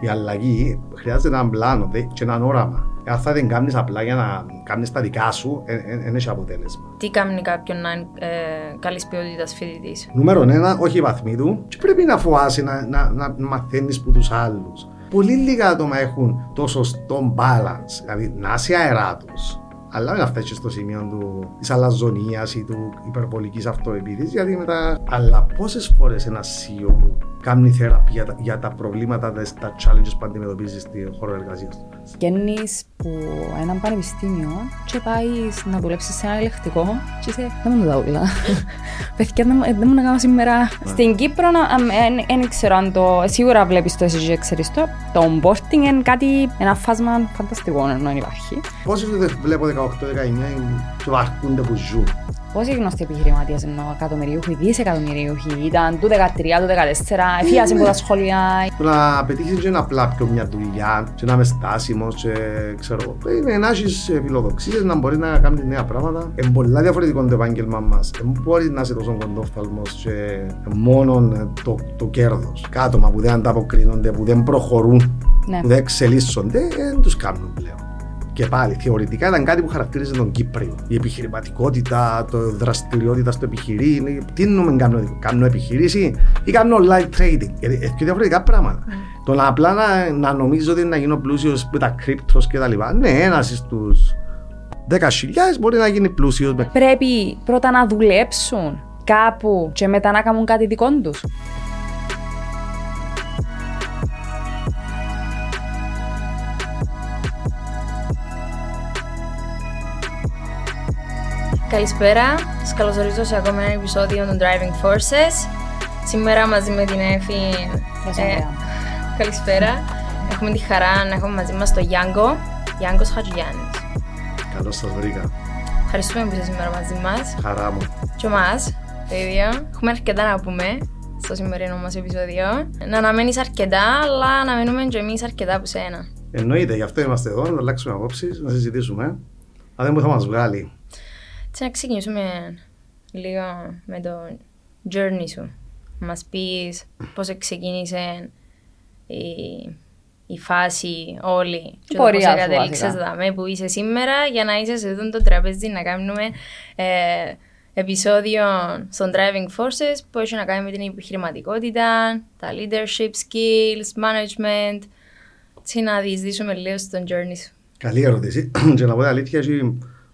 Η αλλαγή χρειάζεται έναν πλάνο και έναν όραμα. Αν θα την κάνεις απλά για να κάνεις τα δικά σου, δεν έχει αποτέλεσμα. Τι κάνει κάποιον να είναι ε, καλής ποιότητας φοιτητής; Νούμερο ένα, όχι η βαθμή του, και πρέπει να φοβάσει να, να, να μαθαίνεις από τους άλλους. Πολύ λίγα άτομα έχουν το σωστό balance, δηλαδή να είσαι αεράτος, αλλά δεν φτάσεις στο σημείο του, της αλαζονίας ή του υπερβολικής αυτοεπίθεσης, γιατί μετά... Αλλά πόσες φορές ένας CEO κάνει θεραπεία για τα, για τα προβλήματα, τα challenges που αντιμετωπίζεις στη χώρο εργασίας του. Βγαίνεις που ένα πανεπιστήμιο και πάει να δουλέψεις σε ένα ελεκτικό και είσαι, δεν μου τα όλα. Παιδιά, δεν μου να κάνω σήμερα. Στην Κύπρο, δεν ξέρω αν το, σίγουρα βλέπεις το εσύ και ξέρεις το, το onboarding είναι κάτι, ένα φάσμα φανταστικό ενώ υπάρχει. Πόσοι βλέπω 18-19 και βαρκούνται που ζουν. Πόσοι γνωστοί επιχειρηματίες εννοώ, εκατομμυριούχοι, δισεκατομμυριούχοι, ήταν του 13, του 14, εφίασε από τα σχολεία. Το να πετύχεις και να απλά πιο μια δουλειά, και να είμαι στάσιμος, και ξέρω, είναι να έχεις φιλοδοξίες, να μπορείς να κάνεις νέα πράγματα. Είναι πολύ διαφορετικό το επάγγελμα μας. Δεν μπορείς να είσαι τόσο κοντόφθαλμος και μόνο το, το κέρδος. Κάτωμα που δεν ανταποκρίνονται, που δεν προχωρούν, ναι. που δεν εξελίσσονται, δεν τους κάνουν πλέον. Και πάλι, θεωρητικά ήταν κάτι που χαρακτήριζε τον Κύπριο. Η επιχειρηματικότητα, το δραστηριότητα στο επιχειρήν. Τι εννοούμε κάνω, κάνω επιχειρήση ή κάνω online trading. Γιατί έχει διαφορετικά πράγματα. Mm. Το να απλά να, να νομίζω ότι να γίνω πλούσιος με τα κρύπτο και τα λοιπά. Ναι, ένας στου 10.000 μπορεί να γίνει πλούσιος. Πρέπει πρώτα να δουλέψουν κάπου και μετά να κάνουν κάτι δικό τους. Καλησπέρα, σας καλωσορίζω σε ακόμα ένα επεισόδιο των Driving Forces. Σήμερα μαζί με την Εφη. Ε, καλησπέρα. Έχουμε τη χαρά να έχουμε μαζί μας τον Γιάνγκο, Γιάνγκος Χατζουγιάννης. Καλώς σας βρήκα. Ευχαριστούμε που είστε σήμερα μαζί μας. Χαρά μου. Και εμάς, το ίδιο. Έχουμε αρκετά να πούμε στο σημερινό μας επεισόδιο. Να αναμένεις αρκετά, αλλά να μένουμε και εμείς αρκετά από σένα. Εννοείται, γι' αυτό είμαστε εδώ, να αλλάξουμε απόψεις, να συζητήσουμε. Αν δεν θα μας βγάλει έτσι να ξεκινήσουμε λίγο με το journey σου. Μας πεις πώς ξεκίνησε η, η φάση όλη και πώς κατέληξες δάμε που είσαι σήμερα για να είσαι σε αυτό το τραπέζι να κάνουμε ε, επεισόδιο στον Driving Forces που έχει να κάνει με την επιχειρηματικότητα, τα leadership skills, management. Τι να διεισδύσουμε λίγο στον journey σου. Καλή ερώτηση. και να πω την αλήθεια,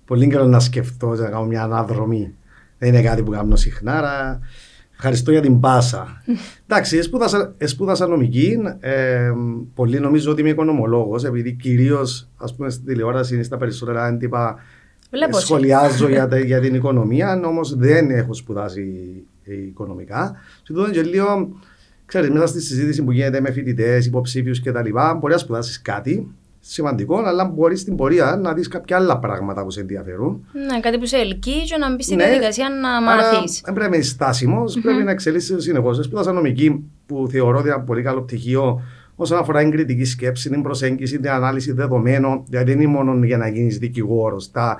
πολύ καιρό να σκεφτώ, να κάνω μια αναδρομή. Δεν είναι κάτι που κάνω συχνά, αλλά ευχαριστώ για την πάσα. Εντάξει, σπούδασα, σπούδασα νομική. Ε, πολύ νομίζω ότι είμαι οικονομολόγος, επειδή κυρίως στην τηλεόραση είναι στα περισσότερα έντυπα. Σχολιάζω για, για την οικονομία, όμως δεν έχω σπουδάσει οικονομικά. Και τότε και λίγο, ξέρεις, μέσα στη συζήτηση που γίνεται με φοιτητές, υποψήφιους κτλ., μπορεί να σπουδάσεις κάτι σημαντικό, αλλά μπορείς στην πορεία να δεις κάποια άλλα πράγματα που σε ενδιαφέρουν. Ναι, κάτι που σε ελκύει να μπεις στην ναι, διαδικασία να μάθεις. Δεν πρέπει να είσαι στάσιμος, mm-hmm. πρέπει να εξελίσσει συνεχώς. Σπούδασα νομική που θεωρώ ότι είναι ένα πολύ καλό πτυχίο όσον αφορά την κριτική σκέψη, την προσέγγιση, την ανάλυση δεδομένων. Δηλαδή δεν είναι μόνο για να γίνεις δικηγόρος. Τα,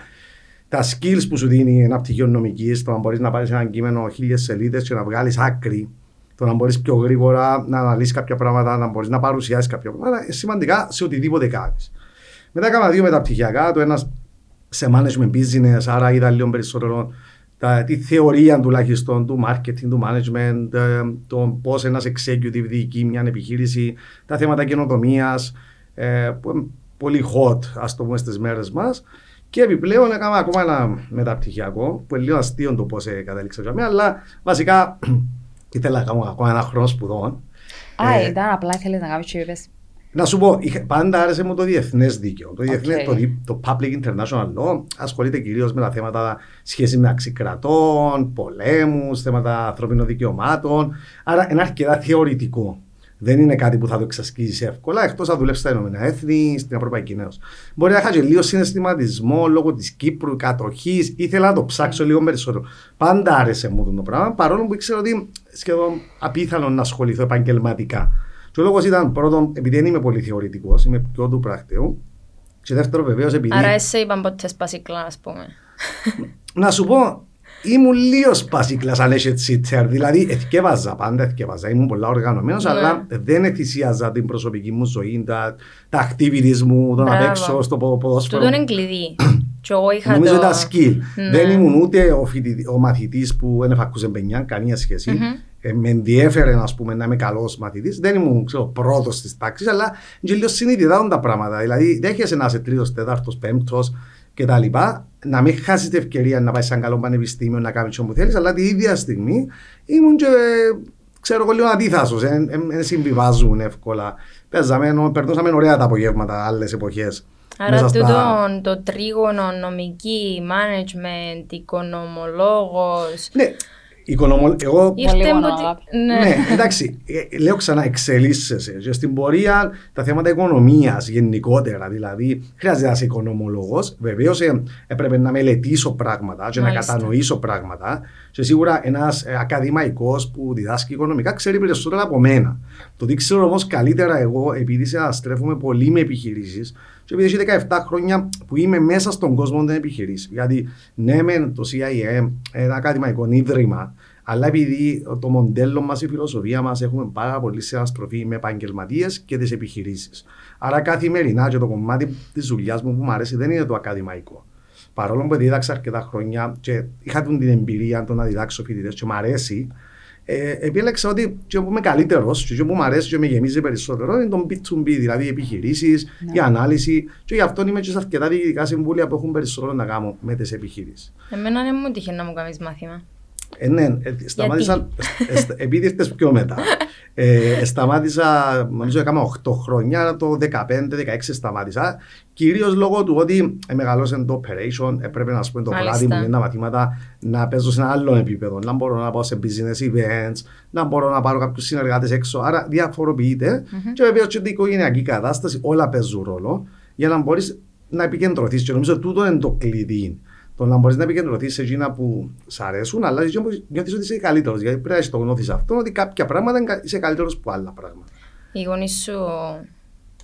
τα skills που σου δίνει ένα πτυχίο νομικής, το να μπορείς να πάρεις ένα κείμενο χίλιες σελίδες και να βγάλεις άκρη το να μπορείς πιο γρήγορα να αναλύσεις κάποια πράγματα, να μπορείς να παρουσιάσεις κάποια πράγματα, είναι σημαντικά σε οτιδήποτε κάνεις. Μετά έκανα δύο μεταπτυχιακά, το ένας σε management business, άρα είδα λίγο περισσότερο τα, τη θεωρία τουλάχιστον του marketing, του management, ε, το πώς ένας executive διοικεί μια επιχείρηση, τα θέματα καινοτομίας, ε, που είναι πολύ hot, ας το πούμε, στις μέρες μας. Και επιπλέον έκανα ακόμα ένα μεταπτυχιακό, που είναι λίγο αστείο το πώς κατέληξα αλλά βασικά ήθελα να κάνω ακόμα ένα χρόνο σπουδών. Α, ε, ήταν απλά ήθελες να κάνεις και Να σου πω, πάντα άρεσε μου το διεθνές δίκαιο. Το, διεθνές, okay. το, το Public International Law ασχολείται κυρίως με τα θέματα σχέση με αξικρατών, πολέμους, θέματα ανθρωπίνων δικαιωμάτων. Άρα είναι αρκετά θεωρητικό δεν είναι κάτι που θα το εξασκήσει εύκολα, εκτός να δουλέψεις στα Ηνωμένα Έθνη, στην Ευρωπαϊκή Ένωση. Μπορεί να είχα και λίγο συναισθηματισμό λόγω της Κύπρου, κατοχής, ήθελα να το ψάξω λίγο περισσότερο. Πάντα άρεσε μου το πράγμα, παρόλο που ήξερα ότι σχεδόν απίθανο να ασχοληθώ επαγγελματικά. Και ο λόγος ήταν πρώτον, επειδή δεν είμαι πολύ θεωρητικός, είμαι πιο του πρακτείου. Και δεύτερο, βεβαίως, επειδή. Άρα, εσύ είπαν ποτέ σπασικλά, ας πούμε. να σου πω, ήμουν λίγο σπασίκλα αν έχει τσίτσερ. Δηλαδή, εθιέβαζα πάντα, εθιέβαζα. Ήμουν πολλά οργανωμένος, Ναι. αλλά δεν εθυσίαζα την προσωπική μου ζωή, τα, τα activities μου, το να Μπράβο. παίξω στο πο- ποδόσφαιρο. Τούτο είναι κλειδί. Και εγώ είχα Νομίζω το... ήταν skill. Ναι. Δεν ήμουν ούτε ο, φοιτητή- ο μαθητής που δεν εφακούσε παινιά, καμία σχέση. Μμμ. Ε, με ενδιέφερε ας πούμε, να είμαι καλός μαθητής. Δεν ήμουν ξέρω, πρώτος της τάξης, αλλά είναι λίγο συνειδητά τα πράγματα. Δηλαδή, δέχεσαι να είσαι τρίτος, τέταρτος, πέμπτος κτλ. Να μην χάσεις την ευκαιρία να πάεις σε ένα καλό πανεπιστήμιο να κάνεις ό,τι θέλεις, αλλά την ίδια στιγμή ήμουν και ε, ξέρω εγώ λίγο αντίθασος. Δεν συμβιβάζουν εύκολα. Παίζαμε, ενώ περνούσαμε ωραία τα απογεύματα άλλες εποχές. Άρα τούτο το τρίγωνο, νομική, management, οικονομολόγος. Ναι, οικονομο... εγώ Ήρθε Πολύ μου μόνο ότι- αγάπη. Ναι. Ναι, εντάξει, ε, λέω ξανά, εξελίσσεσαι. Και στην πορεία τα θέματα οικονομίας γενικότερα, δηλαδή χρειάζεται να είσαι οικονομολόγος. Βεβαίως έπρεπε να μελετήσω πράγματα και να Μάλιστα. κατανοήσω πράγματα. Και σίγουρα ένας ακαδημαϊκός που διδάσκει οικονομικά ξέρει περισσότερα από μένα. Το τι ξέρω όμως καλύτερα εγώ, επειδή συναστρέφομαι πολύ με επιχειρήσεις, και επειδή έχει 17 χρόνια που είμαι μέσα στον κόσμο των επιχειρήσεων. Γιατί ναι, μεν το CIM, ένα ακαδημαϊκό ίδρυμα, αλλά επειδή το μοντέλο μας, η φιλοσοφία μας, έχουμε πάρα πολύ συναστροφή με επαγγελματίες και τις επιχειρήσεις. Άρα καθημερινά και το κομμάτι της δουλειάς μου που μου αρέσει δεν είναι το ακαδημαϊκό. Παρόλο που δίδαξα αρκετά χρόνια και είχα την εμπειρία το να διδάξω φοιτητές και μου αρέσει, ε, επέλεξα ότι και που είμαι καλύτερος και που μου αρέσει και με γεμίζει περισσότερο είναι το B2B, δηλαδή οι επιχειρήσεις, Ναι. η ανάλυση. Και γι' αυτό είμαι και σε αρκετά διοικητικά συμβούλια που έχουν περισσότερο να κάνουν με τις επιχειρήσεις. Εμένα δεν μου τύχε να μου κάνεις μάθημα. Ε, ναι, ε, σταμάτησα, ε, στα- επειδή ήρθες πιο μετά. Ε, σταμάτησα, νομίζω έκανα 8 χρόνια, αλλά το 15-16 σταμάτησα. Κυρίως λόγω του ότι ε, μεγαλώσε το operation, έπρεπε να πούμε το Μάλιστα. βράδυ μου για τα μαθήματα να παίζω σε ένα άλλο επίπεδο. Να μπορώ να πάω σε business events, να μπορώ να πάρω κάποιους συνεργάτες έξω. Άρα διαφοροποιείται. Και βεβαίω και η οικογενειακή κατάσταση, όλα παίζουν ρόλο για να μπορείς να επικεντρωθείς. Και νομίζω τούτο είναι το κλειδί. Το να μπορείς να επικεντρωθείς σε εκείνα που σ' αρέσουν, αλλά και όμως νιώθεις ότι είσαι καλύτερος. Γιατί πρέπει να έχεις το γνώθεις αυτό, ότι κάποια πράγματα είναι κα- είσαι καλύτερος από άλλα πράγματα. Οι γονείς σου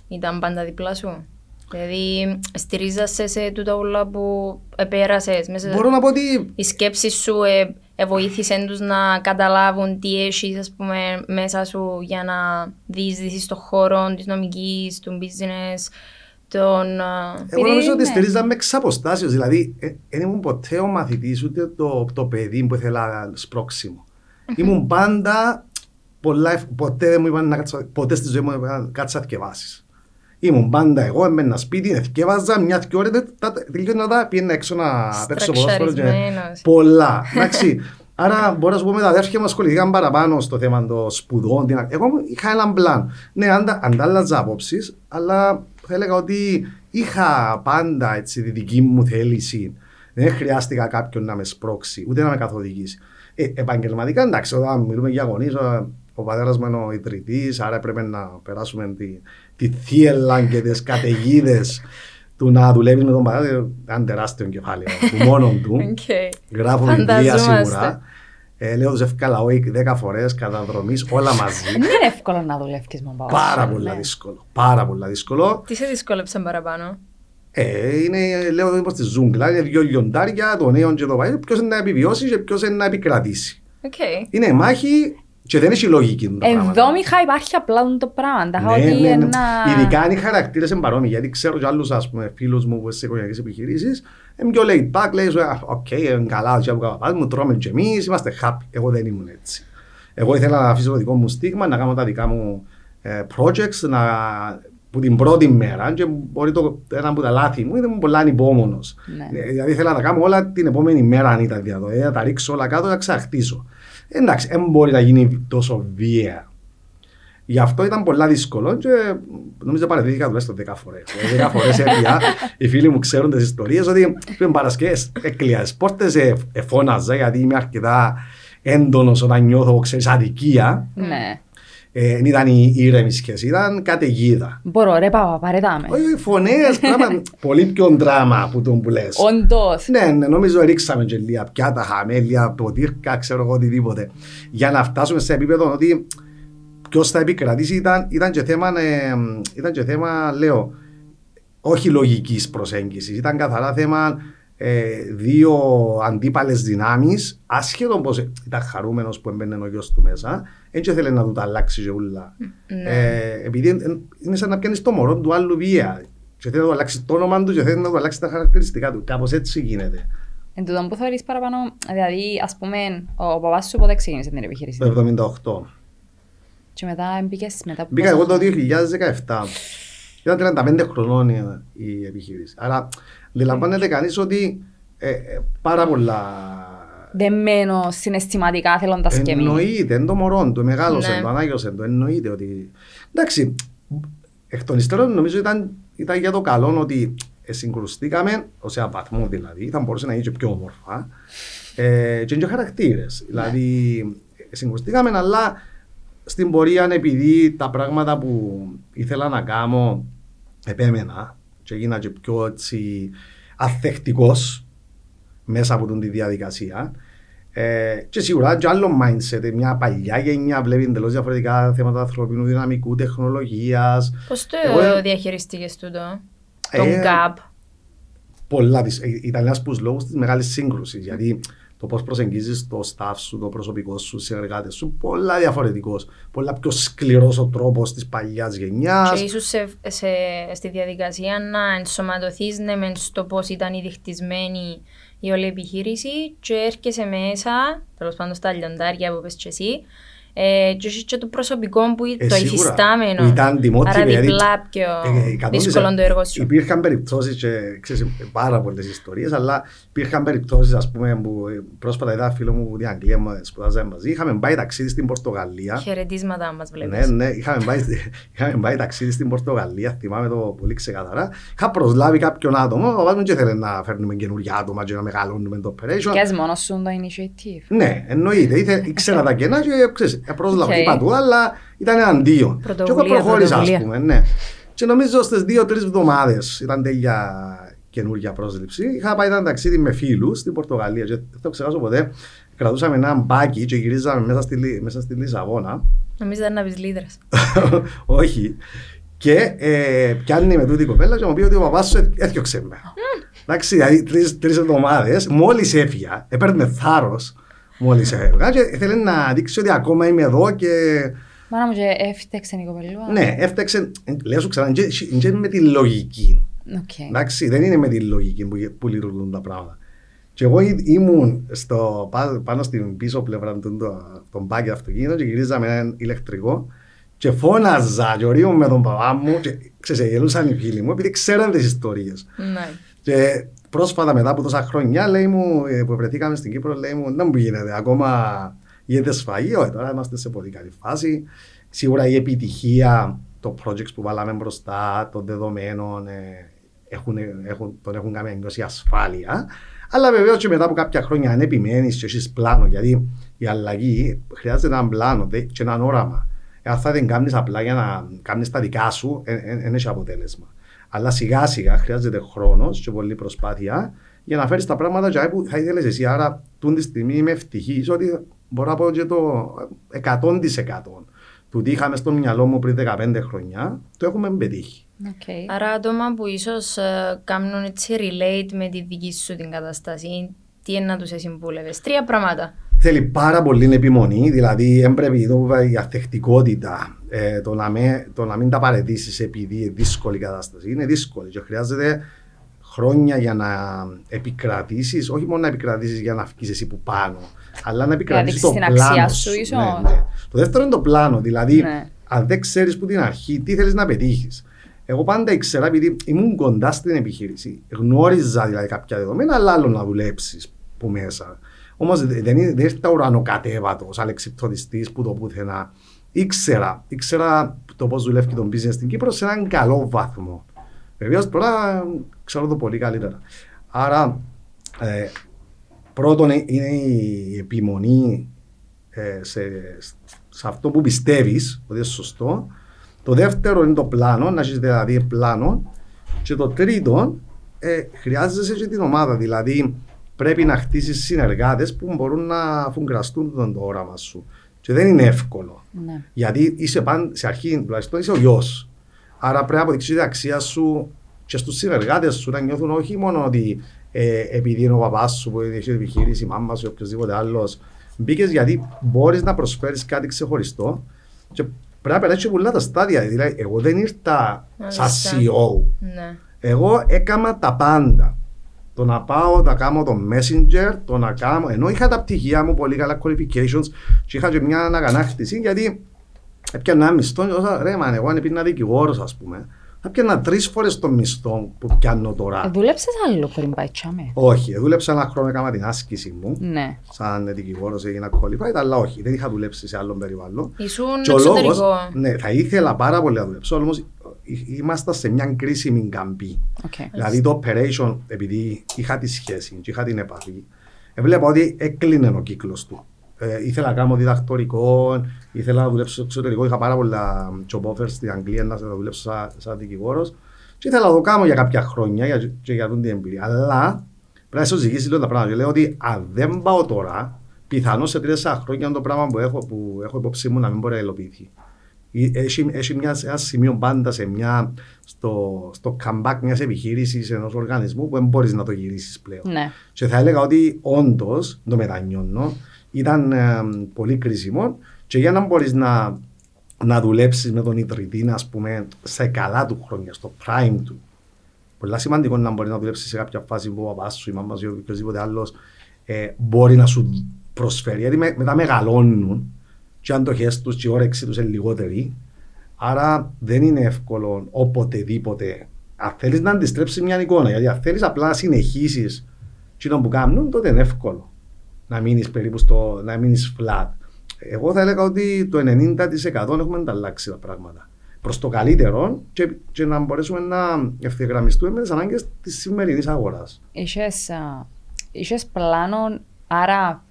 ήταν πάντα δίπλα σου; Δηλαδή, στηρίζασαι σε τούτα όλα που επέρασες. Μέσα Μπορώ να πω ότι η σκέψη σου ε, ε, βοήθησε τους να καταλάβουν τι έχεις ας πούμε, μέσα σου για να διεισδύσεις στον χώρο της νομικής, του business, των... ε, Εγώ νομίζω ότι ναι. στηρίζαμε εξ αποστάσεως. Δηλαδή, ε, δεν ήμουν ποτέ ο μαθητής ούτε το, το παιδί που ήθελα σπρώξιμο. ήμουν πάντα. Πολλά, ευ- ποτέ δεν μου είπαν να κάτσω, ποτέ στη ζωή μου δεν μου είπαν κάτσα να θκευάσεις. Ήμουν πάντα εγώ, έμενα σπίτι, θκευάζα μια δυο ώρες, τα- τα- τελείωνα τα πήγαινα έξω να παίξω ποδόσφαιρο. και- Στραξαρισμένος. Πολλά. Εντάξει. Άρα μπορώ να σου πω με τα αδέρφια μου ασχοληθήκαν παραπάνω στο θέμα των σπουδών. την- Εγώ είχα έναν plan. Ναι, αντα, αντάλλαζα απόψεις, αλλά θα έλεγα ότι είχα πάντα έτσι, τη δική μου θέληση. Δεν χρειάστηκα κάποιον να με σπρώξει, ούτε να με καθοδηγήσει. Ε, επαγγελματικά, εντάξει, όταν μιλούμε για γονείς, ο, ο πατέρας μου είναι ο ιδρυτής, άρα έπρεπε να περάσουμε τη, τη θύελλα και τις καταιγίδες του να δουλεύεις με τον πατέρα. Ήταν τεράστιο κεφάλαιο του μόνο του. Οκ. Γράφω βιβλία Φανταζόμαστε. σίγουρα. Ε, λέω τους ευκάλα όχι 10 φορές καταδρομής, όλα μαζί. Δεν είναι εύκολο να δουλεύεις με μπαμπά. πάρα πολλά δύσκολο. Πάρα πολλά δύσκολο. Τι σε δυσκόλεψαν παραπάνω; Ε, είναι, λέω, είμαστε στη ζούγκλα, είναι δύο λιοντάρια, το νέο και το παλιό. Ποιος είναι να επιβιώσει και ποιος είναι να επικρατήσει. Οκ. Είναι μάχη και δεν έχει λογική το πράγμα. Εδώ μιχά υπάρχει απλά το πράγμα. Τα Ναι, ότι ναι, ναι. ένα... Ειδικά αν οι χαρακτήρες είναι παρόμοιοι. Γιατί ξέρω και άλλους φίλους μου που σε οικογενειακές επιχειρήσεις. Είναι πιο laid back, λέει: «Α, Οκ, είναι καλά, τι από καπαπά μου, τρώμε και εμείς, είμαστε happy. Εγώ δεν ήμουν έτσι. Εγώ ήθελα να αφήσω το δικό μου στίγμα, να κάνω τα δικά μου ε, projects, να, που την πρώτη μέρα. Και μπορεί το ένα από τα λάθη μου ήταν πολύ ανυπόμονο. Ναι. Δηλαδή ήθελα να τα κάνω όλα την επόμενη μέρα αν ήταν δυνατό. Δηλαδή να τα ρίξω όλα κάτω, να ξαναχτίσω. Εντάξει, δεν μπορεί να γίνει τόσο βία. Γι' αυτό ήταν πολλά δύσκολο και νομίζω παρατηρήθηκα τουλάχιστον 10 φορές. 10 φορές έπια. Οι φίλοι μου ξέρουν τις ιστορίες ότι πριν Παρασκευές έκλειας τι πόρτε, εφώναζα γιατί είμαι αρκετά έντονος όταν νιώθω, ξέρεις, αδικία. Ναι. Ε, δεν ήταν η ήρεμη σχέση, ήταν καταιγίδα. Μπορώ ρε παπα, παρετάμε. Όχι, φωνές, πράγμα πολύ πιο δράμα που τον που λες. Όντως. Ναι, ναι, νομίζω ρίξαμε και λίγα πιάτα, χαμέλια, ποτήρκα, ξέρω εγώ οτιδήποτε. Για να φτάσουμε σε επίπεδο ότι ποιος θα επικρατήσει ήταν, ήταν, και θέμα, ε, ήταν και θέμα, λέω, όχι λογικής προσέγγισης. Ήταν καθαρά θέμα ε, δύο αντίπαλες δυνάμεις, άσχετο πώ ήταν χαρούμενος που έμπαινε ο γιος του μέσα, έτσι ήθελε να του τα αλλάξει ζεούλα. Ναι. Ε, επειδή εν- είναι σαν να πιάνεις το μωρό του άλλου βία. Και θέλει να του αλλάξει το όνομα του και θέλει να του αλλάξει τα χαρακτηριστικά του. Κάπως έτσι γίνεται. Εν τούτον που θεωρείς παραπάνω, δηλαδή ας πούμε ο παπάς σου πότε ξεκίνησε την επιχείρηση; Το 78. και μετά μπήκες μετά από Μπήκα πόσα εγώ το χρόνια; 2017. Ήταν 35 χρονών η- η επιχείρηση. Άρα αντιλαμβάνεται κανείς ότι ε, ε, πάρα πολλά. Δεμένο συναισθηματικά θέλοντας και εμείς. Εννοείται, είναι το μωρό του, μεγάλωσε Ναι. το, ανάγιωσε το. Εννοείται ότι. Εντάξει, εκ των υστέρων νομίζω ήταν, ήταν για το καλό ότι ε, συγκρουστήκαμε, ως ένα βαθμό δηλαδή, θα μπορούσε να είναι και πιο όμορφα. Ε, και είναι και χαρακτήρες. Δηλαδή, ε, συγκρουστήκαμε, αλλά στην πορεία επειδή τα πράγματα που ήθελα να κάνω επέμενα και έγινα και πιο έτσι αθεκτικός μέσα από την τη διαδικασία ε, και σίγουρα και άλλο mindset, μια παλιά γενιά βλέπει εντελώς διαφορετικά θέματα ανθρωπίνου δυναμικού, τεχνολογίας Πώς το Εγώ- διαχειριστήκες τούτο, Ε, τον gap; πολλά της, ε, ήταν ένας από τους λόγους της μεγάλης σύγκρουσης γιατί το πώς προσεγγίζεις το staff σου, το προσωπικό σου, τους συνεργάτες σου, πολλά διαφορετικός, πολλά πιο σκληρός ο τρόπος της παλιάς γενιάς. Και ίσως σε, σε, στη διαδικασία να ενσωματωθείς ναι, μεν στο πώς ήταν ήδη χτισμένη η όλη επιχείρηση και έρχεσαι μέσα, τέλος πάντων στα λιοντάρια που πες και εσύ, ε, και έχεις και το προσωπικό που Ε, το σίγουρα, υφιστάμενο. που ήταν τιμότιμη, Άρα δηλαδή, διπλά πιο Ε, εκατόν της- δύσκολο το έργο σου. Υπήρχαν περιπτώσεις και ξέρεις, πάρα πολλές ιστορίες, αλλά υπήρχαν περιπτώσεις ας πούμε που ε, πρόσφατα είδα φίλο μου που την Αγγλία μας σπουδάζαμε μαζί. Είχαμε πάει ταξίδι στην Πορτογαλία. Χαιρετίσματα μας Ναι, βλέπεις. ναι, είχαμε πάει, είχαμε πάει ταξίδι στην Πορτογαλία, θυμάμαι το πολύ ξεκαθαρά. Είχα προσλάβει κάποιον άτομο, ο παπάς μου και ήθελε να φέρνουμε καινούργια άτομα και να μεγαλώνουμε το operation. Πιάσεις μόνος σου το initiative. Ναι, εννοείται. Ήθε, ήξερα τα κενά και ξέρεις, πρόσλαβα. Οκ. Είπα του, αλλά ήταν αντίον. Και εγώ Πρωτοβουλία, προχώρησα, ας πρωτοβουλία. πούμε. Ναι. Και νομίζω στις δύο-τρεις εβδομάδες ήταν τέλεια καινούργια πρόσληψη. Είχα πάει ένα ταξίδι με φίλους στην Πορτογαλία. Και δεν το ξεχάσω ποτέ. Κρατούσαμε ένα buggy και γυρίζαμε μέσα στη, Λι- μέσα στη Λισαβόνα. Νομίζω ήταν να πεις Λήδρας. Όχι. Και ε, πιάνει με τούτη η κοπέλα και μου πει ότι ο παπάς σου έπαψε με. Εντάξει, δηλαδή τρεις, τρεις εβδομάδες, μόλις έφυγα, έπαιρνε θάρρος μόλις έφυγα και ήθελε να δείξει ότι ακόμα είμαι εδώ και Μάνα μου και έφτιαξε η κοπελούα. ναι, έφταξε, λέω σου ξανά, και- και είναι με τη λογική. Οκ. Εντάξει, δεν είναι με τη λογική που, που λειτουργούν τα πράγματα. Και εγώ ή- ήμουν στο, πά- πάνω στην πίσω πλευρά του το, τον μπάκι αυτοκίνητο και γυρίζαμε έναν ηλεκτρικό και φώναζα και ορίω με τον παπά μου και ξέρεις, γελούσαν οι φίλοι μου επειδή ξέραν τις ιστορίες. Ναι. Και πρόσφατα μετά από τόσα χρόνια λέει μου, ε, που βρεθήκαμε στην Κύπρο λέει μου δεν μου γίνεται ακόμα γίνεται σφαγείο, ε, τώρα είμαστε σε πολύ καλή φάση. Σίγουρα η επιτυχία, το project που βάλαμε μπροστά, των δεδομένων ε, έχουν, έχουν, τον έχουν κάνει να νιώσει ασφάλεια. Αλλά βεβαίως και μετά από κάποια χρόνια, αν επιμένεις και έχεις πλάνο, γιατί η αλλαγή χρειάζεται έναν πλάνο δε- και έναν όραμα. Εάν θα την κάνεις απλά για να κάνεις τα δικά σου, δεν έχει αποτέλεσμα. Αλλά σιγά σιγά χρειάζεται χρόνος και πολλή προσπάθεια για να φέρεις τα πράγματα για που θα ήθελες εσύ. Άρα, τούν τη στιγμή είμαι ευτυχής ότι μπορώ να πω και το 100% του τι είχαμε στο μυαλό μου πριν 15 χρόνια, το έχουμε πετύχει. Οκ. Άρα άτομα που ίσως ε, κάνουν έτσι relate με τη δική σου την κατάσταση, τι είναι να τους συμβούλευες. Τρία πράγματα. Θέλει πάρα πολύ επιμονή, δηλαδή έμπρεπε το που είπα, η ανθεκτικότητα, ε, το, να με, το να μην τα παρατήσεις επειδή είναι δύσκολη η κατάσταση. Είναι δύσκολη και χρειάζεται χρόνια για να επικρατήσεις, όχι μόνο να επικρατήσεις για να βγεις εσύ που πάνω, αλλά να επικρατήσεις δείξεις το την πλάνο αξία σου, σου. ίσως. Ναι, ναι. Το δεύτερο είναι το πλάνο, δηλαδή Ναι. αν δεν ξέρεις που την αρχή τι θέλεις να πετύχεις. Εγώ πάντα ήξερα, επειδή ήμουν κοντά στην επιχείρηση, γνώριζα δηλαδή κάποια δεδομένα, αλλά άλλο να δουλέψεις που μέσα. Όμως δεν, είναι- δεν ήρθα ουρανοκατέβατος, αλεξιπτοδιστή που το πουθενά. Ήξερα, ήξερα το πώς δουλεύει το business στην Κύπρο σε έναν καλό βαθμό. Βεβαίως τώρα ξέρω το πολύ καλύτερα. Άρα, ε, πρώτον ε, είναι η επιμονή ε, σε, σε αυτό που πιστεύεις ότι είναι σωστό. Το δεύτερο είναι το πλάνο, να έχεις δηλαδή πλάνο. Και το τρίτο, ε, χρειάζεσαι και την ομάδα. Δηλαδή, πρέπει να χτίσεις συνεργάτες που μπορούν να αφουγκραστούν τον το όραμα σου. Και δεν είναι εύκολο. Ναι. Γιατί είσαι παν, σε αρχή τουλάχιστον είσαι ο γιος. Άρα πρέπει να αποδείξεις την αξία σου και στους συνεργάτες σου να νιώθουν όχι μόνο ότι ε, επειδή είναι ο παπάς σου που έχει επιχείρηση, η μάμα σου ή οποιοδήποτε άλλος. Μπήκες γιατί μπορείς να προσφέρεις κάτι ξεχωριστό και πρέπει να περάσει πολλά τα στάδια. Δηλαδή, εγώ δεν ήρθα σαν Μάλιστα. CEO. Ναι. Εγώ έκανα τα πάντα. Το να πάω, να κάνω το messenger, το να κάνω. Ενώ είχα τα πτυχία μου πολύ καλά qualifications και είχα και μια αναγανάκτηση γιατί έπιανα ένα μισθό και όσα ρε man, εγώ αν πήγαινα δικηγόρος ας πούμε θα πιάνα τρεις φορές το μισθό που πιάνω τώρα. Ε, Δούλεψες άλλο πριν πάεις τζιαμέ. όχι, δούλεψα ένα χρόνο, έκανα την άσκηση μου. Ναι. Σαν δικηγόρος έγινα qualified, αλλά όχι, δεν είχα δουλέψει σε άλλο περιβάλλον. Ήσουν Και ο λόγος, εξωτερικό. ναι, θα ήθελα πάρα πολύ να δουλέψω, όμως ήμασταν σε μια κρίσιμη καμπή. Οκ. Δηλαδή το operation, επειδή είχα τη σχέση και είχα την επαφή, έβλεπα ότι έκλεινε ο κύκλος του. Ε, ήθελα να κάνω διδακτορικό, ήθελα να δουλέψω στο εξωτερικό. Είχα πάρα πολλά job offers στην Αγγλία να δουλέψω σαν, σαν δικηγόρος. Και ήθελα να το κάνω για κάποια χρόνια για, και για την εμπειρία. Αλλά πρέπει να σου ζυγίσει λίγο τα πράγματα. Και λέω ότι αν δεν πάω τώρα, πιθανώς σε τρία χρόνια το πράγμα που έχω, που έχω υπόψη μου να μην μπορεί να υλοποιηθεί. Ή- Έχει, έχει μια, ένα σημείο πάντα σε μια, στο, στο comeback μιας επιχείρησης ενός οργανισμού που δεν μπορείς να το γυρίσεις πλέον. Ναι. Και θα έλεγα ότι όντως, το μετανιώνω, ήταν ε, πολύ κρίσιμο και για να μπορείς να, να δουλέψεις με τον ιδρυτή, ας πούμε, σε καλά του χρόνια, στο prime του. Πολύ σημαντικό είναι να μπορείς να δουλέψεις σε κάποια φάση που ο παπάς σου, η μάμα σου ή οποιοδήποτε άλλος ε, μπορεί να σου προσφέρει. Γιατί με, μετά μεγαλώνουν και οι αντοχέ τους και η όρεξη τους είναι λιγότερη. Άρα δεν είναι εύκολο οποτεδήποτε. Αν θέλεις να αντιστρέψεις μια εικόνα, γιατί αν θέλεις απλά να συνεχίσεις τι που κάνουν, τότε είναι εύκολο να μείνεις περίπου στο, να μείνεις flat. Εγώ θα έλεγα ότι το 90% έχουμε ανταλλάξει τα πράγματα προς το καλύτερο και, και να μπορέσουμε να ευθυγραμμιστούμε με τις ανάγκες της σημερινής αγοράς. Είχες, α, είχες πλάνο, άρα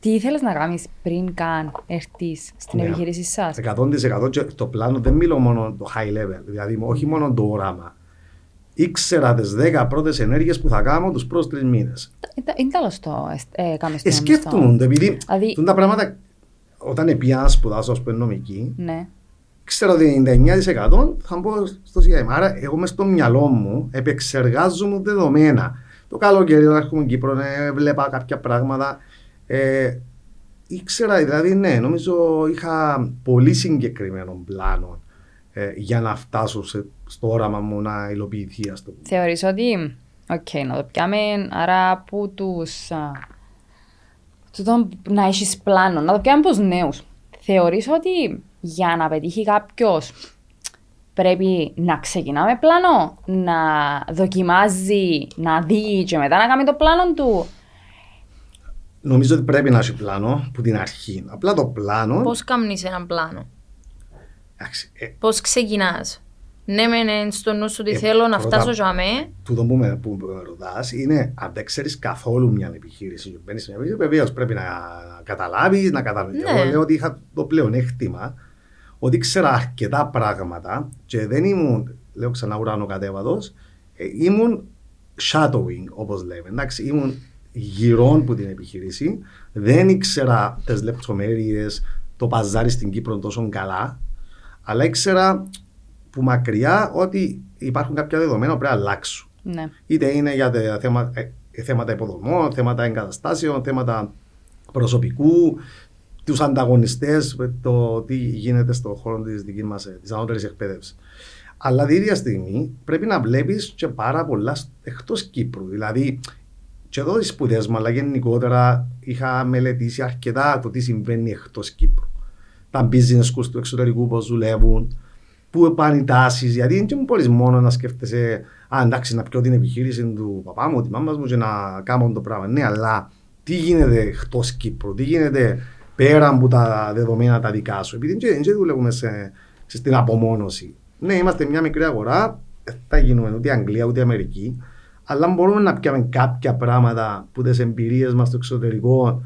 τι ήθελες να κάνεις πριν καν έρθεις στην Ναι. επιχείρηση σας; 100% και το πλάνο δεν μιλώ μόνο το high level, δηλαδή όχι μόνο το όραμα. Ήξερα τις 10 πρώτες ενέργειες που θα κάνω τους πρώτους τρεις μήνες. Είναι τέλος το ε, κάνεις το Ε, σκέφτομαι το, επειδή Δηλαδή- τούν τα πράγματα όταν πήγα να σπουδάσω, ας πούμε, νομική, Ναι. ξέρω ότι 99% θα μπω στο CRM. Άρα, εγώ μέσα στο μυαλό μου επεξεργάζομαι δεδομένα. Το καλοκαίρι, όταν έρχομαι Κύπρο, ε, βλέπα κάποια πράγματα. Ε, ήξερα, δηλαδή, ναι, νομίζω είχα πολύ συγκεκριμένο πλάνο ε, για να φτάσω σε, στο όραμα μου να υλοποιηθεί, ας το πούμε. Θεωρείς ότι, οκ, να το πιάμε, άρα που τους, α, τούτο να έχεις πλάνο, να το πιάμε τους νέους. Θεωρείς ότι για να πετύχει κάποιος πρέπει να ξεκινά με πλάνο, να δοκιμάζει, να δει και μετά να κάνει το πλάνο του; Νομίζω ότι πρέπει να έχει πλάνο που την αρχή. Απλά το πλάνο. Πώς κάνει έναν πλάνο, εντάξει, ε, Πώς ξεκινάς; Ναι, μεν είναι στο νου σου ότι Ε, θέλω να πρώτα- φτάσω για μέ. τούτο που με, που με ρωτάς είναι αν δεν ξέρεις καθόλου μια επιχείρηση και μπαίνεις σε μια επιχείρηση, βεβαίως πρέπει να καταλάβεις, να καταλάβεις. Ναι. Εγώ λέω ότι είχα το πλεονέκτημα ότι ήξερα αρκετά πράγματα και δεν ήμουν, λέω ξανά ουρανοκατέβατος, ε, ήμουν shadowing όπως λέμε. Εντάξει, ήμουν γυρών από την επιχείρηση, δεν ήξερα τις λεπτομέρειες, το παζάρι στην Κύπρο τόσο καλά, αλλά ήξερα που μακριά ότι υπάρχουν κάποια δεδομένα που πρέπει να αλλάξουν. Ναι. Είτε είναι για τα θέματα, ε, θέματα υποδομών, θέματα εγκαταστάσεων, θέματα προσωπικού, τους ανταγωνιστές, το τι γίνεται στον χώρο της δικής μας, ε, της ανώτερης εκπαίδευσης. Αλλά την ίδια στιγμή πρέπει να βλέπεις και πάρα πολλά εκτός Κύπρου. Δηλαδή, και εδώ τις σπουδές μου, αλλά γενικότερα είχα μελετήσει αρκετά το τι συμβαίνει εκτός Κύπρου. Τα business schools του εξωτερικού, πώς δουλεύουν, πού πάνε οι τάσεις, γιατί δεν μπορείς μόνο να σκέφτεσαι «Α, εντάξει, να πιω την επιχείρηση του παπά μου, τη μάμας μου και να κάνω το πράγμα». Ναι, αλλά τι γίνεται εκτός Κύπρου, τι γίνεται πέρα από τα δεδομένα τα δικά σου, επειδή δεν δεν δουλεύουμε σε, σε- στην απομόνωση. Ναι, είμαστε μια μικρή αγορά, δεν θα γίνουμε ούτε Αγγλία ούτε Αμερική, αλλά μπορούμε να πιάμε κάποια πράγματα που τις εμπειρίες μας στο εξωτερικό,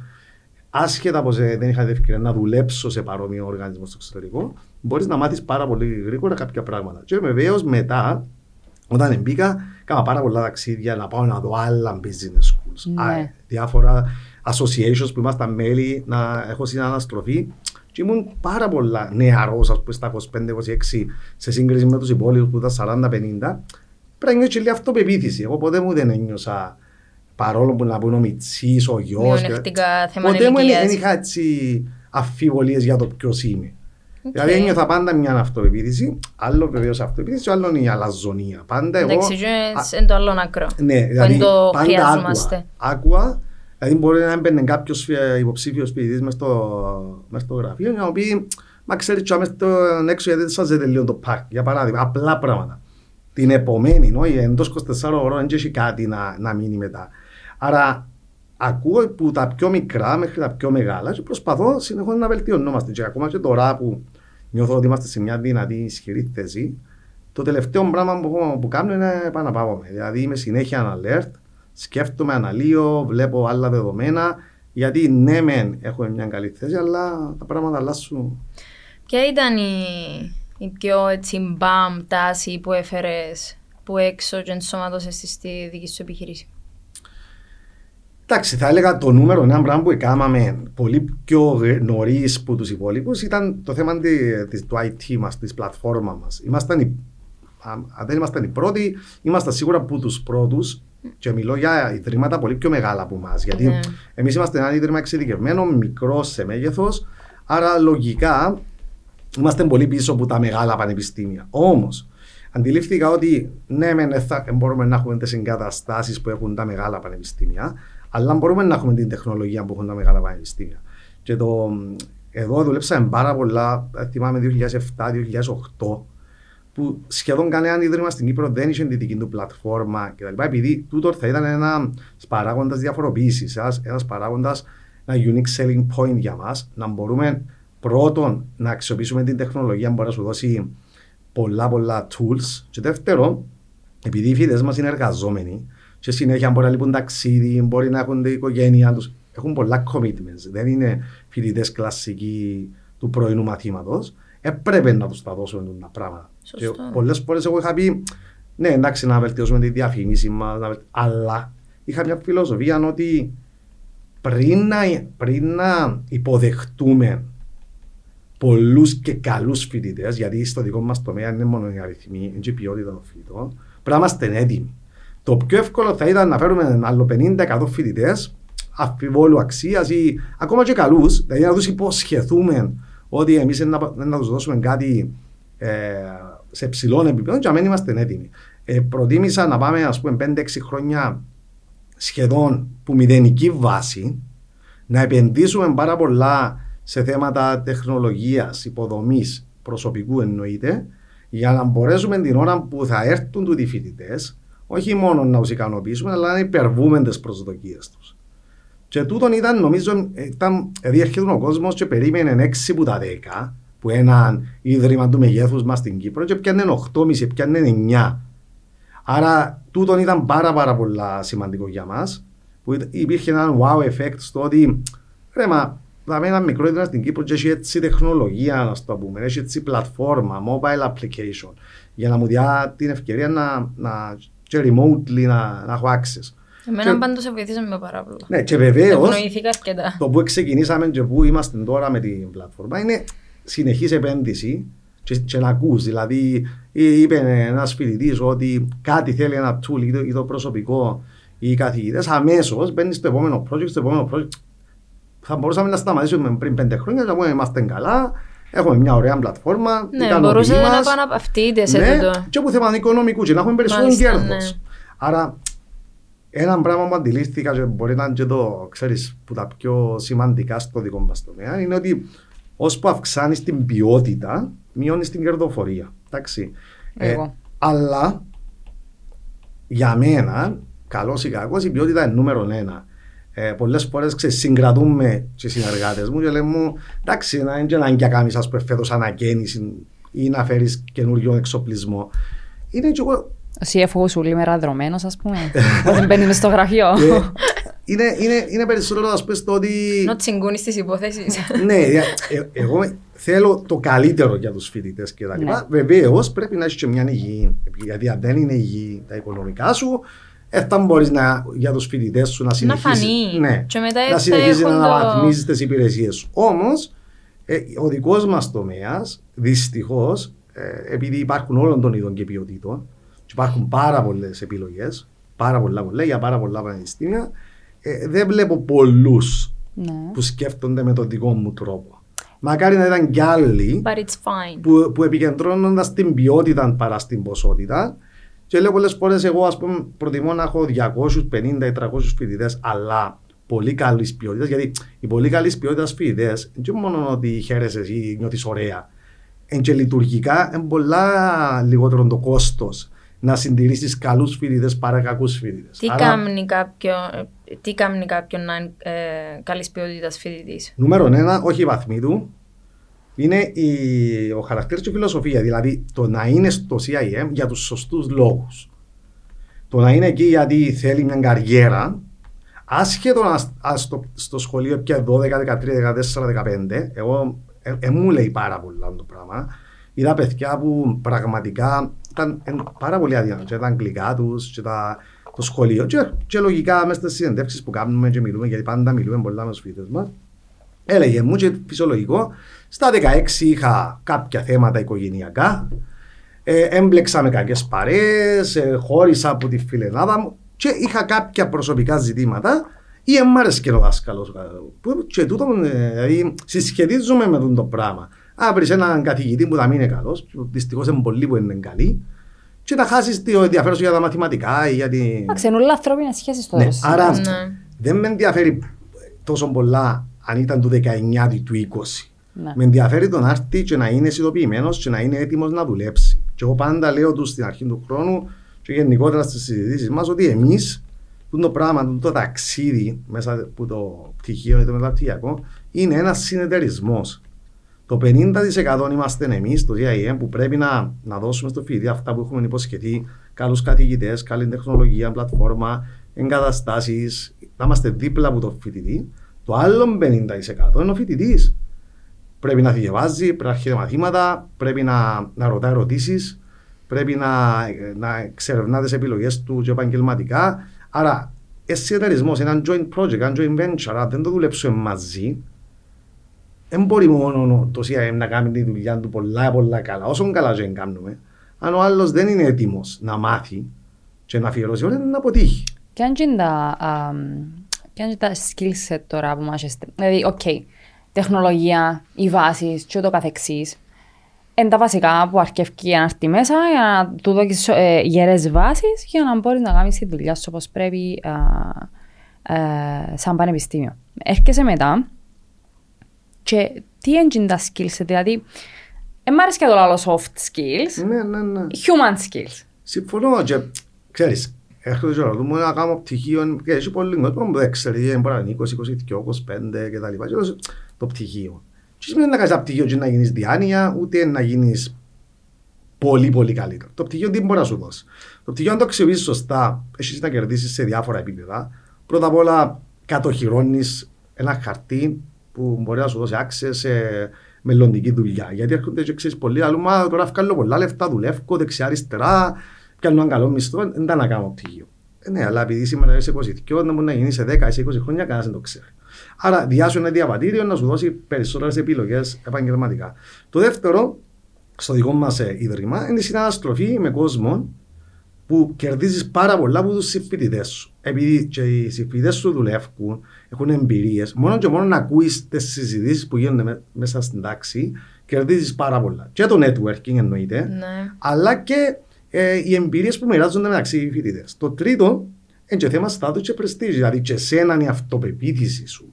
άσχετα πω δεν είχα την ευκαιρία να δουλέψω σε παρόμοιο οργανισμό στο εξωτερικό, μπορείς να μάθεις πάρα πολύ γρήγορα κάποια πράγματα. Και βεβαίως μετά, όταν μπήκα, έκανα πάρα πολλά ταξίδια να πάω να δω άλλα business schools. Ναι. Α, διάφορα associations που ήμασταν μέλη, να έχω συναναστροφή. Και ήμουν πάρα πολλά νεαρός, ας πούμε, στα 25-26, σε σύγκριση με τους υπόλοιπους που ήταν 40-50. Πρέπει να νιώσει λίγη αυτοπεποίθηση. Εγώ ποτέ μου δεν ένιωσα παρόλο που να πούνε ο Μιτσής, ο γιος. Μειονεκτικά θέματα Ποτέ μου δεν ηλικίας. είχα έτσι αμφιβολίες για το ποιος είμαι. Οκ. Δηλαδή ένιωθα πάντα μια αυτοπεποίθηση, άλλο βεβαίως αυτοπεποίθηση, άλλο η αλαζονία. Πάντα εγώ... Εντάξει, και α, σε το άλλο άκρο. ναι, Που δηλαδή εν το πάντα χρειαζόμαστε. άκουα. Άκουα, δηλαδή μπορεί να έμπαινε κάποιος υποψήφιος φοιτητής μες στο, μες στο γραφείο για να πει Μα ξέρεις, τσάμε στον έξω γιατί δεν σας δεν τελείω το πάρκ. Για παράδειγμα, απλά πράγματα. Την επομένη, νο, εντός 24 ώρων δεν έχει κάτι να, να μείνει μετά. Άρα, ακούω που τα πιο μικρά μέχρι τα πιο μεγάλα και προσπαθώ συνεχώς να βελτιωνόμαστε. Και ακόμα και τώρα που νιώθω ότι είμαστε σε μια δυνατή ισχυρή θέση, το τελευταίο πράγμα που, έχω- που κάνω είναι πάνω να πάω. Δηλαδή είμαι συνέχεια alert, σκέφτομαι, αναλύω, βλέπω άλλα δεδομένα. Γιατί ναι, μεν έχουμε μια καλή θέση, αλλά τα πράγματα αλλάσουν. Ποια ήταν η, η πιο έτσι μπαμ τάση που έφερες που έξω και ενσωματώσες στη- στη δική σου επιχείρηση. Εντάξει, θα έλεγα το νούμερο ένα πράγμα που έκαναμε πολύ πιο νωρίς από τους υπόλοιπους ήταν το θέμα τη, της, του IT μας, της πλατφόρμας μας. Ήμασταν οι, αν αν δεν ήμασταν οι πρώτοι, ήμασταν σίγουρα από τους πρώτους και μιλώ για ιδρύματα πολύ πιο μεγάλα από εμάς. Γιατί Ναι. εμείς είμαστε ένα ίδρυμα εξειδικευμένο, μικρό σε μέγεθος, άρα λογικά είμαστε πολύ πίσω από τα μεγάλα πανεπιστήμια. Όμως, αντιλήφθηκα ότι ναι, μεν δεν θα- δεν μπορούμε να έχουμε τις εγκαταστάσεις που έχουν τα μεγάλα πανεπιστήμια, αλλά μπορούμε να έχουμε την τεχνολογία που έχουν τα μεγάλα πανεπιστήμια. Και το, εδώ δουλέψαμε πάρα πολλά, ε, θυμάμαι 2007-2008, που σχεδόν κανένα ίδρυμα στην Κύπρο δεν είχε τη δική του πλατφόρμα κτλ. Επειδή τούτο θα ήταν ένα παράγοντα διαφοροποίησης, ένα παράγοντα, ένα unique selling point για μας, να μπορούμε πρώτον να αξιοποιήσουμε την τεχνολογία που μπορεί να σου δώσει πολλά πολλά tools. Και δεύτερον, επειδή οι φοιτητές μας είναι εργαζόμενοι, και συνέχεια μπορεί να λείπουν ταξίδι, μπορεί να έχουν την οικογένεια τους, έχουν πολλά commitments. Δεν είναι φοιτητές κλασικοί του πρωινού μαθήματος. Έπρεπε να τους τα δώσουμε τα πράγματα. Σωστό. Πολλές φορές εγώ είχα πει, ναι, εντάξει, να βελτιώσουμε τη διαφήμιση μας, αλλά είχα μια φιλοσοφία ότι πριν να, πριν να υποδεχτούμε πολλούς και καλούς φοιτητές, γιατί στο δικό μας τομέα είναι μόνο οι αριθμοί, είναι και η ποιότητα των φοιτητών, πρέπει να είμαστε έτοιμοι. Το πιο εύκολο θα ήταν να φέρουμε άλλο 50-100 φοιτητές, αφιβόλου αξίας ή ακόμα και καλούς, δηλαδή να τους υποσχεθούμε ότι εμείς δεν να τους δώσουμε κάτι ε, σε ψηλό επίπεδο και να μην είμαστε έτοιμοι. Ε, προτίμησα να πάμε, ας πούμε, 5-6 χρόνια σχεδόν που μηδενική βάση, να επενδύσουμε πάρα πολλά σε θέματα τεχνολογίας, υποδομής, προσωπικού εννοείται, για να μπορέσουμε την ώρα που θα έρθουν του φοιτητές, όχι μόνο να τους ικανοποιήσουμε, αλλά να υπερβούμε τις προσδοκίες τους. Και τούτον ήταν, νομίζω, ήταν, δηλαδή έρχεται ο κόσμος και περίμενε 6 που τα 10, που ένα ίδρυμα του μεγέθους μας στην Κύπρο, και πιάνε 8,5, πιάνε 9. Άρα, τούτον ήταν πάρα, πάρα πολλά σημαντικό για μας, που υπήρχε ένα wow effect στο ότι, ρε, μα, θα ένα μικρό ίδρυμα στην Κύπρο και έχει έτσι τεχνολογία, να το πούμε, έχει έτσι πλατφόρμα, mobile application, για να μου διά την ευκαιρία να, να και remotely να, να έχω access. Εμένα Και- πάντως σε βοηθήσαμε πάρα πολλά. Ναι, και βεβαίως Ευνοήθηκα αρκετά. το που ξεκινήσαμε και που είμαστε τώρα με την πλατφόρμα είναι συνεχής επένδυση και, και να ακούς. Δηλαδή, ή- είπε ένας φοιτητής ότι κάτι θέλει ένα tool ή το, ή το προσωπικό ή οι καθηγητές, αμέσως μπαίνεις στο επόμενο project, στο επόμενο project. Θα μπορούσαμε να σταματήσουμε πριν πέντε χρόνια να πούμε είμαστε καλά, έχουμε μια ωραία πλατφόρμα. Ναι, ικανοποιεί μπορούσατε να μας. επαναπαυτείτε σε Ναι, τούτο. και από θέμα οικονομικού και να έχουμε περισσότερο Μάλιστα, κέρδο. ναι. Άρα, ένα πράγμα που αντιλήφθηκα και μπορεί να είναι και το, ξέρεις, που τα πιο σημαντικά στο δικό μας τομέα είναι ότι ώσπου αυξάνεις την ποιότητα, μειώνεις την κερδοφορία. Εντάξει. Εγώ. αλλά για μένα, καλός ή κακός, η ποιότητα είναι νούμερο ένα. Ε, Πολλές φορές συγκρατούμε και οι συνεργάτες μου και λέμε μου, εντάξει, να είναι και έναν κιακάμι σα που εφέτο ανακαίνιση ή να φέρεις καινούριο εξοπλισμό. Είναι και εγώ. Ο CFO σου λίμερα δρομένος, ας πούμε, όταν μπαίνει μες στο γραφείο. ε, είναι, είναι, είναι περισσότερο να πει το ότι. Να τσιγκούνεις τις υποθέσεις. ναι, ε, ε, εγώ θέλω το καλύτερο για τους φοιτητές και τα λοιπά. Ναι. Βεβαίως πρέπει να έχεις και μια υγιή. Γιατί αν δεν είναι υγιή τα οικονομικά σου, δεν θα μπορεί για τους φοιτητές σου να συνεχίσει. φανεί. Ναι, Και μετά να θα συνεχίζει να έχουν το- αναβαθμίζεις τις υπηρεσίες σου. Όμως, ε, ο δικός μας τομέας, δυστυχώς, ε, επειδή υπάρχουν όλων των ειδών και ποιοτήτων, και υπάρχουν πάρα πολλές επιλογές, πάρα πολλά κολέγια, πάρα πολλά πανεπιστήμια. Ε, δεν βλέπω πολλούς Ναι. που σκέφτονται με τον δικό μου τρόπο. Μακάρι να ήταν κι άλλοι But it's fine. που, που επικεντρώνονταν στην ποιότητα παρά στην ποσότητα. Και λέω πολλές φορές, εγώ ας πούμε, προτιμώ να έχω 250 ή 300 φοιτητές, αλλά πολύ καλής ποιότητας. Γιατί οι πολύ καλής ποιότητας φοιτητές, δεν είναι μόνο ότι χαίρεσαι ή νιώθεις ωραία. Εν και λειτουργικά είναι πολλά λιγότερο το κόστος να συντηρήσεις καλούς φοιτητές παρά κακούς φοιτητές. Τι κάνει κάποιο, ε, τι κάνει κάποιον να είναι ε, καλής ποιότητας φοιτητής; Νούμερο ένα, όχι η βαθμή του, είναι η, ο χαρακτήρας και η φιλοσοφία. Δηλαδή το να είναι στο CIM για τους σωστούς λόγους. Το να είναι εκεί γιατί θέλει μια καριέρα, άσχετο να ας, στο, στο σχολείο πια 12, 13, 14, 15, εγώ ε, ε, μου λέει πάρα πολλά το πράγμα. Είδα παιδιά που πραγματικά ήταν ε, πάρα πολύ αδύναμα. Και τα αγγλικά τους, και τα, το σχολείο. Και, και λογικά μέσα στις συνεντεύξεις που κάνουμε και μιλούμε, γιατί πάντα μιλούμε πολλά με τους φοιτητέ μας, έλεγε μου και φυσιολογικό, στα 16 είχα κάποια θέματα οικογενειακά, ε, έμπλεξα με κακές παρέες, ε, χώρισα από τη φιλενάδα μου και είχα κάποια προσωπικά ζητήματα ή μ' άρεσε και ο δάσκαλο. Και τούτο ε, δηλαδή, συσχετίζομαι με αυτό το πράγμα. Αν βρεις έναν καθηγητή που θα μην είναι καλός, δυστυχώς είναι πολλοί που είναι καλοί, και να χάσεις το ενδιαφέρον σου για τα μαθηματικά ή για την. Εντάξει, είναι όλα ανθρώπινα σχέσεις τώρα. Ναι, άρα Ναι. δεν με ενδιαφέρει τόσο πολλά αν ήταν του 19 ή του 20. Ναι. Με ενδιαφέρει το να έρθει και να είναι αισιοδοποιημένο και να είναι έτοιμος να δουλέψει. Και εγώ πάντα λέω τους στην αρχή του χρόνου και γενικότερα στις συζητήσεις μας ότι εμείς το πράγμα, το ταξίδι μέσα από το πτυχίο ή το μεταπτυχιακό είναι ένας συνεταιρισμός. Το 50% είμαστε εμείς, το DIM, που πρέπει να, να δώσουμε στο φοιτητή αυτά που έχουμε υποσχεθεί, καλούς καθηγητές, καλή τεχνολογία, πλατφόρμα, εγκαταστάσεις, να είμαστε δίπλα από το φοιτητή. Το άλλο 50% είναι ο φοιτητής. Πρέπει να διαβάζει, πρέπει να έρχεται μαθήματα, πρέπει να, να ρωτά ερωτήσεις, πρέπει να, να εξερευνά τις επιλογές του και επαγγελματικά. Άρα, ένα συνεταιρισμός, ένα joint project, ένα joint venture, αν δεν το δουλέψουμε μαζί, δεν μπορεί μόνο το CIM να κάνει τη δουλειά του πολλά πολλά καλά, όσο καλά και κάνουμε. Αν ο άλλος δεν είναι έτοιμος να μάθει και να αφιερώσει ώρα, να αποτύχει. Ποια είναι τα, α, ποια είναι τα skill set τώρα που μας είστε. Δηλαδή, οκ, τεχνολογία, οι βάσεις και το καθεξής. Είναι τα βασικά που αρκεύει για να έρθει μέσα, για να του δώσεις ε, γερές βάσεις για να μπορείς να κάνεις τη δουλειά σου όπως πρέπει α, ε, σαν πανεπιστήμιο. Έρχεσαι μετά και τι είναι τα skill set, δηλαδή, δεν μ' αρέσει και το άλλο soft skills, Ναι, ναι, ναι. human skills. Συμφωνώ και ξέρεις, έρχονται και ρωτούν μου να κάνω πτυχίο και έχει πολύ κόσμο που δεν ξέρει, δεν μπορεί να είναι 20, 22, 25 και τα λοιπά. Και λέω, το πτυχίο. Τι σημαίνει να κάνεις ένα πτυχίο και να γίνεις διάνοια, ούτε να γίνεις πολύ πολύ καλύτερο. Το πτυχίο τι μπορεί να σου δώσει. Το πτυχίο αν το αξιοποιήσεις σωστά, έχεις να κερδίσεις σε διάφορα επίπεδα. Πρώτα απ' όλα κατοχυρώνεις ένα χαρτί που μπορεί να σου δώσει άξια σε μελλοντική δουλειά. Γιατί έρχονται και ξέρεις πολλοί άλλοι, μα τώρα βγάλω πολλά λεφτά, δουλεύω δεξιά-αριστερά, πιάνω έναν καλό μισθό, δεν τα να κάνω πτυχίο. Ε, ναι, αλλά επειδή σήμερα είσαι 22, να μπορεί να γίνεις σε 10 ή σε 20 χρόνια, κανένας δεν το ξέρει. Άρα, διάσου ένα διαβατήριο να σου δώσει περισσότερες επιλογές επαγγελματικά. Το δεύτερο, στο δικό μας ίδρυμα, είναι η συναναστροφή με κόσμο που κερδίζεις πάρα πολλά από τους συμφοιτητές σου. Επειδή και οι συμφοιτητές σου δουλεύουν, έχουν εμπειρίες, μόνο και μόνο να ακούεις τις συζητήσεις που γίνονται με- μέσα στην τάξη, κερδίζεις πάρα πολλά. Και το networking εννοείται, Ναι. αλλά και ε, οι εμπειρίες που μοιράζονται μεταξύ οι φοιτητές. Το τρίτο είναι και θέμα στάτους και πρεστίζ. Δηλαδή, και εσένα είναι η αυτοπεποίθηση σου.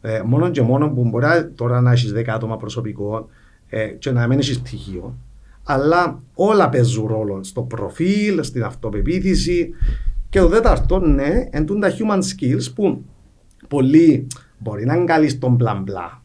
Ε, μόνο και μόνο που μπορεί τώρα να έχεις 10 άτομα προσωπικό ε, και να μην έχεις πτυχίο. Αλλά όλα παίζουν ρόλο στο προφίλ, στην αυτοπεποίθηση. Και το τέταρτο, ναι, είναι τα human skills που πολλοί μπορεί να είναι καλοί στον μπλα μπλα.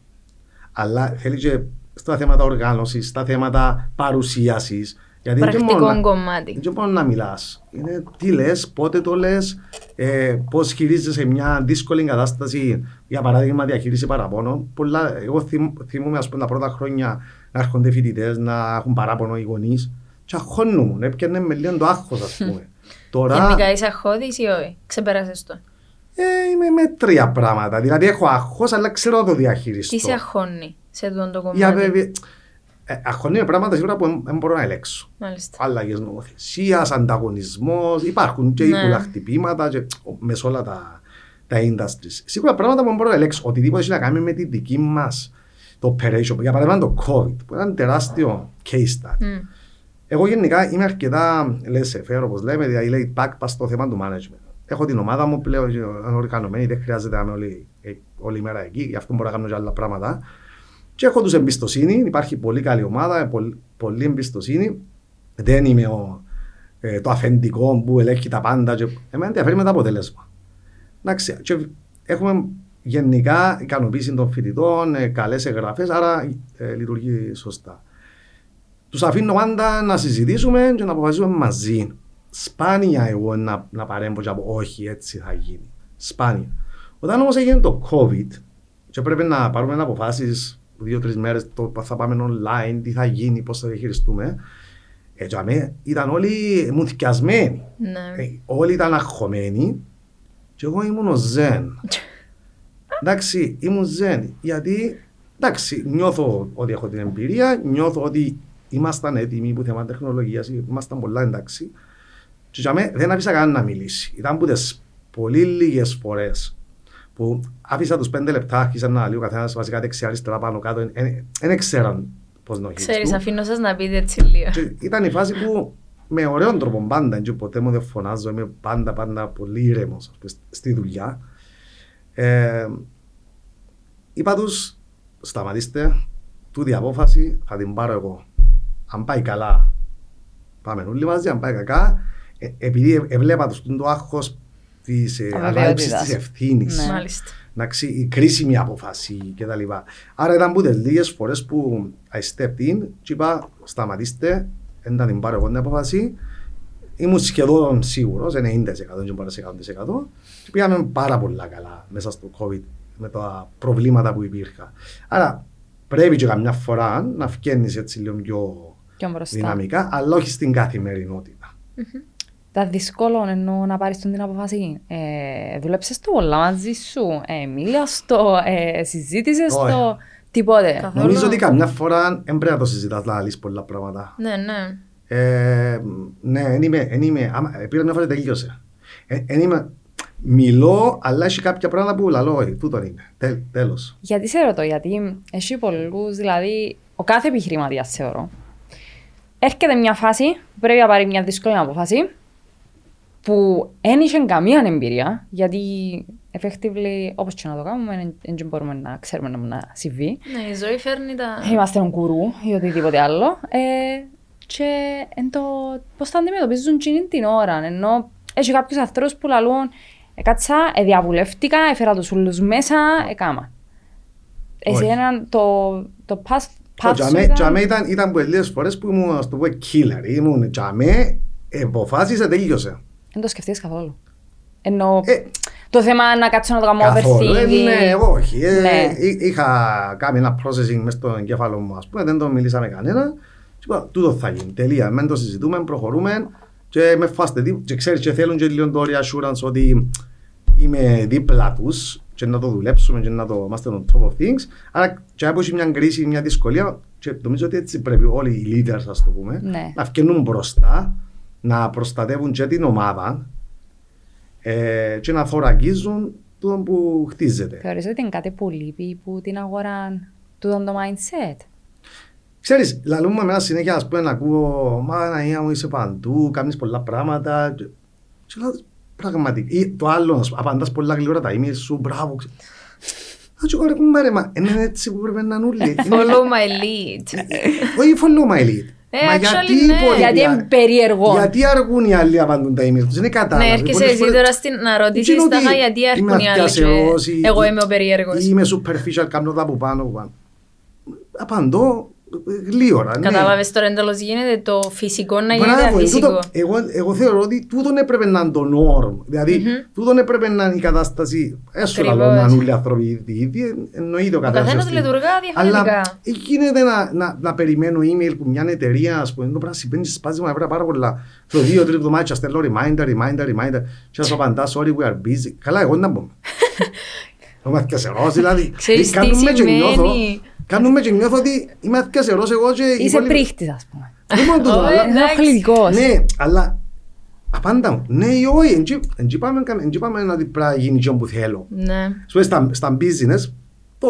Αλλά θέλει και στα θέματα οργάνωσης, στα θέματα παρουσίασης. Γιατί δεν είναι μόνο Πρακτικό να- κομμάτι. δεν είναι μόνο να μιλάς. Είναι τι λες, πότε το λες, ε, πώς χειρίζεσαι μια δύσκολη κατάσταση, για παράδειγμα διαχείριση παραπώνων. Πολλά, εγώ θυμ, θυμούμαι ας πούμε, τα πρώτα χρόνια να έρχονται φοιτητές να έχουν παράπονο οι γονείς. Και αγχώνουν, έπιανε με λίγο το άγχος, ας πούμε. Τώρα Γενικά είσαι αχώδης ή όχι; Ξεπέρασες το. ε, είμαι με τρία πράγματα. Δηλαδή έχω άγχος, αλλά ξέρω να το διαχειριστώ. Τι σε αχώνει σε αυτό το Για, κομμάτι; βέβαια, Ε, Αγχώνει πράγματα σίγουρα που δεν μπορώ να ελέγξω. Μάλιστα. Αλλαγέ νομοθεσίας, ανταγωνισμός, υπάρχουν και Ναι. ύπουλα χτυπήματα και μες σε όλα τα, τα industries. Σίγουρα πράγματα που δεν μπορώ να ελέγξω. Οτιδήποτε έχει να κάνει με τη δική μας το operation. Για παράδειγμα το COVID, που είναι ένα τεράστιο case study. Μμ. Εγώ γενικά είμαι αρκετά laissez-faire, όπως λέμε, δηλαδή laid back πας στο θέμα του management. Έχω την ομάδα μου πλέον είναι οργανωμένη, δεν χρειάζεται να είμαι όλη, ε, όλη μέρα εκεί, γι' αυτό μπορώ να κάνω και άλλα πράγματα. Και έχω τους εμπιστοσύνη, υπάρχει πολύ καλή ομάδα, ε, πολύ, πολύ εμπιστοσύνη. Δεν είμαι ο, ε, το αφεντικό που ελέγχει τα πάντα. Και, εμένα ενδιαφέρει με το αποτέλεσμα. Εντάξει, και έχουμε γενικά ικανοποίηση των φοιτητών, ε, καλές εγγραφές, άρα ε, λειτουργεί σωστά. Τους αφήνω πάντα να συζητήσουμε και να αποφασίσουμε μαζί. Σπάνια εγώ να, να παρέμβω και να πω όχι, έτσι θα γίνει. Σπάνια. Όταν όμως έγινε το COVID και πρέπει να πάρουμε αποφάσεις δύο-τρεις μέρες, το που θα πάμε online, τι θα γίνει, πώς θα διαχειριστούμε. Ε, για μέ, ήταν όλοι μουθιασμένοι. Ναι. Ε, όλοι ήταν αγχωμένοι και εγώ ήμουν ο Ζεν. εντάξει, ήμουν Ζεν. Γιατί, εντάξει, νιώθω ότι έχω την εμπειρία, νιώθω ότι ήμασταν έτοιμοι που θέμα τεχνολογίας, ήμασταν πολλά εντάξει. Και για μέ, δεν άφησα κανένα να μιλήσει. Ήταν που τις πολύ λίγες φορές που άφησα τους πέντε λεπτά, άρχισαν να λέει ο καθένας βασικά δεξιά-αριστερά πάνω κάτω. Δεν ξέραν πώς να Ξέρεις, χειριστούν. αφήνω σας να πείτε έτσι λίγο. Και ήταν η φάση που με ωραίον τρόπο πάντα, και ποτέ μου δεν φωνάζω, είμαι πάντα πάντα πολύ ήρεμος στη δουλειά. Ε, είπα τους, σταματήστε, τούτη η απόφαση θα την πάρω εγώ. Αν πάει καλά, πάμε όλοι μαζί, αν πάει κακά, ε, επειδή ε, έβλεπα τους το άγχος της ε, Αβεβαιότητας. ανάληψης της ευθύνης Ναι. Μάλιστα. εντάξει, η κρίσιμη απόφαση κτλ. Άρα ήταν που τις λίγες φορές που I stepped in και είπα σταματήστε, δεν θα την πάρω εγώ την απόφαση. Ήμουν σχεδόν σίγουρος, 90% δεν πάρω σε 100% και πήγαμε πάρα πολλά καλά μέσα στο COVID με τα προβλήματα που υπήρχαν. Άρα πρέπει και καμιά φορά να φκένεις έτσι λίγο πιο Πιο μπροστά. δυναμικά, αλλά όχι στην καθημερινότητα. Τα δύσκολο εννοώ να πάρεις τον την αποφάση. Ε, δούλεψες το πολλά μαζί σου. Ε, μίλας το, ε, συζήτησες Όχι. το. Τίποτε. Καθόλου. Νομίζω ότι καμιά φορά δεν πρέπει να το συζητάς να λύσεις πολλά πράγματα. Ναι, ναι. Ε, ναι, εν είμαι, εν είμαι, άμα, ε, πήρα μια φορά τελείωσε. Ε, εν είμαι, μιλώ, αλλά έχει κάποια πράγματα που λαλώ, όχι, τούτο είναι, Τέλ, τέλος. Γιατί σε ρωτώ, γιατί έχει πολλούς, δηλαδή, ο κάθε επιχειρηματίας θεωρώ. Έρχεται μια φάση που πρέπει να πάρει μια δύσκολη απόφαση που δεν είχε καμία εμπειρία, γιατί effectively, όπως και να το κάνουμε, δεν μπορούμε να ξέρουμε να, να συμβεί. Ναι, η ζωή φέρνει τα... Είμαστε un γκουρού ή οτιδήποτε άλλο. Ε, και εν το πώς θα αντιμετωπίζουν εκείνη την ώρα. Ενώ έχει κάποιους ανθρώπους που λαλούν ε, κάτσα, ε, διαβουλεύτηκα, έφερα τους ούλους μέσα, έκαμα. Εσύ Όχι. έναν το, το past, path Για σου μέ- ήταν- για μέ ήταν, ήταν πολλές φορές που ήμουν, ας το πω, killer. Ήμουν, για μέ, αποφάσισε, τελείωσε. Δεν το σκεφτείς καθόλου. Ενώ Ε, το θέμα να κάτσω να το κάνω Καθόλου. Ε, overthinking. ναι, εγώ όχι. Ε, Ναι. εί- είχα κάνει ένα processing μες στο εγκέφαλο μου, ας πούμε, δεν το μιλήσαμε κανένα. Και είπα, τούτο θα γίνει. Τελεία. Μεν το συζητούμε, προχωρούμε και με φάστε. τι- Και ξέρεις, και θέλουν και λίγο το reassurance ότι είμαι δίπλα τους και να το δουλέψουμε και να το είμαστε on top of things. Άρα, και από έχει μια κρίση, μια δυσκολία, και νομίζω ότι έτσι πρέπει όλοι οι leaders, ας το πούμε, Ναι. να βγαίνουν μπροστά, να προστατεύουν και την ομάδα ε, και να θωρακίζουν το που χτίζεται. Θεωρείς ότι είναι κάτι που λείπει που την αγορά τούτο το mindset; Ξέρεις, λαλούμε εμένα συνέχεια ας πούμε να ακούω «Μα Αναία μου είσαι παντού, κάνεις πολλά πράγματα» και και λέω πραγματικά. Ή το άλλο, ας πούμε, απαντάς πολλά γλυόρα τα email σου, μπράβο. ξε- Α, και εγώ ρε κουμπάρε, μα είναι έτσι που πρέπει να είναι όλοι. Είναι- Follow my lead. Όχι follow my lead. Ε, Μα actually, γιατί ναι. οι πολλοί- Γιατί είναι περίεργο. Γιατί αργούν οι άλλοι να απαντούν τα email τους, δεν κατάλαβα. Ναι, έρχεσαι Πολλές εσύ φορές- τώρα στην- να ρωτήσεις Εκείνο τα ότι γιατί είμαι έρχουν οι άλλοι αυτιάσεως και ή- εγώ ή- είμαι ο περίεργος. ή Είμαι superficial, κάνω τα που πάνω που πάνω. Απαντώ ε, γλύωρα. ναι. Κατάλαβες τώρα εντελώς γίνεται το φυσικό να γίνεται Μπράβο, ε, αφυσικό. τούτο, εγώ, εγώ θεωρώ ότι τούτον έπρεπε να είναι το norm. Δηλαδή, Μμμ. τούτον έπρεπε να είναι η κατάσταση. Έσου Ακριβώς. λαλό να είναι όλοι οι άνθρωποι οι ίδιοι, εννοείται ο καθένας. καθένας σωστή. λειτουργά διαφορετικά. Αλλά ε, γίνεται να, να, να περιμένω email που μια εταιρεία, ας πούμε, το πράγμα συμβαίνει στις σπάζεις μου να πάρα πολλά. Το δύο, τρίτο εβδομάδες και στέλνω reminder, reminder, reminder και να σου απαντά, sorry, we are busy. Καλά, εγώ να πω. Είμαι αθιασερός δηλαδή. Ξέρεις Ε, τι κάνουμε και νιώθω- σημαίνει. Κάνουμε και νιώθω ότι είμαι αθιασερός εγώ και... οι Είσαι υπόλοιποι- πρίχτης, ας πούμε. Δεν μόνο τούτο, Ω, αλλά- εντάξει. Ενοχλητικός. Ναι, αλλά απάντα μου. Ναι ή όχι, εν τζι- εν τζι πάμε καν- εν τζι πάμε να δει πρέπει να γίνει και όπου θέλω. Ναι. Σου πω, στα, στα business, το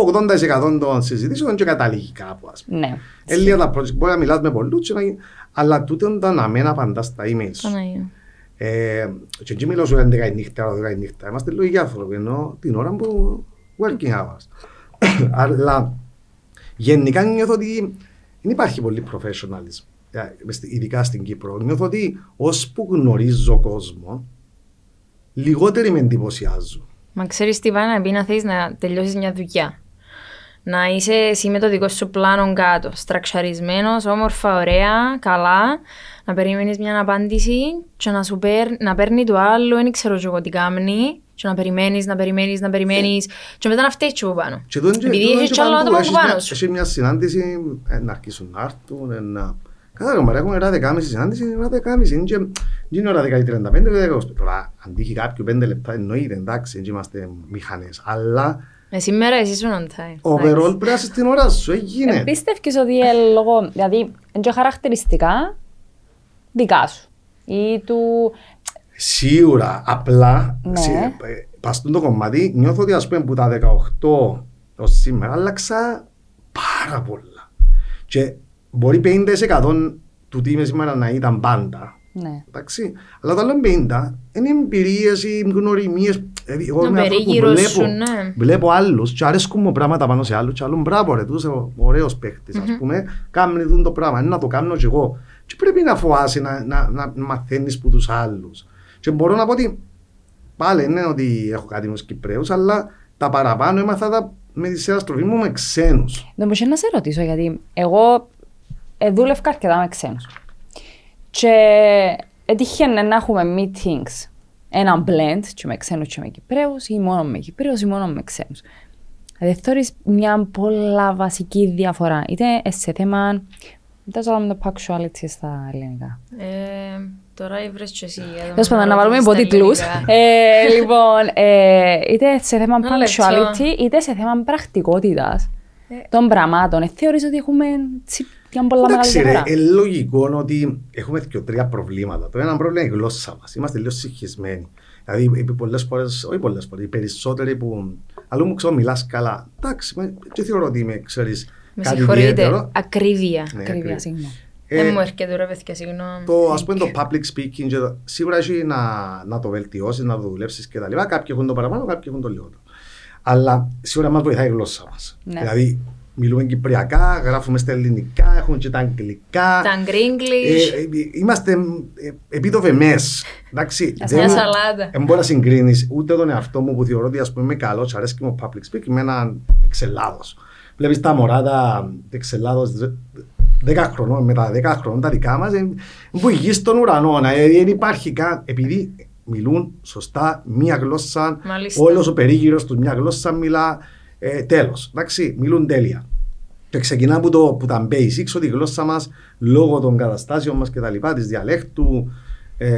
80% των συζητήσεων και καταλήγει κάπου, ας πούμε. Ναι. Ε, λίγα τα project, μπορεί να μιλάς με πολλούς, και να γίνει- αλλά τούτο ήταν να μην απαντάς στα email σου. Παναγία. Ε, και εκεί μιλάω σου 11 η νύχτα, 12 η νύχτα. Είμαστε λογικοί άνθρωποι, ενώ την ώρα που working hours. Αλλά γενικά νιώθω ότι δεν υπάρχει πολύ professionalism, ε, μες στη- ειδικά στην Κύπρο. Νιώθω ότι ώσπου γνωρίζω κόσμο, λιγότεροι με εντυπωσιάζουν. Μα ξέρεις τι πάει να πει να θέλεις να τελειώσεις μια δουλειά. Να είσαι εσύ με το δικό σου πλάνο κάτω, στραξαρισμένος, όμορφα, ωραία, καλά, να περιμένεις μια απάντηση και να, σου παίρ, να παίρνει το άλλο, δεν ξέρω και εγώ τι κάνει, και να περιμένεις, να περιμένεις, να περιμένεις και μετά να φταίεις και από πάνω. Και τούτο είναι- Επειδή τούτο είναι έχεις και κι άλλο παντού. άτομα από Έχεις μια- πάνω σου. Έχεις μια συνάντηση, ε, να αρχίσουν να έρθουν, ε, να... Κατά κομμάτι έχουμε ώρα 10.30 συνάντηση, είναι ώρα 10.30, είναι και- δεν είναι ώρα 10.35, δεν είναι Τώρα, αν τύχει κάποιο 5 λεπτά, εννοείται, εντάξει, δεν είμαστε μηχανές, αλλά Ε, σήμερα εσύ ήσουν on time. overall πρέπει να είσαι στην ώρα σου, έγινε. Ε, Πίστευκες ότι ε, λόγω, δηλαδή, είναι και χαρακτηριστικά δικά σου. Ή του... Σίγουρα, απλά, Ναι. σε- ε, πας στον το κομμάτι, νιώθω ότι ας πούμε που τα 18 ως σήμερα άλλαξα πάρα πολλά. Και μπορεί 50% του τι είμαι σήμερα να ήταν πάντα, Ναι. Εντάξει. Αλλά το άλλο 50 είναι εμπειρίες ή γνωριμίες. Δηλαδή, εγώ Να είμαι άνθρωπος που περίγυρος σου, βλέπω, ναι. βλέπω άλλους και αρέσκουν μου πράγματα πάνω σε άλλους και άλλον μπράβο ρε, τους ο ωραίος παίχτης ας πούμε, κάνει δουν το πράγμα, είναι να το κάνω και εγώ. Και πρέπει να φοάσαι να, να, να μαθαίνεις που τους άλλους. Και μπορώ να πω ότι πάλι είναι ότι έχω κάτι με τους Κυπρέους, αλλά τα παραπάνω έμαθα τα με τη συναστροφή μου με ξένους. Δεν μπορούσα να σε ρωτήσω, γιατί εγώ ε, δούλευκα αρκετά με ξένους. Και έτυχε να έχουμε meetings, ένα blend και με ξένους και με Κυπρέους ή μόνο με Κυπρέους ή μόνο με ξένους. Δηλαδή θεωρείς μια πολλά βασική διαφορά, είτε σε θέμα, δεν ξέρω το punctuality στα ελληνικά. Ε, τώρα βρες και εσύ. εδώ Τέλος πάντων, να βάλουμε ρωτήσεις τα υποτίτλους. ελληνικά. Ε, λοιπόν, ε, είτε σε θέμα Ένα λεπτό. punctuality, είτε σε θέμα πρακτικότητας Ε. των πραγμάτων. Ε, θεωρείς ότι έχουμε τσι- μια πολλά μεγάλη Εντάξει, ρε, διαφορά. είναι λογικό ότι έχουμε και τρία προβλήματα. Το ένα πρόβλημα είναι η γλώσσα μας. Είμαστε λίγο συγχυσμένοι. Δηλαδή, επί πολλές φορές, όχι πολλές φορές, οι περισσότεροι που. Αλλού μου ξέρω, μιλάς καλά. Εντάξει, μα δεν θεωρώ ότι είμαι, ξέρεις, Με κάτι συγχωρείτε. ιδιαίτερο. Ακρίβεια. Ναι, Ακριβία, ακριβώς. συγγνώμη. Δεν Ε, μου έρχεται ρε παιδιά, συγγνώμη. το, ας πούμε το public speaking και το, σίγουρα έχει να, να το βελτιώσεις, να το δουλέψεις και τα λοιπά. Κάποιοι έχουν το παραπάνω, κάποιοι έχουν το λιγότερο. Αλλά σίγουρα μας βοηθάει η γλώσσα μας. Ναι. Δηλαδή, μιλούμε κυπριακά, γράφουμε στα ελληνικά, έχουμε και τα αγγλικά. Τα γκρίγκλις. Ε, ε, είμαστε ε, επίδοβε μες. Εντάξει, Ας δεν μια μου- σαλάτα. Δεν μπορεί να συγκρίνεις ούτε τον εαυτό μου που θεωρώ ότι ας πούμε, είμαι καλός, αρέσει και μου public speaking με έναν εξελάδος. Βλέπεις τα μωρά τα εξελάδος 10 χρονών, με τα 10 χρονών τα δικά μας, που γης στον ουρανό. ε, Δεν υπάρχει καν. Επειδή μιλούν σωστά μία γλώσσα, Μάλιστα. όλος ο περίγυρος τους μία γλώσσα μιλά. Ε, Τέλος. Εντάξει, μιλούν τέλεια. Και ξεκινά από, το, από τα basics ότι η γλώσσα μας λόγω των καταστάσεων μας και τα λοιπά, της διαλέκτου, ε,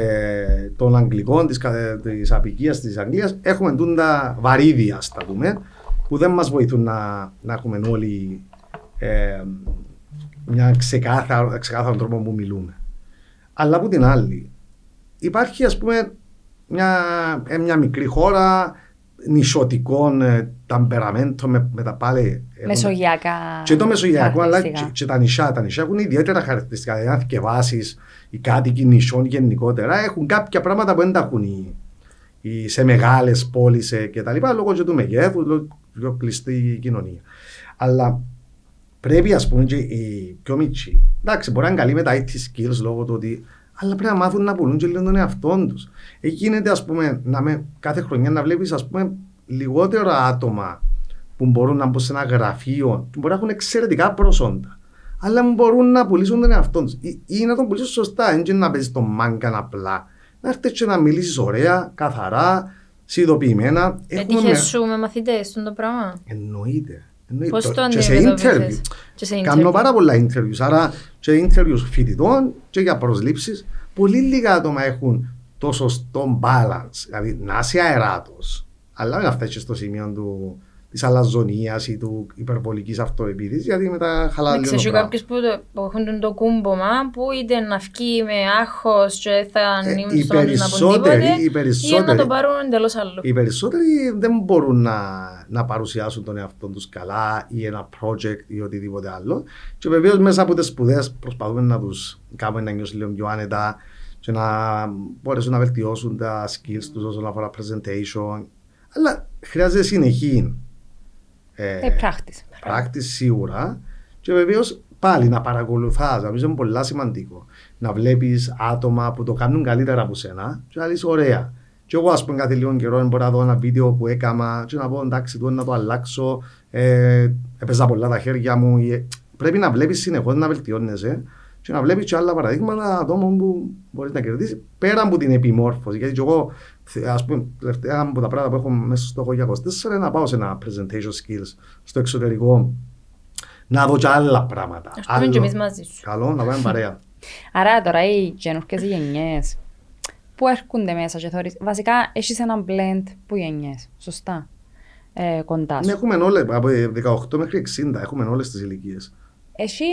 των Αγγλικών, της της απικίας της Αγγλίας, έχουμε τούντα βαρύδια, στα πούμε, που δεν μας βοηθούν να, να έχουμε όλοι ε, μια ξεκάθαρο, ξεκάθαρο τρόπο που μιλούμε. Αλλά από την άλλη, υπάρχει ας πούμε μια, ε, μια μικρή χώρα νησιωτικών ε, ταμπεραμέντων με, με τα πάλι. έχουν- Μεσογειακά. και το Μεσογειακό, αλλά και, χαρακτηριστικά. και τα νησιά. Τα νησιά έχουν ιδιαίτερα χαρακτηριστικά. Δηλαδή, αν θυκευάσει οι κάτοικοι νησιών γενικότερα, έχουν κάποια πράγματα που δεν τα έχουν οι, οι- σε μεγάλες πόλεις κτλ. Λόγω και του μεγέθους, λόγω πιο κλειστή κοινωνία. Αλλά πρέπει, ας πούμε, και οι πιο μικροί. Εντάξει, μπορεί να είναι καλοί με τα IT skills λόγω του ότι. Αλλά πρέπει να μάθουν να πουλούν και λίγο τον εαυτό τους. Γίνεται, ας πούμε, να με, κάθε χρονιά να βλέπεις, ας πούμε, λιγότερα άτομα που μπορούν να μπουν σε ένα γραφείο, που μπορεί να έχουν εξαιρετικά προσόντα, αλλά μπορούν να πουλήσουν τον εαυτό τους. Ή, ή να τον πουλήσουν σωστά, δεν είναι να παίζεις τον μάγκα απλά. Να έρθεις και να μιλήσεις ωραία, καθαρά, συνειδητοποιημένα. Έχουμε Έτυχε με- σου με μαθητές στον το πράγμα. Εννοείται. Εννοείται. Πώς το και σε αντιμετώπισες; interview. Και σε Κάνω interview. πάρα πολλά interviews. Άρα και interviews φοιτητών και για προσλήψεις. Πολύ λίγα άτομα έχουν το σωστό balance. Δηλαδή να είσαι αεράτος. Αλλά να φτάσει στο σημείο του της αλαζονίας ή του υπερβολικής αυτοεπίθεση, γιατί μετά χαλάει Δεν λίγο. ξέρω το πράγμα. κάποιους που, το- που έχουν τον το κούμπομα που είτε να βγει με άγχος και θα Ε, ανοίγουν οι στον άλλον να πούν περισσότεροι- τίποτε οι ή να περισσότεροι- το πάρουν εντελώς άλλο. Οι περισσότεροι δεν μπορούν να, να παρουσιάσουν τον εαυτό τους καλά ή ένα project ή οτιδήποτε άλλο. Και βεβαίως μέσα από τις σπουδές προσπαθούμε να τους κάνουμε να νιώσουν λίγο πιο άνετα και να μπορέσουν να βελτιώσουν τα skills τους όσον αφορά presentation. Αλλά χρειάζεται συνεχή ε, Ε, πράκτης. practice σίγουρα. Και βεβαίως πάλι να παρακολουθάς. Νομίζω είναι πολύ σημαντικό. Να βλέπεις άτομα που το κάνουν καλύτερα από σένα και να λες ωραία. Και εγώ, ας πούμε, κάθε λίγο καιρό μπορώ να δω ένα βίντεο που έκανα και να πω εντάξει, τώρα να το αλλάξω. Ε, έπαιζα πολλά τα χέρια μου. ή, ε, Πρέπει να βλέπεις συνεχώς να βελτιώνεσαι και να βλέπεις και άλλα παραδείγματα ατόμων που μπορείς να κερδίσεις πέρα από την επιμόρφωση. Γιατί και εγώ, ας πούμε, τελευταία από τα πράγματα που έχω μέσα στο στόχο για 24 είναι να πάω σε ένα presentation skills στο εξωτερικό να δω και άλλα πράγματα. Ας πούμε και Άλλο- εμείς μαζί σου. Καλό, να πάμε παρέα. Άρα τώρα οι καινούργιες γενιές που έρχονται μέσα και θεωρείς, βασικά έχεις ένα blend που γενιές, σωστά, ε, κοντά σου. Ναι, έχουμε όλες, από 18 μέχρι 60, έχουμε όλες τις ηλικίες. Έχει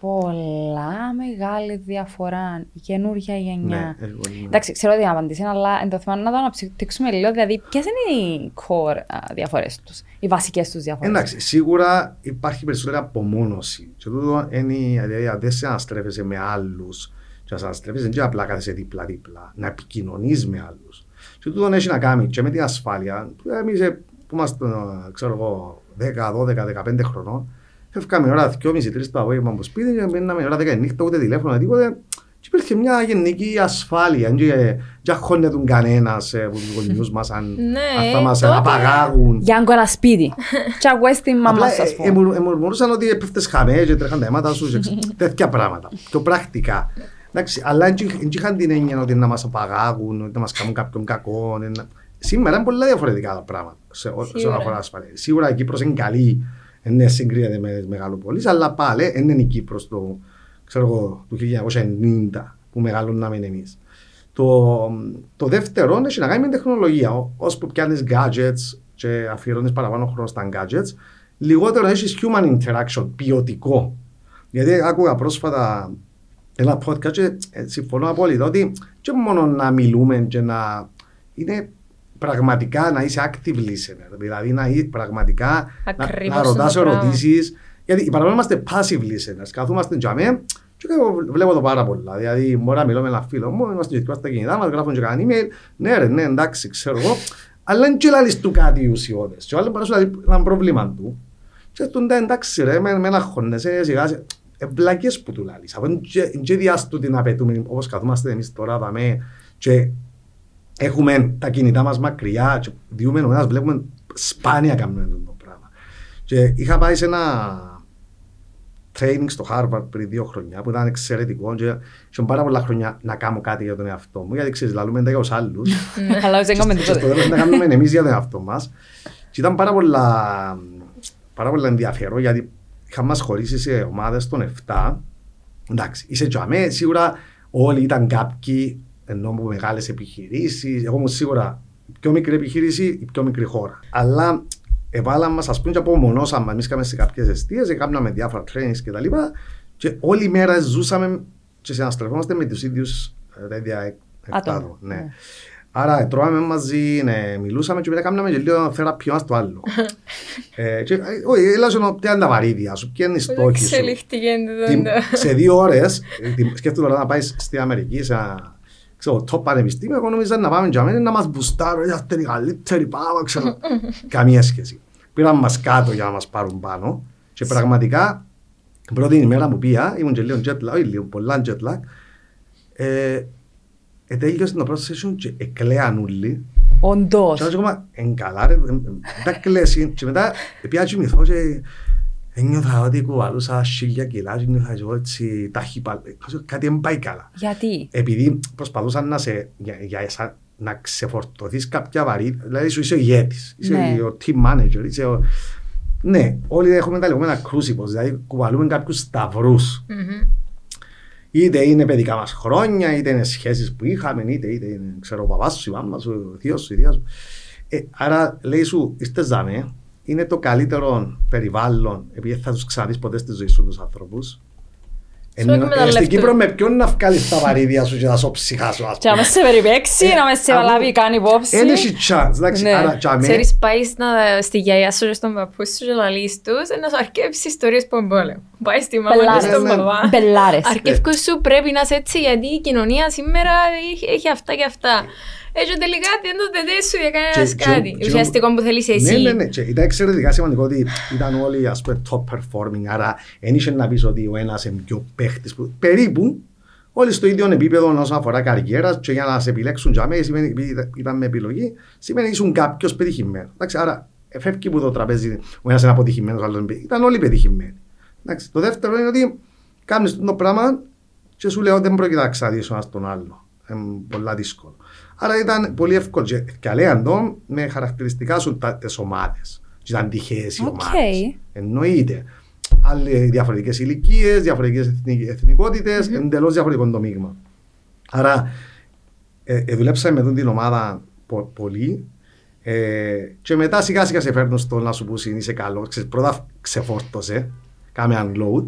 πολλά μεγάλη διαφορά η καινούργια γενιά. Ναι, έχει πολύ. Εντάξει, ξέρω την απαντήση, αλλά εν το θέμα να το αναπτύξουμε λίγο. Δηλαδή, ποιες είναι οι core διαφορές τους, οι βασικές τους διαφορές; Εντάξει, σίγουρα υπάρχει περισσότερη απομόνωση. Και τούτο είναι, δηλαδή, αν δεν σε αναστρέφεσαι με άλλους, και να σε αναστρέφεσαι δεν είναι απλά κάθεσαι δίπλα-δίπλα, να επικοινωνείς με άλλους. Και τούτο έχει να κάνει και με την ασφάλεια. Εμείς που είμαστε, ξέρω εγώ, 10, 12, 15 χρονών, Φεύγαμε ώρα 2.30-3 το απόγευμα από σπίτι και μείναμε ώρα 10 νύχτα, ούτε τηλέφωνο, τίποτε. Και υπήρχε μια γενική ασφάλεια. Και δεν χώνεται κανένας ε, από τους γονιούς μας αν, Ναι, αν θα μας τότε- απαγάγουν. Γιάνκο ένα σπίτι. Τι ακούες την μαμά Απλά σας ε, πω. ε, μου- ε, μουρμουρούσαν ότι έπεφτες χαμές και τρέχαν τα αίματα σου και ξε- τέτοια πράγματα. Πιο πρακτικά. Εντάξει, αλλά δεν είχαν την έννοια ότι να μας απαγάγουν, ότι να μας κάνουν κάποιον κακό. ε, να- Σήμερα είναι πολλά διαφορετικά τα πράγματα σε ό- όσον Σίγουρα. αφορά ασφαλεία. Σίγουρα η Κύπρος είναι καλή, δεν συγκρίνεται με τις μεγαλοπολίες, αλλά πάλι δεν είναι η Κύπρος το, ξέρω εγώ, του 1990 που μεγαλώναμε εμείς. Το, το δεύτερο έχει να κάνει με την τεχνολογία. Ώσπου πιάνεις gadgets και αφιερώνεις παραπάνω χρόνο στα gadgets, λιγότερο έχεις human interaction, ποιοτικό. Γιατί άκουγα πρόσφατα ένα podcast και ε, συμφωνώ απόλυτα ότι και μόνο να μιλούμε και να είναι πραγματικά να είσαι active listener. Δηλαδή να είσαι πραγματικά να, Ακριβώς να ρωτάς το πράγμα. ερωτήσεις. Γιατί παραπάνω είμαστε passive listeners. Καθόμαστε για μέ και εγώ βλέπω το πάρα πολλά. Δηλαδή, μπορεί να μιλώ με ένα φίλο μου, είμαστε και στα κινητά μας, γράφουν και κανένα email. Ναι, ρε, ναι, εντάξει, ξέρω εγώ. Αλλά δεν και λαλείς του κάτι ουσιώδες. Και ο άλλος μπορεί να σου λέει ένα πρόβλημα του. Και του ναι, εντάξει ρε, με, με ένα χωνεσέ, σιγά σιγά. Ε, βλακές που του λαλείς. Αφού είναι και διάστου την απαιτούμε, όπως καθόμαστε εμείς τώρα, δαμέ, και έχουμε τα κινητά μας μακριά και διούμε ο ένας, βλέπουμε σπάνια κάνουμε αυτό το πράγμα. Και είχα πάει σε ένα training στο Harvard πριν δύο χρόνια που ήταν εξαιρετικό και είχα πάρα πολλά χρόνια να κάνω κάτι για τον εαυτό μου γιατί ξέρεις, λαλούμε τα για τους άλλους Αλλά δεν έκαμε και στο τίποτε. τέλος να κάνουμε εμείς για τον εαυτό μας και ήταν πάρα πολλά, πάρα πολλά ενδιαφέρον γιατί είχαμε μας χωρίσει σε ομάδες των 7 εντάξει, είσαι τζαμέ, σίγουρα όλοι ήταν κάποιοι ενώ από μεγάλες επιχειρήσεις εγώ ήμουν σίγουρα η πιο μικρή επιχείρηση, η πιο μικρή χώρα αλλά εβάλαμε μας, ας πούμε, και απομονώσαμε. Εμείς είχαμε σε κάποιες αιστείες, έκαναμε διάφορα trainings και τα λοιπά και όλη μέρα ζούσαμε και συναστρεφόμαστε με τους ίδιους ε, τα ίδια εκ- Άτομα. άτομα. Ναι. Ναι. Άρα τρώμε μαζί, ναι, μιλούσαμε και μετά κάναμε και λίγο θεραπείο ένας το άλλο. ε, και, ε, όχι, έλα σου να πιάνει τα βαρύδια σου, ποια είναι η στόχη σου. Εξελιχτήκε Τι- το σε δύο ώρες, ε, τι- σκέφτομαι τώρα να πάεις στην Αμερική, σε ένα ξέρω, top πανεπιστήμιο, εγώ νόμιζα να πάμε για μένα να μας μπουστάρουν, «Ε, αυτή είναι η καλύτερη, πάμε, ξέρω. Καμία σχέση. Πήραν μας κάτω για να μας πάρουν πάνω και πραγματικά την πρώτη ημέρα που πήγα, ήμουν και λίγο jet lag, όχι λίγο, πολλά jet lag, ε, ε, τέλειωσε το πρώτο session και εκλέαν όλοι Όντως. και ακόμα εν καλά ρε, τα κλαίσει και μετά πήγα και μυθώ και ένιωθα ότι κουβαλούσα χίλια κιλά και νιώθα εγώ έτσι ταχύπαλ. Κάτι δεν πάει καλά. Γιατί; Επειδή προσπαθούσαν να, σε, για, για εσά, να ξεφορτωθείς κάποια βαρύτητα, δηλαδή σου είσαι ο ηγέτης, είσαι Ναι. ο team manager, είσαι ο... Ναι, όλοι έχουμε τα λεγόμενα crucibles, δηλαδή κουβαλούμε κάποιους σταυρούς. Είτε είναι παιδικά μας χρόνια, είτε είναι σχέσεις που είχαμε, είτε, είτε είναι ξέρω, ο παπάς σου, η μάμα σου, ο θείος σου, η θεία σου. Ε, άρα λέει σου, είστε ζάμε είναι το καλύτερο περιβάλλον, επειδή θα τους ξαναδεί ποτέ στη ζωή σου τους ανθρώπους. Στην Κύπρο με ποιον να βγάλεις τα βαρύδια σου και να σου ψυχάσω Και να με σε περιπέξει, να με σε λάβει καν υπόψη Δεν έχει chance, εντάξει, Ναι. άρα τζαμέ Ξέρεις, πάεις να- στη γιαγιά σου και στον παππού σου και λαλείς τους να σου αρκέψει ιστορίες που εμπόλεμο. Πάει στη μάμα και Μπελάρες. στον Ναι, ναι. παπά. Μπελάρες Αρκεύκος σου πρέπει να είσαι έτσι γιατί η κοινωνία σήμερα έχει, έχει αυτά και αυτά. Έτσι τελικά δεν το δεν σου για κανένας Και- κάτι. και- Ουσιαστικό που θέλεις εσύ. Ναι, ναι, ναι. Και ήταν εξαιρετικά σημαντικό ότι ήταν όλοι ας πούμε top performing. Άρα δεν είχε να πεις ότι ο ένας είναι πιο παίχτης. Που... Περίπου όλοι στο ίδιο επίπεδο όσον αφορά καριέρα και για να σε επιλέξουν για μένα, σημαίνει, επειδή ήταν- ήταν με επιλογή, σημαίνει ήσουν κάποιος πετυχημένος. Εντάξει, άρα φεύγει που το τραπέζι, ο ένας είναι αποτυχημένος, ο άλλος είναι πε- Ήταν όλοι πετυχημένοι. Εντάξει, το δεύτερο είναι ότι κάνεις το πράγμα και σου λέω δεν πρόκειται να ξαναδεί ο ένας τον άλλο. Είναι πολλά δύσκολο. Άρα ήταν πολύ εύκολο. Και, και λέγαν το με χαρακτηριστικά σου τα, τις ομάδες. Και ήταν τυχαίες οι Οκ. ομάδες. Εννοείται. Άλλοι διαφορετικές ηλικίες, διαφορετικές εθνικ, εθνικότητες, εντελώς διαφορετικό το μείγμα. Άρα ε, ε, δουλέψαμε με αυτή την ομάδα πο- πολύ ε, και μετά σιγά σιγά σε φέρνουν στο να σου πούσουν είσαι καλός. Ξέρεις, πρώτα ξεφόρτωσε, κάμε unload.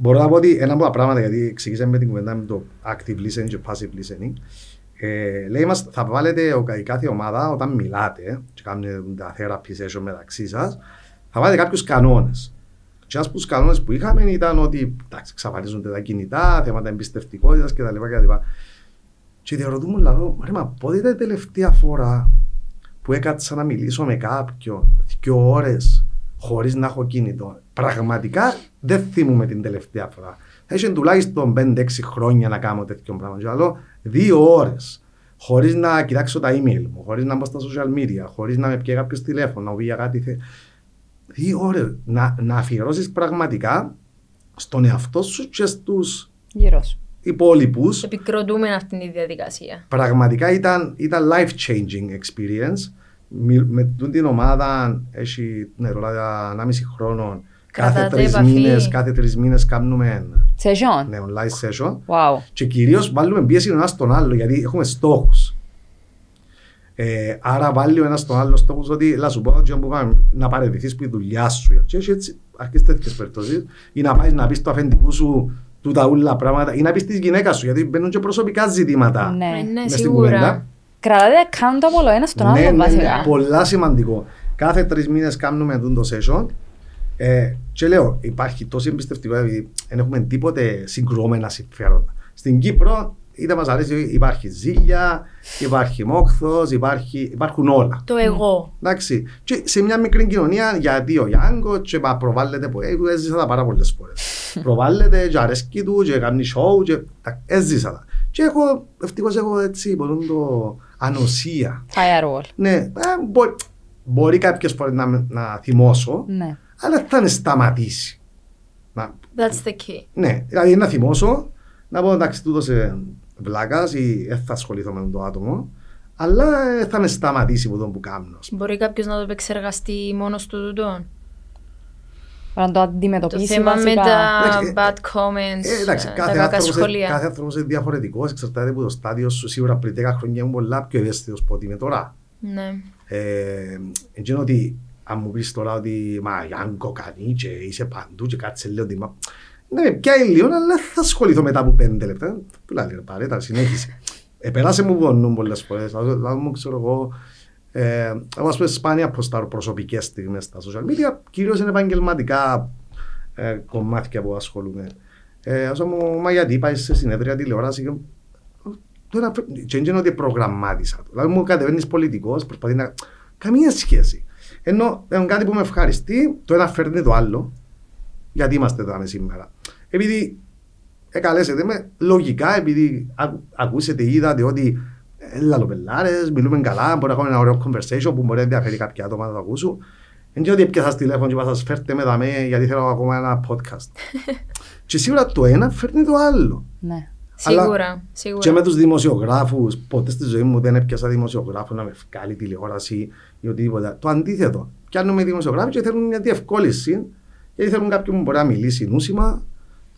Μπορώ να πω ότι ένα από τα πράγματα, γιατί εξηγήσαμε με την κουβέντα με το active listening και passive listening, ε, λέει μας, θα βάλετε ο, η κάθε ομάδα όταν μιλάτε και κάνετε τα therapy session μεταξύ σας, θα βάλετε κάποιους κανόνες. Και ένας από τους κανόνες που είχαμε ήταν ότι εντάξει, εξαφανίζονται τα κινητά, θέματα εμπιστευτικότητας κτλ. κτλ. Και διαρωτούμε λαό, ρε μα πότε ήταν η τελευταία φορά που έκατσα να μιλήσω με κάποιον δύο ώρες χωρίς να έχω κινητό. Πραγματικά δεν θυμούμαι την τελευταία φορά. Θα είχε τουλάχιστον 5-6 χρόνια να κάνω τέτοιο πράγμα. Και λέω δύο ώρες χωρίς να κοιτάξω τα email μου, χωρίς να μπω στα social media, χωρίς να με πιέει κάποιος τηλέφωνο, να μου πει για κάτι. θε- Δύο ώρες να, να αφιερώσεις πραγματικά στον εαυτό σου και στους Γύρω σου. υπόλοιπους Επικροτούμε αυτή τη διαδικασία. πραγματικά ήταν, ήταν life-changing experience. Μι- Με τούτη την ομάδα έχει ναι, τώρα 1,5 χρόνο. Κάθε Κρατάτε τρεις επαφή. μήνες, κάθε τρεις μήνες κάνουμε Σεζόν. ναι, online session Wow. και κυρίως βάλουμε πίεση ο ένας στον άλλο γιατί έχουμε στόχους. Ε, άρα βάλει ο ένας στον άλλο στόχους ότι λα σου πω ότι που πάμε, να παραιτηθείς που η δουλειά σου και έχει έτσι αρκετές τέτοιες περιπτώσεις ή να πάει να πεις στο αφεντικού σου τούτα ούλα πράγματα ή να πεις της γυναίκας σου γιατί μπαίνουν και προσωπικά ζητήματα Ναι. Ε, ναι, μες στην σίγουρα. Κουβέντα. Κρατάτε account από όλο ένας στον Ναι, άλλο ναι, βασικά. ναι, πολλά σημαντικό. Κάθε τρεις μήνες κάνουμε αυτό το session. Ε, και λέω, υπάρχει τόση εμπιστευτικότητα επειδή δεν έχουμε τίποτε συγκρουόμενα συμφέροντα. Στην Κύπρο, είτε μας αρέσει, υπάρχει ζήλια, υπάρχει μόχθο, υπάρχει, υπάρχουν όλα. Το εγώ. Εντάξει. Και σε μια μικρή κοινωνία, γιατί ο Γιάνγκος και μα προβάλλεται που ε, έζησα τα πάρα πολλές φορές. προβάλλεται και αρέσκει του και κάνει show και τα- έζησα τα. Και έχω, ευτυχώς έχω έτσι, μπορούν το ανοσία. Firewall. Ναι, ε, μπο- μπορεί κάποιες φορές να, με- να θυμώσω, Ναι. αλλά δεν θα είναι σταματήσει. Να, That's the key. ναι, δηλαδή να θυμώσω, να πω εντάξει τούτος ε, βλάκας ή δεν θα ασχοληθώ με το άτομο, αλλά ε, θα με σταματήσει από τον που κάνω. Μπορεί κάποιος να το επεξεργαστεί μόνος του τούτο. Να το Το αντιμετωπίσει θέμα με βασικά. τα Εντάξει, ε, bad comments, Ε, εντάξει, ε, τα κάθε κακά άνθρωπος, ε, σχόλια. κάθε άνθρωπος είναι διαφορετικός, εξαρτάται από το στάδιο σου. Σίγουρα πριν 10 χρόνια ήμουν πολλά πιο ευαίσθητος από ό,τι είμαι τώρα. Ναι. Ε, εκείνο ότι αν μου πεις τώρα ότι μα Γιάνκο κάνει και είσαι παντού και κάτσε λέω ότι μα... Ναι, με πιάει λίγο, αλλά δεν θα ασχοληθώ μετά από πέντε λεπτά. Που λέει, ρε πάρε, τα συνέχισε. Επέρασε μου πονούν πολλές φορές. Δηλαδή μου ξέρω εγώ, ε, εγώ ας πούμε σπάνια προστάρω προσωπικές στιγμές στα social media, κυρίως είναι επαγγελματικά ε, κομμάτια που ασχολούμαι. Ε, ας μου, μα γιατί πάεις σε συνέδρια τηλεόραση και Τώρα και δεν είναι ότι προγραμμάτισα το. Δηλαδή μου κατεβαίνεις πολιτικός, προσπαθεί να... Καμία σχέση. Ενώ είναι κάτι που με ευχαριστεί, το ένα φέρνει το άλλο. Γιατί είμαστε εδώ σήμερα. Επειδή εκαλέσετε με λογικά, επειδή ακου- ακούσετε ή είδατε ότι ε, λαλοπελάρες, μιλούμε καλά, μπορεί να έχουμε ένα ωραίο conversation που μπορεί να ενδιαφέρει κάποια άτομα να το ακούσουν. Δεν είναι ότι έπιασα τηλέφωνο και είπα σας φέρτε με δαμέ γιατί θέλω ακόμα ένα podcast. και σίγουρα το ένα φέρνει το άλλο. Ναι. Αλλά Σίγουρα, σίγουρα. Και με τους δημοσιογράφους, ποτέ στη ζωή μου δεν έπιασα δημοσιογράφο να με βγάλει τηλεόραση ή οτιδήποτε. Το αντίθετο. Πιάνουμε δημοσιογράφοι και θέλουν μια διευκόλυνση, γιατί θέλουν κάποιον που μπορεί να μιλήσει νούσιμα.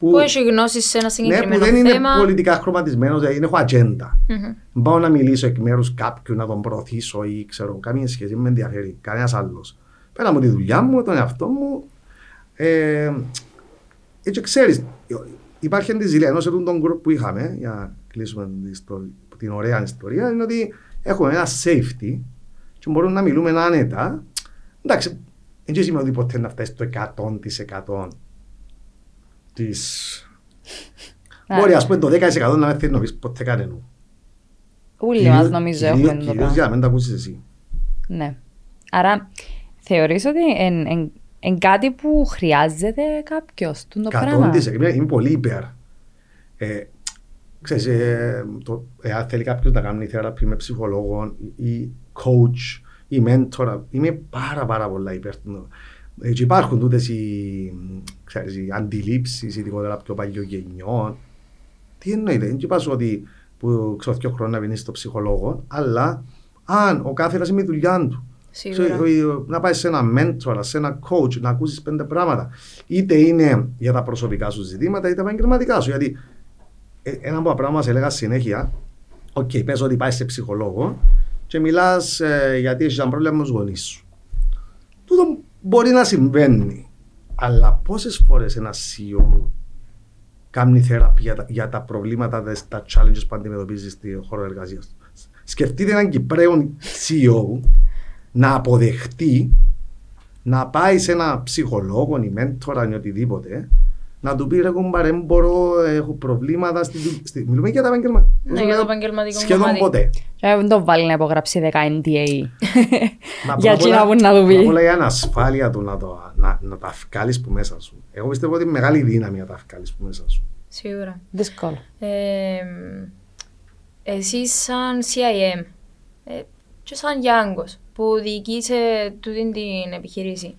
Που, Που έχει γνώσεις σε ένα ναι, συγκεκριμένο που δεν είναι θέμα. πολιτικά χρωματισμένος, δηλαδή δεν έχω ατζέντα. Μμμ. Πάω να μιλήσω εκ μέρους κάποιου, να τον προωθήσω ή ξέρω, καμία σχέση, δεν με ενδιαφέρει κανένας άλλος. Έκανα μου τη δουλειά μου, τον εαυτό μου. Ε, έτσι ξέρεις, υπάρχει της ζηλία ενός ετούν τον group που είχαμε, για να κλείσουμε την, ιστορία, την ωραία ιστορία, είναι ότι έχουμε ένα safety και μπορούμε να μιλούμε άνετα. Εντάξει, δεν σημαίνει ότι ποτέ να φτάσει το 100% της... Μπορεί ας πούμε το 10% να μην θέλει να πεις ποτέ κανένα. Όλοι μας νομίζω έχουμε το Κυρίως για να μην τα ακούσεις εσύ. Ναι. Άρα θεωρείς ότι είναι κάτι που χρειάζεται κάποιος το πράγμα; 100% είμαι πολύ υπέρ. Ε, ξέρεις, ε, το, εάν θέλει κάποιος να κάνει θεραπεία με ψυχολόγο ή coach ή mentor, είμαι πάρα πάρα πολλά υπέρ του. Ε, και υπάρχουν τούτες οι, ξέρεις, οι αντιλήψεις, ειδικότερα πιο παλιογενειών. Τι εννοείται, δεν είπα ότι που ξέρω δύο χρόνια να βγει στο ψυχολόγο, αλλά αν ο κάθε ένας με τη δουλειά του, Σίγουρα. να πάει σε ένα mentor, σε ένα coach, να ακούσεις πέντε πράγματα. Είτε είναι για τα προσωπικά σου ζητήματα, είτε επαγγελματικά σου. Γιατί ε, ένα από τα πράγματα σε έλεγα συνέχεια, ok, okay, πες ότι πάεις σε ψυχολόγο και μιλάς ε, γιατί έχεις ένα πρόβλημα με τους γονείς σου. Τούτο μπορεί να συμβαίνει. Αλλά πόσες φορές ένα CEO κάνει θεραπεία για, για τα προβλήματα, τα challenges που αντιμετωπίζει στη χώρο εργασίας του. Σκεφτείτε έναν Κυπρέο CEO να αποδεχτεί να πάει σε ένα ψυχολόγο ή μέντορα ή οτιδήποτε να του πει ρε κουμπάρε μπορώ, έχω προβλήματα στη, στη... μιλούμε για τα επαγγελματικά ναι, για το επαγγελματικό σχεδόν κομμάτι. ποτέ. Και δεν τον βάλει να υπογράψει 10 NDA για εκείνα που να του πει. όλα για ανασφάλεια του να, το, να, να τα βγάλεις που μέσα σου. Εγώ πιστεύω ότι είναι μεγάλη δύναμη να τα βγάλεις που μέσα σου. Σίγουρα. Δύσκολο. Ε, εσύ σαν CIM ε, και σαν Γιάνγκος που διοικείσαι τούτη την επιχειρήση,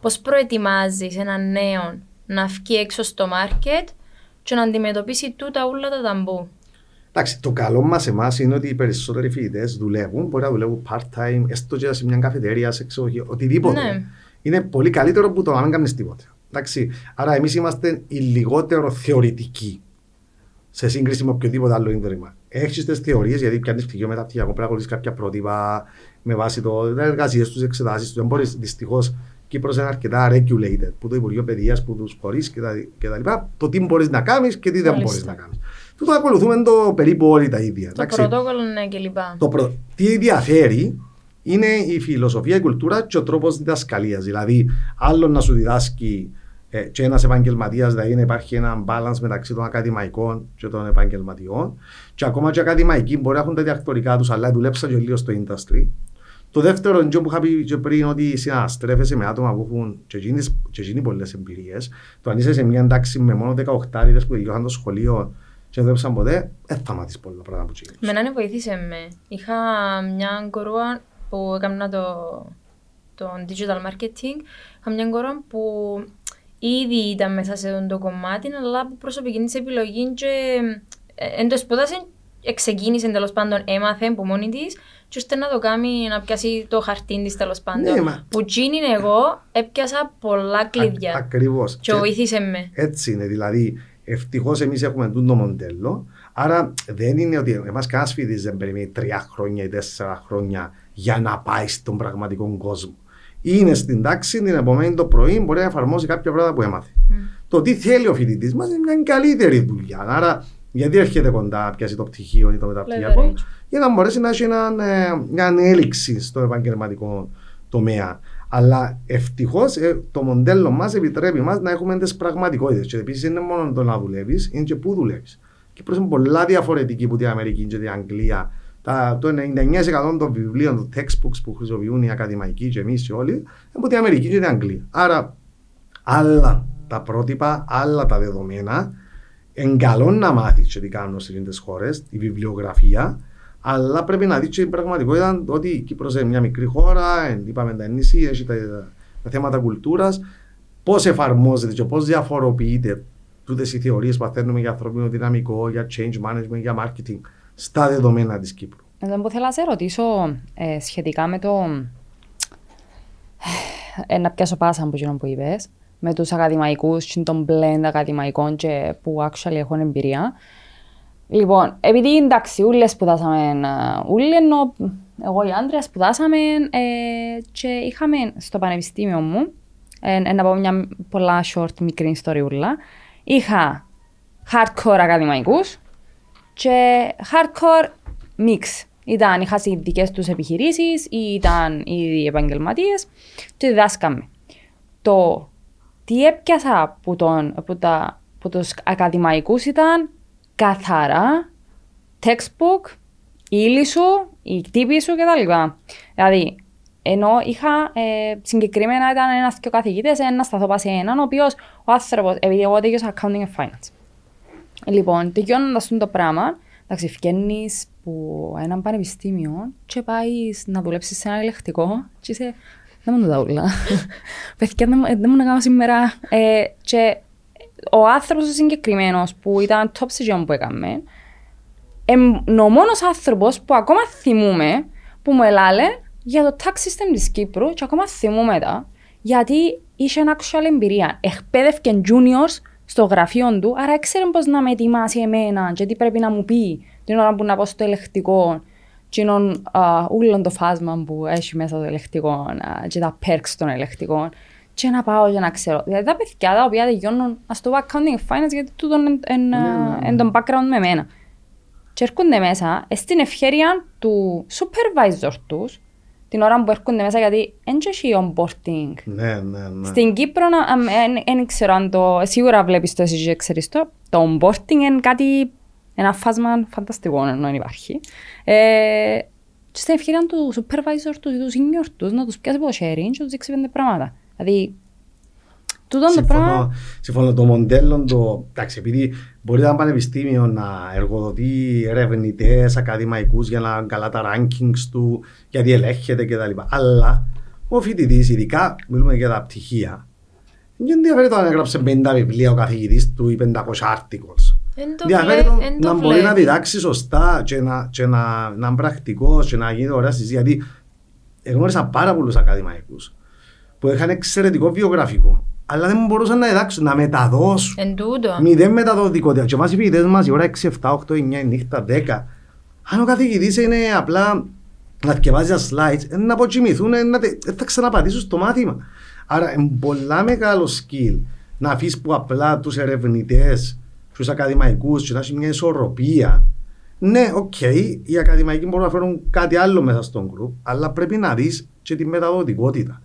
πώς προετοιμάζεις έναν νέο να βγει έξω στο μάρκετ και να αντιμετωπίσει τούτα όλα τα ταμπού. Εντάξει, το καλό μας εμάς είναι ότι οι περισσότεροι φοιτητές δουλεύουν, μπορεί να δουλεύουν part-time, έστω και σε μια καφετέρια, σε εξοχή, οτιδήποτε. Ναι. Είναι πολύ καλύτερο που το να μην κάνεις τίποτα. Εντάξει, άρα εμείς είμαστε οι λιγότερο θεωρητικοί σε σύγκριση με οποιοδήποτε άλλο ίδρυμα. Έχεις τις θεωρίες, γιατί πιάνει πτυχίο μεταπτυχιακό, πρέπει να ακολουθείς κάποια πρότυπα με βάση το εργασίες τους, εξετάσεις τους. Δεν μπορείς δυστυχώς Κύπρος είναι αρκετά regulated που το Υπουργείο Παιδείας, που τους φορεί κτλ. Το τι μπορείς να κάνεις και τι δεν μπορείς να κάνεις. Το ακολουθούμε το περίπου όλοι τα ίδια. Το πρωτόκολλο ναι κλπ. Το προ... Τι διαφέρει είναι η φιλοσοφία, η κουλτούρα και ο τρόπος διδασκαλίας. Δηλαδή, άλλο να σου διδάσκει ε, και ένας επαγγελματίας, δηλαδή να υπάρχει ένα balance μεταξύ των ακαδημαϊκών και των επαγγελματιών. Και ακόμα και οι ακαδημαϊκοί μπορεί να έχουν τα διακτορικά τους, αλλά δουλέψαν και λίγο στο industry. Το δεύτερο είναι που είχα πει και πριν ότι συναστρέφεσαι με άτομα που έχουν και εκείνοι πολλές εμπειρίες. Το αν είσαι σε μια εντάξει με μόνο 18 άριδε που τελειώσαν το σχολείο και δεν δουλέψαν ποτέ, δεν θα μάθεις πολλά πράγματα που τσίγνεις. Μένα ναι βοήθησε με. Είχα μια κορούα που έκανα το, το digital marketing. Είχα μια κορούα που ήδη ήταν μέσα σε αυτό το κομμάτι, αλλά από προσωπική της επιλογή και εν το σπουδάσε, ξεκίνησε τέλος πάντων, έμαθε από μόνη της, και ώστε να το κάνει να πιάσει το χαρτί της τέλος πάντων. Ναι, μα... Που τζίνι εγώ έπιασα πολλά κλειδιά. Ακριβώς. Και βοήθησε με. Έτσι είναι, δηλαδή ευτυχώς εμείς έχουμε το μοντέλο. Άρα δεν είναι ότι εμάς κανένας φοιτητής δεν περιμένει τρία χρόνια ή τέσσερα χρόνια για να πάει στον πραγματικό κόσμο είναι στην τάξη την επομένη το πρωί μπορεί να εφαρμόσει κάποια πράγματα που έμαθε. Mm. Το τι θέλει ο φοιτητής μας είναι μια καλύτερη δουλειά. Άρα, γιατί έρχεται κοντά, πιάσει το πτυχίο ή το μεταπτυχιακό, για να μπορέσει να έχει ένα, ε, μια ανέλυξη στο επαγγελματικό τομέα. Αλλά ευτυχώς ε, το μοντέλο μας επιτρέπει μας να έχουμε τις πραγματικότητες. Και επίσης είναι μόνο το να δουλεύεις, είναι και πού δουλεύεις. Και είναι πολλά διαφορετική από την Αμερική και την Αγγλία τα, το 99% των βιβλίων, των textbooks που χρησιμοποιούν οι ακαδημαϊκοί και εμείς όλοι, είναι από την Αμερική και την Αγγλία. Άρα, άλλα τα πρότυπα, άλλα τα δεδομένα, εγκαλώ να μάθεις τι κάνουν σε αυτέ τι χώρες, η βιβλιογραφία, αλλά πρέπει να δεις την πραγματικότητα ότι η Κύπρος είναι μια μικρή χώρα, είπαμε τα νησί, έχει τα, τα θέματα κουλτούρας, πώς εφαρμόζεται και πώς διαφοροποιείται τούτες οι θεωρίες που παθαίνουμε για ανθρώπινο δυναμικό, για change management, για marketing στα δεδομένα της Κύπρου. Εδώ που θέλω να σε ρωτήσω ε, σχετικά με το... Ε, να πιάσω πάσα από εκείνο που είπες, με τους ακαδημαϊκούς και τον blend ακαδημαϊκών και που actually έχουν εμπειρία. Λοιπόν, επειδή εντάξει, ούλες σπουδάσαμε ούλοι, ενώ εγώ η Άντρια σπουδάσαμε ε, και είχαμε στο πανεπιστήμιο μου, ε, να πω μια πολλά short μικρή ιστοριούλα, είχα hardcore ακαδημαϊκούς και hardcore mix. Ήταν, είχα οι δικές τους επιχειρήσεις ή ήταν οι επαγγελματίες και διδάσκαμε. Το τι έπιασα από, τον, από, τα, από τους ακαδημαϊκούς ήταν καθαρά textbook, η ύλη σου, η κτύπη σου κτλ. Δηλαδή, ενώ είχα ε, συγκεκριμένα ήταν ένας και ο καθηγητές, ένας σταθό σε έναν, ο οποίος ο άνθρωπος, επειδή εγώ τελειώσα accounting and finance. Λοιπόν, τελειώνοντας το πράγμα, εντάξει, φγαίνει που έναν πανεπιστήμιο και πάεις να δουλέψεις σε ένα ελεκτικό και είσαι, δεν μου το όλα. Παιδιά, δεν μου να κάνω σήμερα. Ε, και ο άνθρωπος ο συγκεκριμένος που ήταν top σε που έκαμε, είναι ο μόνος άνθρωπος που ακόμα θυμούμε που μου έλαλε για το tax system της Κύπρου και ακόμα θυμούμε τα γιατί είχε ένα actual εμπειρία. Εκπαίδευκε juniors στο γραφείο του, άρα ήξερε πώς να με ετοιμάσει εμένα και τι πρέπει να μου πει την ώρα που να πω στο ελεκτικό και όλο το φάσμα που έχει μέσα το ελεκτικό και τα perks των ελεκτικών και να πάω για να ξέρω. Δηλαδή τα παιδιά τα οποία τελειώνουν στο accounting finance γιατί τούτο είναι ναι, ναι. τον background με εμένα. Και έρχονται μέσα στην ευκαιρία του supervisor τους την ώρα που έρχονται μέσα γιατί δεν έχει onboarding. Ναι, ναι, ναι. Στην Κύπρο δεν ξέρω αν το... Σίγουρα βλέπεις το εσύ και ξέρεις το. Το onboarding είναι κάτι ένα φάσμα φανταστικό ενώ υπάρχει. Ε, και στην ευκαιρία του supervisor τους, του senior τους, να τους πιάσει από το sharing και τους δείξει πέντε πράγματα. Δηλαδή, τούτο το πράγμα... Συμφωνώ, το μοντέλο, το, εντάξει, επειδή μπορεί ένα πανεπιστήμιο να εργοδοτεί ερευνητές, ακαδημαϊκούς για να καλά τα rankings του, γιατί ελέγχεται κτλ. Αλλά ο φοιτητής, ειδικά μιλούμε για τα πτυχία, δεν ενδιαφέρει το αν έγραψε 50 βιβλία ο καθηγητής του ή 500 articles. Ενδιαφέρει να μπορεί να διδάξει σωστά και να, και να, να είναι πρακτικός και να γίνει ωραία συζήτηση. Γιατί γνώρισα πάρα πολλούς ακαδημαϊκούς που είχαν εξαιρετικό βιογραφικό αλλά δεν μπορούσαν να διδάξουν, να μεταδώσουν. Εν τούτο. Μηδέν μεταδοτικότητα. Και εμάς οι φοιτητές μας η ώρα 6, 7, 8, 9, νύχτα, 10. Αν ο καθηγητής είναι απλά να διαβάζει τα slides, να αποκοιμηθούν, να θα ξαναπατήσουν στο μάθημα. Άρα είναι πολλά μεγάλο skill να αφήσεις που απλά τους ερευνητές, τους ακαδημαϊκούς και να έχεις μια ισορροπία. Ναι, οκ, okay, οι ακαδημαϊκοί μπορούν να φέρουν κάτι άλλο μέσα στον group, αλλά πρέπει να δεις και τη μεταδοτικότητα.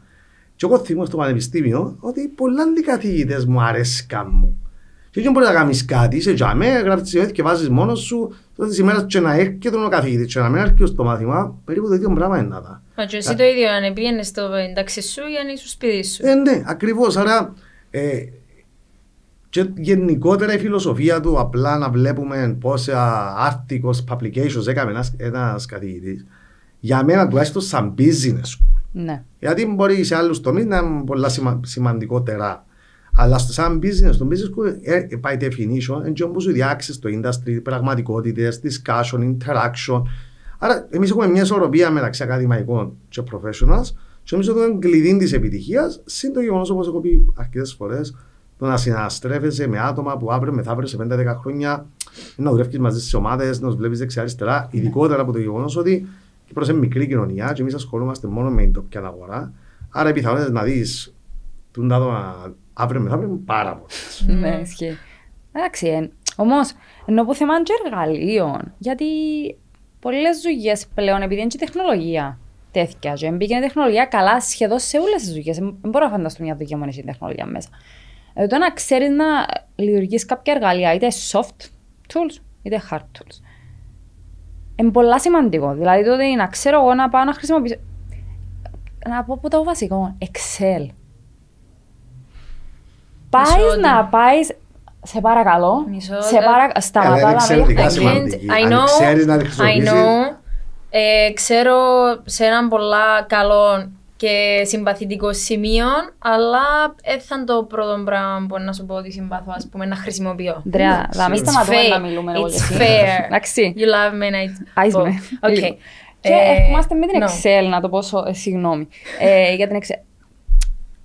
Και εγώ θυμώ στο πανεπιστήμιο ότι πολλά άλλοι καθηγητές μου αρέσκαν μου. Και δεν μπορείς να κάνεις κάτι, είσαι τζαμέ, γράφεις τη και βάζεις μόνος σου, τότε σήμερα και να έρχεται ο καθηγητής και να μην έρχεται στο μάθημα, περίπου το ίδιο πράγμα είναι να Μα και εσύ το ίδιο, αν πήγαινες στο εντάξει σου ή αν είσαι σπίτι σου. Ε, ναι, ακριβώς, άρα ε, και γενικότερα η φιλοσοφία του απλά να βλέπουμε πόσα articles, publications έκαμε ένας καθηγητής, για μένα τουλάχιστον σαν business ναι. Γιατί μπορεί σε άλλους τομείς να είναι πολλά σημα, σημαντικότερα. Αλλά στο σαν business, το business school, ε, by definition, είναι όπω οι διάξεις στο industry, πραγματικότητες, discussion, interaction. Άρα, εμείς έχουμε μια ισορροπία μεταξύ ακαδημαϊκών και professionals, και νομίζω ότι είναι κλειδί της επιτυχίας, συν το γεγονός, όπως έχω πει αρκετές φορές, το να συναστρέφεσαι με άτομα που αύριο μεθαύριο σε 5-10 χρόνια να δουλεύεις μαζί στις ομάδες, να τους βλέπεις δεξιά-αριστερά, ειδικότερα από το γεγονός ότι Κύπρος είναι μικρή κοινωνία και εμείς ασχολούμαστε μόνο με την τοπική αγορά. Άρα οι πιθανότητες να δεις τον τάδο αύριο μεθαύριο είναι πάρα πολλές. Ναι, ισχύει. Εντάξει, όμως ενώ που θέμα και εργαλείων, γιατί πολλές δουλειές πλέον επειδή είναι και τεχνολογία τέτοια, και μπήκε τεχνολογία καλά σχεδόν σε όλες τις δουλειές. Δεν μπορώ να φανταστώ μια δουλειά μόνο έχει τεχνολογία μέσα. Ε, το να ξέρεις να λειτουργείς κάποια εργαλεία, είτε soft tools είτε hard tools είναι πολύ σημαντικό. Δηλαδή τότε να ξέρω εγώ να πάω να χρησιμοποιήσω. Να πω που το βασικό. Excel. Πάεις να πάει. Σε παρακαλώ. Μισό. Σε παρακαλώ. Σταματά να I know. I know. Ε, ξέρω σε έναν πολλά καλό και συμπαθητικό σημείο, αλλά έθαν το πρώτο πράγμα που να σου πω ότι συμπαθώ, ας πούμε, να χρησιμοποιώ. Ντρέα, θα μην σταματούμε να μιλούμε εγώ It's fair. Εντάξει. You love me, I... με. Okay. Και ερχόμαστε με την Excel, να το πω, συγγνώμη, ε, για την Excel.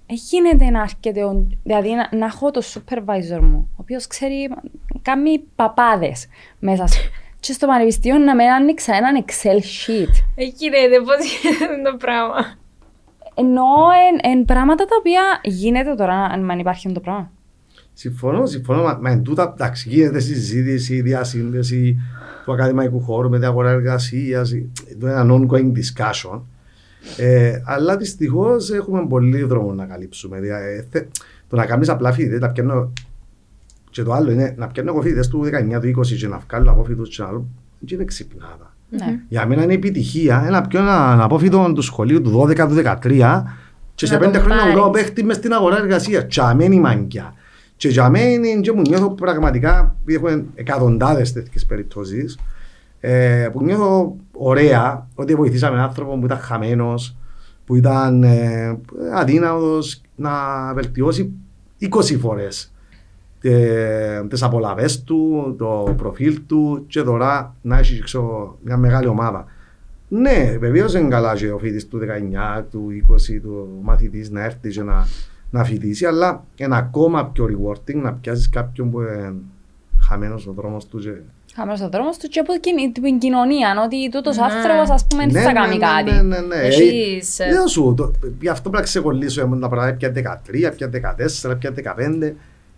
Γίνεται να έρχεται, δηλαδή να, να έχω το supervisor μου, ο οποίος ξέρει, κάνει παπάδες μέσα και στο πανεπιστήμιο να με άνοιξα έναν Excel sheet. Εκεί ρε, πώς γίνεται το πράγμα. Ενώ εν, εν πράγματα τα οποία γίνεται τώρα αν αν υπάρχει το πράγμα. Συμφωνώ, συμφωνώ. Μα, μα εν τούτα, εντάξει, γίνεται συζήτηση, διασύνδεση του ακαδημαϊκού χώρου με την αγορά εργασία. Το είναι ένα ongoing discussion. Ε, αλλά δυστυχώς έχουμε πολύ δρόμο να καλύψουμε. Δηλαδή, ε, θε, το να κάνεις απλά φοιτητέ, να πιάνω. Και το άλλο είναι να πιάνω εγώ φοιτητέ του 19, του 20 και να βγάλω απόφοιτους και να άλλο. Δεν είναι ξυπνάδα. Ναι. Για μένα είναι επιτυχία ένα πιο έναν απόφοιτο του σχολείου του 12, του 13 και σε Να πέντε τον χρόνια να πάρεις. κάνω παίχτης μες στην αγορά εργασίας. Και αμένει μαγκιά. Και για μένα είναι και μου νιώθω πραγματικά, επειδή έχουμε εκατοντάδες τέτοιες περιπτώσεις, ε, που νιώθω ωραία ότι βοηθήσαμε έναν άνθρωπο που ήταν χαμένος, που ήταν ε, αδύναμος να βελτιώσει 20 φορές ε, τις απολαβές του, το προφίλ του και τώρα να έχεις ξέρω, μια μεγάλη ομάδα. Ναι, βεβαίως είναι καλά και ο φοιτητής του 19, του 20, του μαθητής να έρθει και να, να φοιτήσει, αλλά είναι ακόμα πιο rewarding να πιάσεις κάποιον που είναι χαμένος ο δρόμος του και Χαμένος ο δρόμος του και από την- την κοινωνία, ότι τούτος Ναι. άνθρωπος ας πούμε δεν θα κάνει κάτι. Ναι, ναι, ναι. Έχεις, Ε, ε, Λέω σου, το- γι' αυτό πρέπει να ξεκολλήσω εμένα τα πράγματα πια 13, πια 14, πια 15.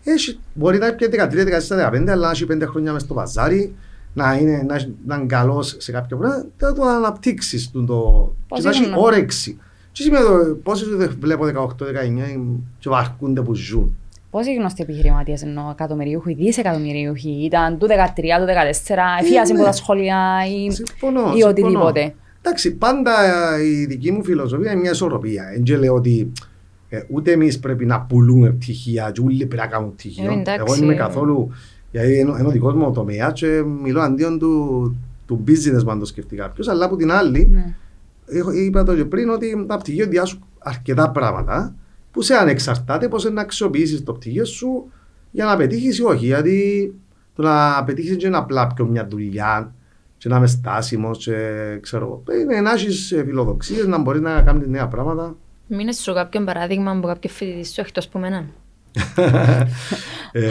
Έχει, μπορεί να είναι πια 13, 14, 15, αλλά να έχει 5 χρόνια μες στο παζάρι, να είναι, να, έχει- να είναι καλός σε κάποιο πράγμα, θα το αναπτύξεις του το, Πώς και να έχει είναι; όρεξη. Και σήμερα εδώ, πόσοι δεν βλέπω 18-19 και βαρκούνται που ζουν. Πόσοι γνωστοί επιχειρηματίες εννοώ, εκατομμυριούχοι, δισεκατομμυριούχοι, ήταν του 13, του 14, εφίασαν ναι. από τα σχολεία ή, Συμφωνώ, ή συμφωνώ. οτιδήποτε. Εντάξει, πάντα η δική μου φιλοσοφία είναι μια ισορροπία. Δεν και λέω ότι ε, ούτε εμείς πρέπει να πουλούμε πτυχία, και όλοι πρέπει να κάνουν πτυχίο. Ε, εντάξει. Εγώ δεν είμαι καθόλου. Γιατί είναι είναι ο δικός μου τομέας και μιλώ αντίον του, του business, αν το σκεφτεί κάποιος. Αλλά από την άλλη, Ναι. έχω- είπα το και πριν ότι τα πτυχία διάσουν αρκετά πράγματα που σε ανεξαρτάται πώς να αξιοποιήσεις το πτυχίο σου για να πετύχεις ή όχι. Γιατί το να πετύχεις δεν είναι απλά πιο μια δουλειά και να είμαι στάσιμος και ξέρω. Είναι να έχεις φιλοδοξίες, να μπορείς να κάνεις νέα πράγματα. Μείνες σου κάποιο παράδειγμα από κάποιο φοιτητή σου εκτός που εμένα. Ε,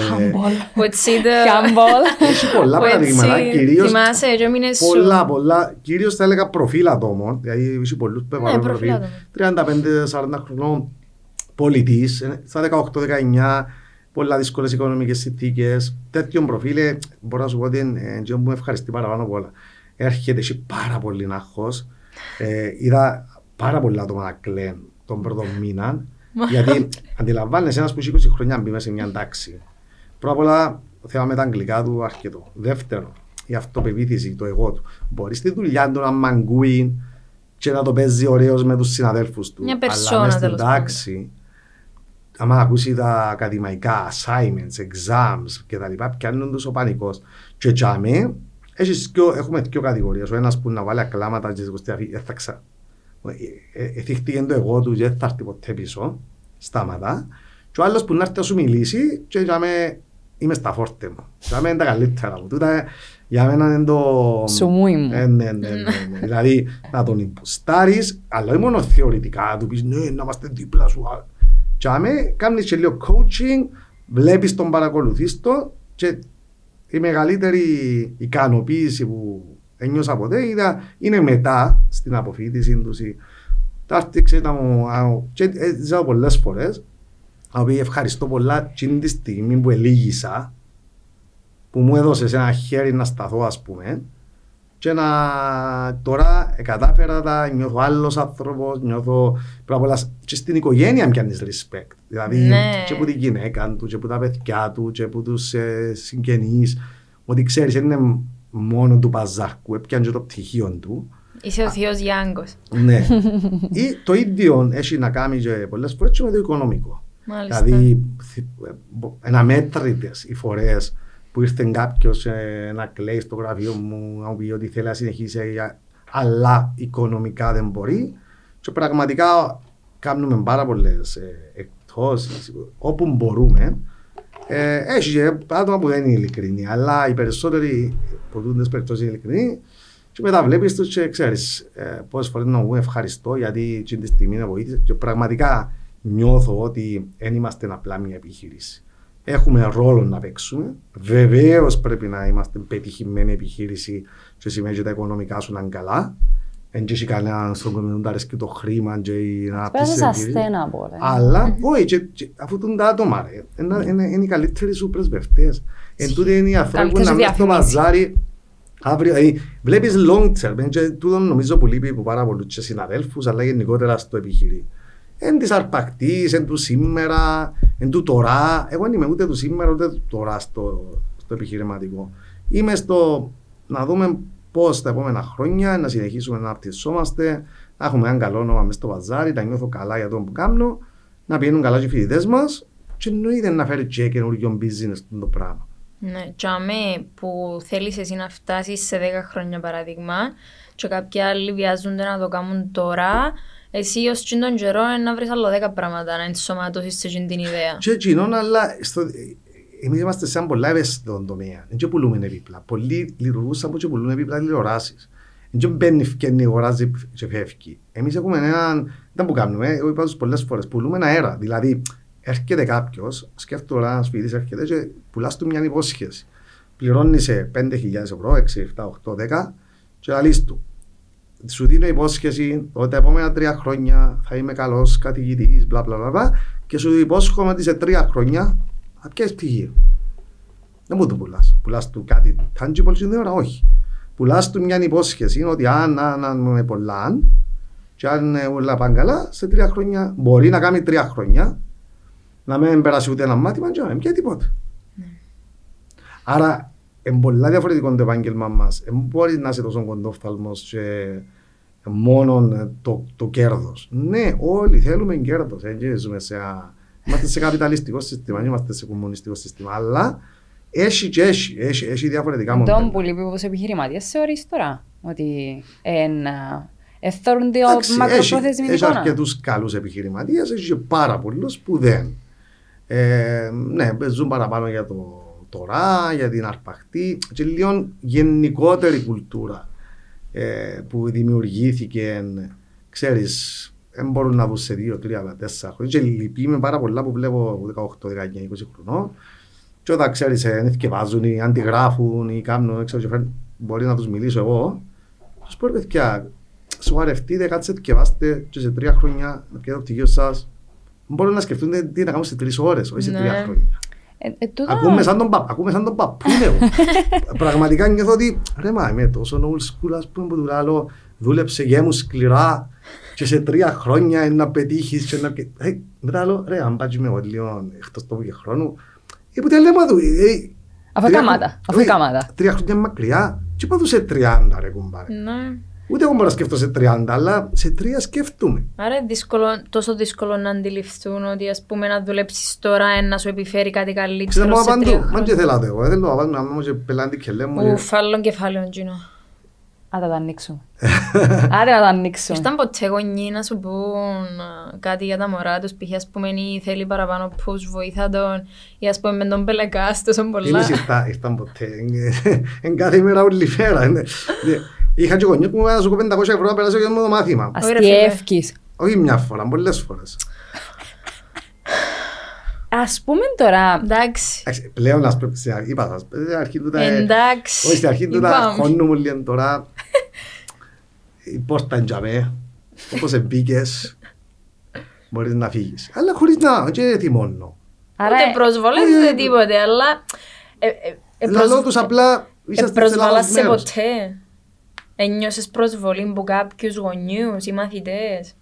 Που έτσι το... Χαμπολ. Έχει πολλά που έτσι παραδείγματα, κυρίω Θυμάσαι, και μείνες σου. πολλά, πολλά. Κυρίως θα έλεγα προφίλ ατόμων. Δηλαδή, έχει πολλούς που Ναι, έχουν προφίλ προφίλ. 35-40 χρονών πολιτής, στα 18-19, πολλά δύσκολες οικονομικές συνθήκες. Τέτοιον προφίλ, ε, μπορώ να σου πω ότι είναι ε, εκείνο που με ευχαριστεί παραπάνω από όλα. Έρχεται, έχει πάρα πολύ άγχο. Ε, είδα πάρα πολλά άτομα να κλαίνουν τον πρώτο μήνα. γιατί αντιλαμβάνεσαι ένας που έχει 20 χρόνια μπει μέσα σε μια τάξη. Πρώτα απ' όλα, το θέμα με τα αγγλικά του αρκετό. Δεύτερο, η αυτοπεποίθηση, το εγώ του. Μπορείς στη δουλειά του να μαγκούει και να το παίζει ωραίος με τους συναδέλφους του. Μια Αλλά περσόνα, μες στην τέλος πάντων. τάξη, άμα ακούσει τα ακαδημαϊκά, assignments, exams και τα λοιπά, πιάνουν τους ο πανικός. Και τζάμε, έχεις δυο- έχουμε δύο κατηγορίες. Ο ένας που να βάλει ακλάματα και σηκωστεί αφή, δεν θα ξα... Ε, ε, Εθίχτηκε το εγώ του και δεν θα έρθει ποτέ πίσω, στάματα. Και ο άλλος που να έρθει να σου μιλήσει και τζάμε, είμαι στα φόρτε μου. Τζάμε είναι τα καλύτερα μου. Τούτα για μένα είναι το... Σουμούι μου. Ε, ναι, ναι, ναι, ναι. δηλαδή να τον impostaris, αλλά όχι μόνο θεωρητικά, να του πεις ναι, να είμαστε δίπλα σου. α». Και άμε, κάνεις και λίγο coaching, βλέπεις τον παρακολουθείς το και η μεγαλύτερη ικανοποίηση που ένιωσα ποτέ είδα, είναι μετά στην αποφύτιση τους. η- Τα άρτηξε τα μου, α, και έζησα πολλές φορές, οποία ευχαριστώ πολλά την τη στιγμή που ελίγησα, που μου έδωσε ένα χέρι να σταθώ ας πούμε και να τώρα κατάφερα τα νιώθω άλλος άνθρωπος, νιώθω πρέπει απ' όλα και στην οικογένεια πιάνεις respect. Δηλαδή Ναι. και από τη γυναίκα του και από τα παιδιά του και από τους ε, συγγενείς ότι ξέρεις δεν είναι μόνο του παζάρκου, έπιανε και το πτυχίο του. Είσαι ο θείος Γιάνγκος. ναι. Ή το ίδιο έχει να κάνει και πολλές φορές και με το οικονομικό. Μάλιστα. Δηλαδή, αναμέτρητες οι φορές που ήρθε κάποιος να κλαίει στο γραφείο μου, να μου πει ότι θέλει να συνεχίσει, ε, αλλά οικονομικά δεν μπορεί. Και πραγματικά κάνουμε πάρα πολλές εκτόσει όπου μπορούμε. Ε, έχει και άτομα που δεν είναι ειλικρινοί, αλλά οι περισσότεροι που δουν τις περιπτώσεις είναι ειλικρινοί. Και μετά βλέπεις τους και ξέρεις ε, πόσες φορές να μου ευχαριστώ γιατί εκείνη τη στιγμή με βοήθησε. Και πραγματικά νιώθω ότι δεν είμαστε απλά μια επιχείρηση. Έχουμε ρόλο να παίξουμε. Βεβαίως πρέπει να είμαστε πετυχημένη επιχείρηση και σημαίνει ότι τα οικονομικά σου να είναι καλά. Δεν έχει κανένα στον κόσμο να αρέσει το χρήμα και η Πέρασε ανάπτυξη. σαν επιχείρηση. ασθένα από ρε. Αλλά, όχι, και- και αφού τούν τα άτομα, ρε, είναι- είναι είναι οι καλύτεροι σου πρεσβευτές. Εν τούτοι είναι οι άνθρωποι που Καλύτερες να βγουν στο διαφημίσεις. μαζάρι αύριο. δηλαδή, Βλέπεις long term, και τούτο νομίζω που λείπει από πάρα πολλούς και συναδέλφους, αλλά γενικότερα στο επιχειρή. Εν της αρπακτής, εν του σήμερα, εν του τώρα. Εγώ δεν είμαι ούτε του σήμερα ούτε του τώρα στο, στο επιχειρηματικό. Είμαι στο να δούμε πώς τα επόμενα χρόνια να συνεχίσουμε να αναπτυσσόμαστε, να έχουμε έναν καλό όνομα μέσα στο βαζάρι, να νιώθω καλά για το που κάνω, να πηγαίνουν καλά και οι φοιτητές μας και εννοείται να φέρει και καινούργιο business το πράγμα. Ναι, και αμέ που θέλεις εσύ να φτάσεις σε 10 χρόνια παράδειγμα και κάποιοι άλλοι βιάζονται να το κάνουν τώρα, εσύ ως τσιν τον καιρό είναι να βρεις άλλο 10 πράγματα να ενσωματώσεις σε εκείνη την ιδέα. Και εκείνον, αλλά στο, εμείς είμαστε σε ένα πολλά ευαίσθητο τομέα. Δεν και πουλούμε επίπλα. Πολλοί λειτουργούν σαν και πουλούν επίπλα τηλεοράσεις. Δεν και μπαίνει, φκένει, αγοράζει και φεύγει. Εμείς έχουμε έναν, δεν που κάνουμε, εγώ είπα τους πολλές φορές, πουλούμε αέρα. Δηλαδή, έρχεται κάποιος, σκέφτομαι τώρα ένας φοιτητής έρχεται και πουλάς του μια υπόσχεση. Πληρώνεις σε 5.000 ευρώ, 6, 7, 8, 10 και λαλείς του. Σου δίνω υπόσχεση ότι τα επόμενα τρία χρόνια θα είμαι καλός καθηγητής, μπλα μπλα μπλα, μπλα και σου υπόσχομαι ότι σε τρία χρόνια θα πιάσει πτυχίο. Δεν μου το πουλάς. Πουλάς του κάτι tangible στην ώρα, όχι. Πουλάς του μια υπόσχεση ότι αν, αν, αν με πολλά, και αν ε, όλα πάνε καλά, σε τρία χρόνια μπορεί να κάνει τρία χρόνια, να μην περάσει ούτε ένα μάθημα και να μην πιάσει τίποτα. Άρα, είναι πολλά διαφορετικό το επάγγελμα μας. Δεν μπορεί να είσαι τόσο κοντόφθαλμος και μόνο ε, το, το κέρδος. Ναι, όλοι θέλουμε κέρδος. Ζούμε σε, ένα- είμαστε σε καπιταλιστικό σύστημα, δεν είμαστε σε κομμουνιστικό σύστημα. Αλλά έχει και έχει, έχει, έχει διαφορετικά Τον μοντέλα. που λείπει όπως επιχειρηματίας θεωρείς τώρα ότι εν, α, εθώρονται ο Εντάξει, μακροπρόθεσμη έχει, έχει εικόνα. αρκετούς καλούς επιχειρηματίες, έχει και πάρα πολλούς που δεν. Ε, ναι, ζουν παραπάνω για το τώρα, για την αρπαχτή και λίγο γενικότερη κουλτούρα ε, που δημιουργήθηκε, ξέρεις, δεν μπορούν να δουν σε δύο, τρία, τέσσερα χρόνια. Και λυπήμαι πάρα πολλά που βλέπω 18, 19, 20 χρονών. Και όταν ξέρεις, ε, δεν θυκευάζουν ή αντιγράφουν ή κάνουν, ξέρω, και φέρνουν- μπορεί να τους μιλήσω εγώ. Τους πω, ρε παιδιά, σοβαρευτείτε, κάτσε θυκευάστε και σε τρία χρόνια να πιέτε το πτυχίο σας. Μπορούν να σκεφτούν τι να κάνουν σε τρεις ώρες, όχι σε Ναι. τρία χρόνια. Ε, ε, τούτο- Ακούμε σαν τον, παπ, ακούμε σαν τον παππούν εγώ; Πραγματικά νιώθω ότι ρε μα είμαι τόσο old school ας πούμε που του λέω δούλεψε γέμου σκληρά και σε τρία χρόνια να πετύχεις και να... πε- Ε, μετά λέω ρε αν πάτσι με εγώ λίγο εκτός τόπου και χρόνου ε, που τα λέμε του ε, Αφού τρία εκάματα, χρο- αφού όχι, εκάματα. Τρία χρόνια μακριά και πάω σε 30 ρε κουμπάρε. Ναι. Ούτε εγώ μπορώ να σκεφτώ σε 30 αλλά σε τρία σκέφτομαι. Άρα είναι δύσκολο, τόσο δύσκολο να αντιληφθούν ότι ας πούμε να δουλέψεις τώρα ε, να σου επιφέρει κάτι Ξέρω καλύτερο μου σε τρία απαντώ, μα χρόνια. και θέλω εγώ, δεν θέλω να βάλω να και πελάντη και λέμε Ουφ, άλλον κεφάλαιο Τζίνο. Άντε να τα ανοίξουμε. Άντε να τα ανοίξουμε. Ήρθαν ποτέ γονείς να σου πούν α, κάτι για τα μωρά τους, π.χ. ας πούμε ή θέλει παραπάνω push, βοήθα τον, ή ας πούμε με τον πελεκάς τόσο πολλά. Εμείς ήρθα- ήρθαν ποτέ. Εν κάθε μέρα όλη μέρα. είναι. Είχα και γονιό που μου έδωσε 500 ευρώ να περάσει για το μάθημα. Ωραία, φίλε. Αστιεύκης. Όχι μια φορά, πολλές φορές. Ας πούμε τώρα, Εντάξει, Εντάξει, Πλέον να σπέ- στην αρχή, είπα σας, στην αρχή του τα... εντάξει. Όχι, στην αρχή του τα Είπαμε. χώνουμε λίγο τώρα. Η πόρτα είναι τζαμέ. Όπως εμπίκες, μπορείς να φύγεις. Αλλά χωρίς να, και θυμώνω. άρα Ούτε προσβολές ε, ούτε τίποτε, αλλά... ε, ε, ε, Λαλό προσ- τους απλά, ε, είσαστε σε λάθος προσβάλασαι μέρος. ποτέ. Ένιωσες προσβολή από κάποιους γονιούς ή μαθητές.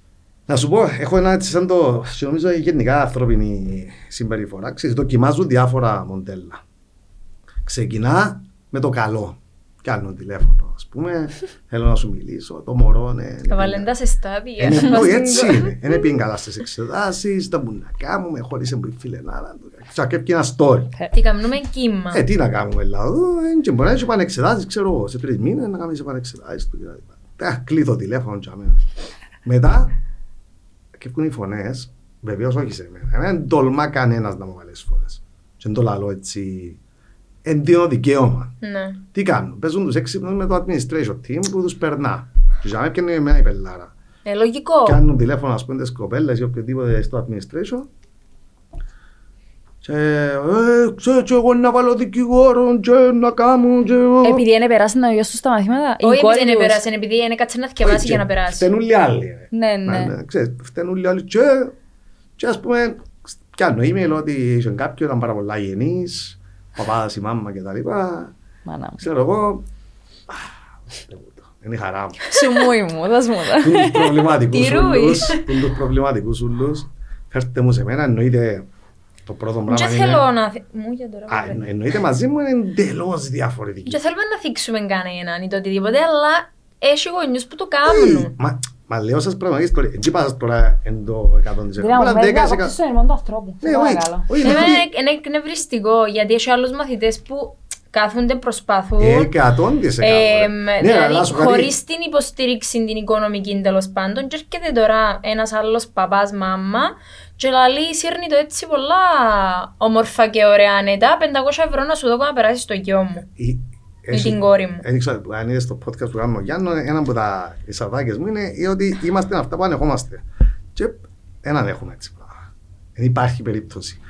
Να σου πω, έχω ένα έτσι σαν το, και νομίζω γενικά ανθρώπινη συμπεριφορά. Ξέρεις, δοκιμάζουν διάφορα μοντέλα. Ξεκινά με το καλό. Κάνω τηλέφωνο, ας πούμε, θέλω να σου μιλήσω, το μωρό, ναι. Θα βάλουν τα σε στάδια. Είναι, Μας όχι, την έτσι κο- είναι. Είναι πήγαινε καλά στις εξετάσεις, τα που να κάνουμε, χωρίς εμπλή φιλενάρα. Τσακέπει ένα story. Τι κάνουμε κύμα. Ε, τι να κάνουμε, λαό, ε, και μπορεί να έχει πανεξετάσεις, ξέρω εγώ, σε τρεις μήνες να κάνεις πανεξετάσεις του κτλ. Ε, κλείδω τηλέφωνο και αμέ. Μετά, και βγουν οι φωνές, βεβαίως όχι σε μένα. Δεν τολμά κανένας να μου βάλει τις φωνές. Και δεν το λαλώ έτσι, εντύο δικαίωμα. Ναι. Τι κάνουν, παίζουν τους έξυπνους με το administration team που τους περνά. Και για μένα πιάνει εμένα η πελάρα. Ε, λογικό. Κάνουν τηλέφωνο, ας πούμε, τις κοπέλες ή οποιοδήποτε στο administration Και, ε, ξέρω και εγώ να βάλω δικηγόρο και να κάνω και... Επειδή είναι περάσει ο γιος του στα μαθήματα. η Όχι κόρη επειδή είναι τους. περάσει, επειδή είναι κάτσε να θυκευάσει για να περάσει. Φταίνουν οι άλλοι. ρε. Ναι, ναι. Ξέρεις, φταίνουν οι άλλοι και, και ας πούμε, πιάνω email ότι είχε κάποιον, ήταν πάρα πολλά γενής, παπάδας η μάμα και τα λοιπά. Μάνα μου. Ξέρω εγώ, α, δεν μου το, είναι η χαρά μου. Σουμούι μου, δώσ' μου τα. Τους προβληματικούς Τι ρούι. ούλους, τους προβληματικούς ούλους, φέρτε μου σε μένα, εννοείται το πρώτο Δεν πράγμα θέλω είναι... να... θυ- Μου για τώρα. Α, βέβαια. εννο- εννοείται μαζί μου είναι εντελώς διαφορετική. Δεν θέλουμε να θίξουμε κανέναν ή το οτιδήποτε, αλλά έχει γονιούς που το Όχι, κάνουν. Μα, μα λέω σας πραγματική ιστορία. Έτσι πας τώρα εν το 100%. Δηλαδή, Αλλά μου φέρνει 10%. να αποκτήσω τον ερμό του ανθρώπους. Ναι, Σε όχι, παρακαλώ. όχι, Εμένα είναι είναι, είναι εκνευριστικό, γιατί έχει άλλους μαθητές που κάθονται, προσπαθούν. Εκατόν της εκατό, ρε. Ε, Ναι, δηλαδή, αλλά σου κάτι- χωρίς την υποστήριξη την οικονομική τέλος πάντων, και έρχεται τώρα ένας άλλος παπάς, μάμα, και λαλεί, σύρνει το έτσι πολλά όμορφα και ωραία ανέτα, 500 ευρώ να σου δω να περάσεις στο γιο μου. Η- Ή την κόρη μου. Δεν ξέρω, αν είδες το podcast που κάνουμε ο Γιάννο, ένα από τα εισαδάκες μου είναι ότι είμαστε αυτά που ανεχόμαστε. Και δεν ανέχουμε έτσι πράγμα. Δεν υπάρχει περίπτωση.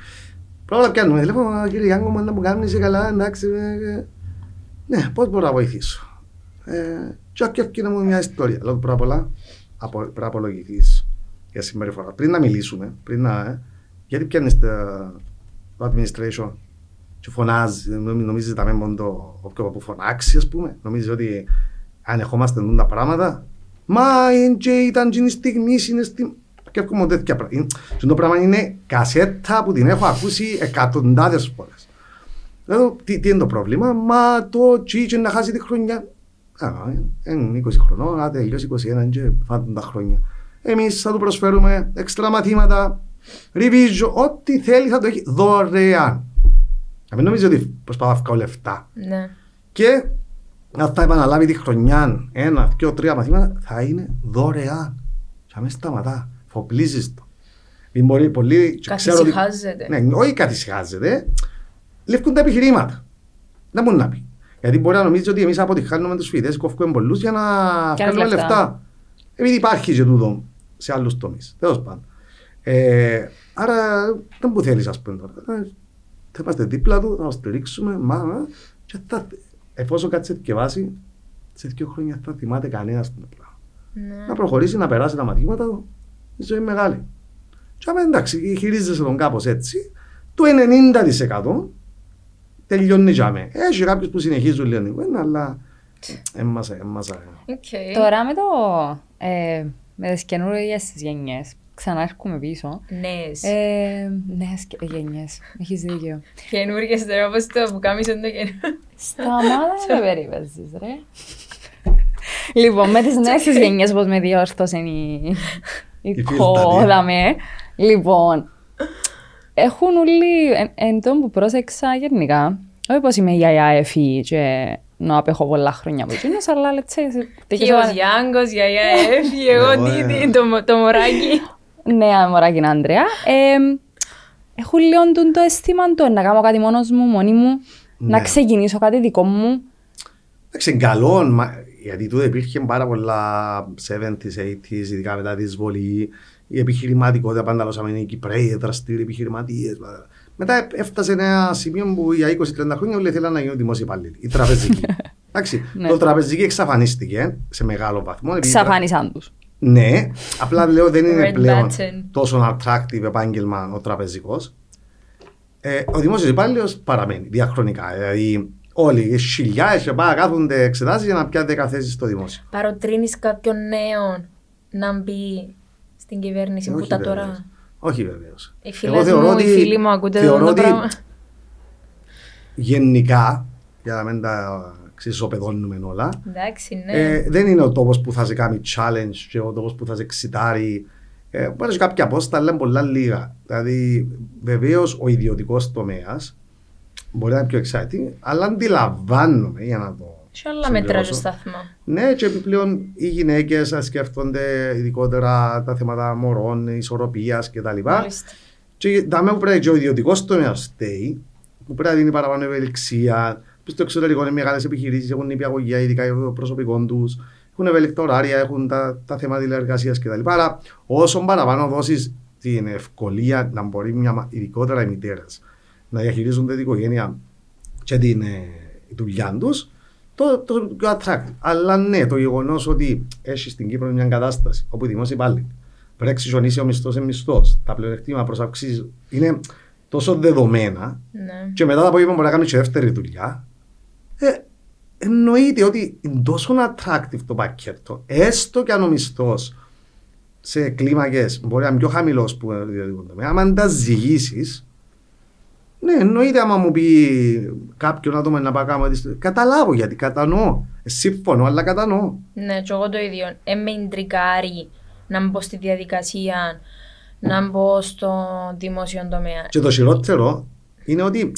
Πρώτα πιάνουμε τηλέφωνο, κύριε Γιάννο, μου να μου κάνεις είσαι καλά, εντάξει. ε, ε. Ναι, πώς μπορώ να βοηθήσω. Ε, και όχι ευκαιρία μου μια ιστορία. Λέω πρώτα απ' όλα, απο- πρέπει να απολογηθείς για συμπεριφορά. Πριν να μιλήσουμε, πριν να, ε, γιατί πιάνεις το, το administration και φωνάζει, νομι- νομίζεις ότι τα μόνο το όποιο που φωνάξει, ας πούμε, νομίζεις ότι ανεχόμαστε νουν τα πράγματα. Μα εν και ήταν και η στιγμή, είναι στη... Και έρχομαι τέτοια πράγματα. Είναι- και Το πράγμα είναι κασέτα που την έχω ακούσει εκατοντάδες φορές. Λέω, τι, τι είναι το πρόβλημα, μα το τσίτσο να χάσει τη χρονιά. Α, είναι 20 χρονών, να τελειώσει 21 και φάντουν τα χρόνια. Εμείς θα του προσφέρουμε έξτρα μαθήματα, revision, ό,τι θέλει θα το έχει δωρεάν. Να μην νομίζει ότι προσπαθώ να βγάλω λεφτά. Ναι. Και αν θα επαναλάβει τη χρονιά ένα, δύο, τρία μαθήματα, θα είναι δωρεάν. Και αμέσως σταματά. Φοπλίζεις το. Μην μπορεί πολύ... και ξέρω ότι- Καθησυχάζεται. Ναι, όχι καθησυχάζεται. Λευκούν τα επιχειρήματα. Δεν μπορεί να πει. Γιατί μπορεί να νομίζεις ότι εμείς αποτυχάνουμε τους φοιτητές, κόφουμε πολλούς για να βγάλουμε λεφτά. λεφτά. Επειδή υπάρχει και τούτο σε άλλους τομείς. Τέλος πάντων. Ε, άρα δεν που θέλεις, ας πούμε τώρα. Ε, Θα είμαστε δίπλα του, θα το στηρίξουμε, μα, μα, και θα, εφόσον κάτσει και βάση, σε δύο χρόνια θα θυμάται κανένας το πράγμα. Ναι. Να προχωρήσει, να περάσει τα μαθήματα του, η ζωή είναι μεγάλη. Και άμα εντάξει, χειρίζεσαι τον κάπως έτσι, το 90% τελειώνει για μέ. Έχει κάποιους που συνεχίζουν λίγο την κουβέντα, αλλά έμασα, έμασα. Οκ. Τώρα με το. Ε, με τις καινούργιες τις γενιές, ξανάρχομαι πίσω. Νέες. Ε, νέες και- γενιές, έχεις δίκιο. Καινούργιες τώρα, όπως το πουκάμισον το καινούργιο. Σταμάτα ρε περίπαιζες ρε. Λοιπόν, με τις νέες τις γενιές όπως με διόρθωσε η, η Η κόδα με. Λοιπόν, έχουν όλοι, εν, εν τόν που πρόσεξα γενικά, όχι πως είμαι γιαγιά εφή και να απέχω πολλά χρόνια από εκείνος, αλλά let's say... Και ο Γιάνγκος, γιαγιά Εφη, εγώ Εγώ, τι, ε. τι, το, μω- το μωράκι. Νέα μωράκι είναι Άντρεα. Ε, έχω λίγο τούτο το αίσθημα το να κάνω κάτι μόνος μου, μόνη μου, να Ναι. ξεκινήσω κάτι δικό μου. Εντάξει, καλό, μα- γιατί τούτο υπήρχε πάρα πολλά 70s, 80s, ειδικά μετά τη εισβολή. Η επιχειρηματικότητα πάντα λόσαμε είναι οι Κυπρέοι, δραστήριοι επιχειρηματίες. Μετά έφτασε ένα σημείο που για 20-30 χρόνια όλοι θέλαν να γίνουν δημόσιοι υπάλληλοι. Η τραπεζική. Εντάξει, Ναι. το τραπεζική εξαφανίστηκε σε μεγάλο βαθμό. επειδή Ξαφάνισαν τους. Ναι, απλά λέω δεν είναι Red πλέον button. τόσο attractive επάγγελμα ο τραπεζικός. Ε, ο δημόσιος υπάλληλος παραμένει διαχρονικά. Δηλαδή, όλοι οι χιλιάδε πάνε κάθονται εξετάσεις για να πιάνουν 10 θέσει στο δημόσιο. Παροτρύνεις κάποιον νέο να μπει στην κυβέρνηση που τα βεβαίως. τώρα. Όχι βεβαίως. Οι φίλες μου, οι φίλοι μου ακούτε αυτό το πράγμα. γενικά, για να μην τα ξεσοπεδώνουμε όλα, Εντάξει, ναι. Ε, δεν είναι ο τόπος που θα σε κάνει challenge και ο τόπος που θα σε εξητάρει. Ε, μπορεί να έχει κάποια πόστα, αλλά είναι πολλά λίγα. Δηλαδή, βεβαίως ο ιδιωτικός τομέας μπορεί να είναι πιο exciting, αλλά αντιλαμβάνομαι για να το. Σε άλλα μέτρα του συμπληρώσω. σταθμό. Ναι, και επιπλέον οι γυναίκες σκέφτονται ειδικότερα τα θέματα μωρών, ισορροπίας κτλ. Μάλιστα. Και τα που πρέπει και ο ιδιωτικός τομέας στέει, που πρέπει να δίνει παραπάνω ευελιξία. Που στο εξωτερικό είναι μεγάλες επιχειρήσεις, έχουν νηπιαγωγία, ειδικά για το προσωπικό τους, έχουν ευέλικτα ωράρια, έχουν τα, τα θέματα τηλεεργασίας κτλ. Άρα, όσο παραπάνω δώσεις την ευκολία να μπορεί μια, μα- ειδικότερα οι μητέρε, να διαχειρίζονται την οικογένεια και την ε, δουλειά τους, το, το πιο attractive. Αλλά ναι, το γεγονός ότι έχεις στην Κύπρο μια κατάσταση όπου οι δημόσιοι υπάλληλοι πρέπει να εξισονίσει ο μισθός σε μισθός, τα πλεονεκτήματα προς αυξήσεις είναι τόσο δεδομένα Ναι. και μετά το απόγευμα μπορεί να κάνεις και δεύτερη δουλειά. Ε, εννοείται ότι είναι τόσο attractive το πακέτο, έστω και αν ο μισθός σε κλίμακες μπορεί να είναι πιο χαμηλός που είναι ιδιωτικό τομέα. Αν τα ζυγίσεις, ναι, εννοείται άμα μου πει κάποιον άτομο να πάει κάνω. τις- Καταλάβω γιατί κατανοώ. Ε, Σύμφωνο, αλλά κατανοώ. Ναι, και εγώ το ίδιο. Ε, με ιντρικάρει να μπω στη διαδικασία, να μπω στο δημόσιο τομέα. Και το χειρότερο είναι ότι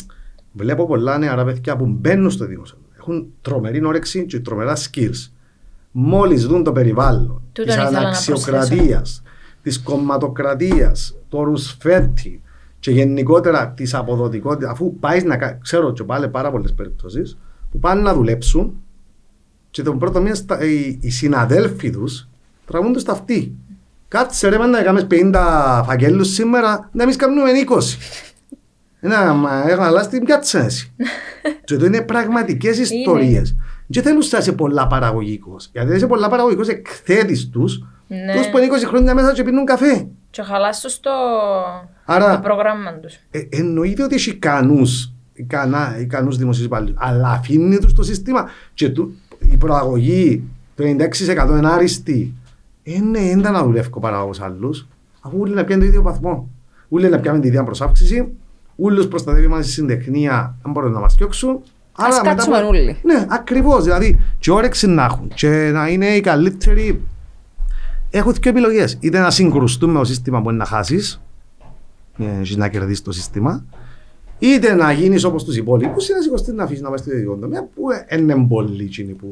βλέπω πολλά νεαρά παιδιά που μπαίνουν στο δημόσιο. Έχουν τρομερή όρεξη και τρομερά skills. Μόλις δουν το περιβάλλον της Τούτον ήθελα να αναξιοκρατίας, της κομματοκρατίας, το ρουσφέτη και γενικότερα της αποδοτικότητας, αφού πάεις να κάνει, ξέρω και πάλι πάρα πολλές περιπτώσεις που πάνε να δουλέψουν και τον πρώτο μήνα στα- οι, οι συναδέλφοι τους τραβούν τους τα αυτοί. Κάτσε ρε μάνα, έκαμες 50 φαγγέλους σήμερα, να εμείς κάνουμε 20. Να, μα έχω αλλάξει την πιάτσα εσύ. και το είναι πραγματικές ιστορίες. Και θέλουν να είσαι πολλά παραγωγικός. Γιατί αν είσαι πολλά παραγωγικός, εκθέτεις τους, Ναι. τους που είναι 20 χρόνια μέσα και πίνουν καφέ. Και χαλάσω στο Άρα- το πρόγραμμα τους. Ε, εννοείται ότι έχει ικανούς, ικανά, ικανούς δημοσίους υπαλλήλους, αλλά αφήνει τους το σύστημα και του, η προαγωγή το 96% είναι άριστη. Ε, ναι, δεν ήταν να δουλεύω παρά όπως άλλους, αφού όλοι να πιάνουν το ίδιο βαθμό. Όλοι να πιάνουν την ίδια προσάυξηση, όλους προστατεύει μας η συντεχνία, αν μπορούν να μας διώξουν. Ας μετά κάτσουμε από- όλοι. Ναι, ακριβώς, δηλαδή και όρεξη να έχουν και να είναι οι καλύτεροι. Έχω δύο επιλογές. Είτε να συγκρουστούν με το σύστημα που είναι να χάσεις, ε, έχεις να κερδίσεις το σύστημα, είτε να γίνεις όπως τους υπόλοιπους, ή να σηκωστεί να αφήσεις να πάει στο ιδιωτικό τομέα, που είναι πολλοί εκείνοι που,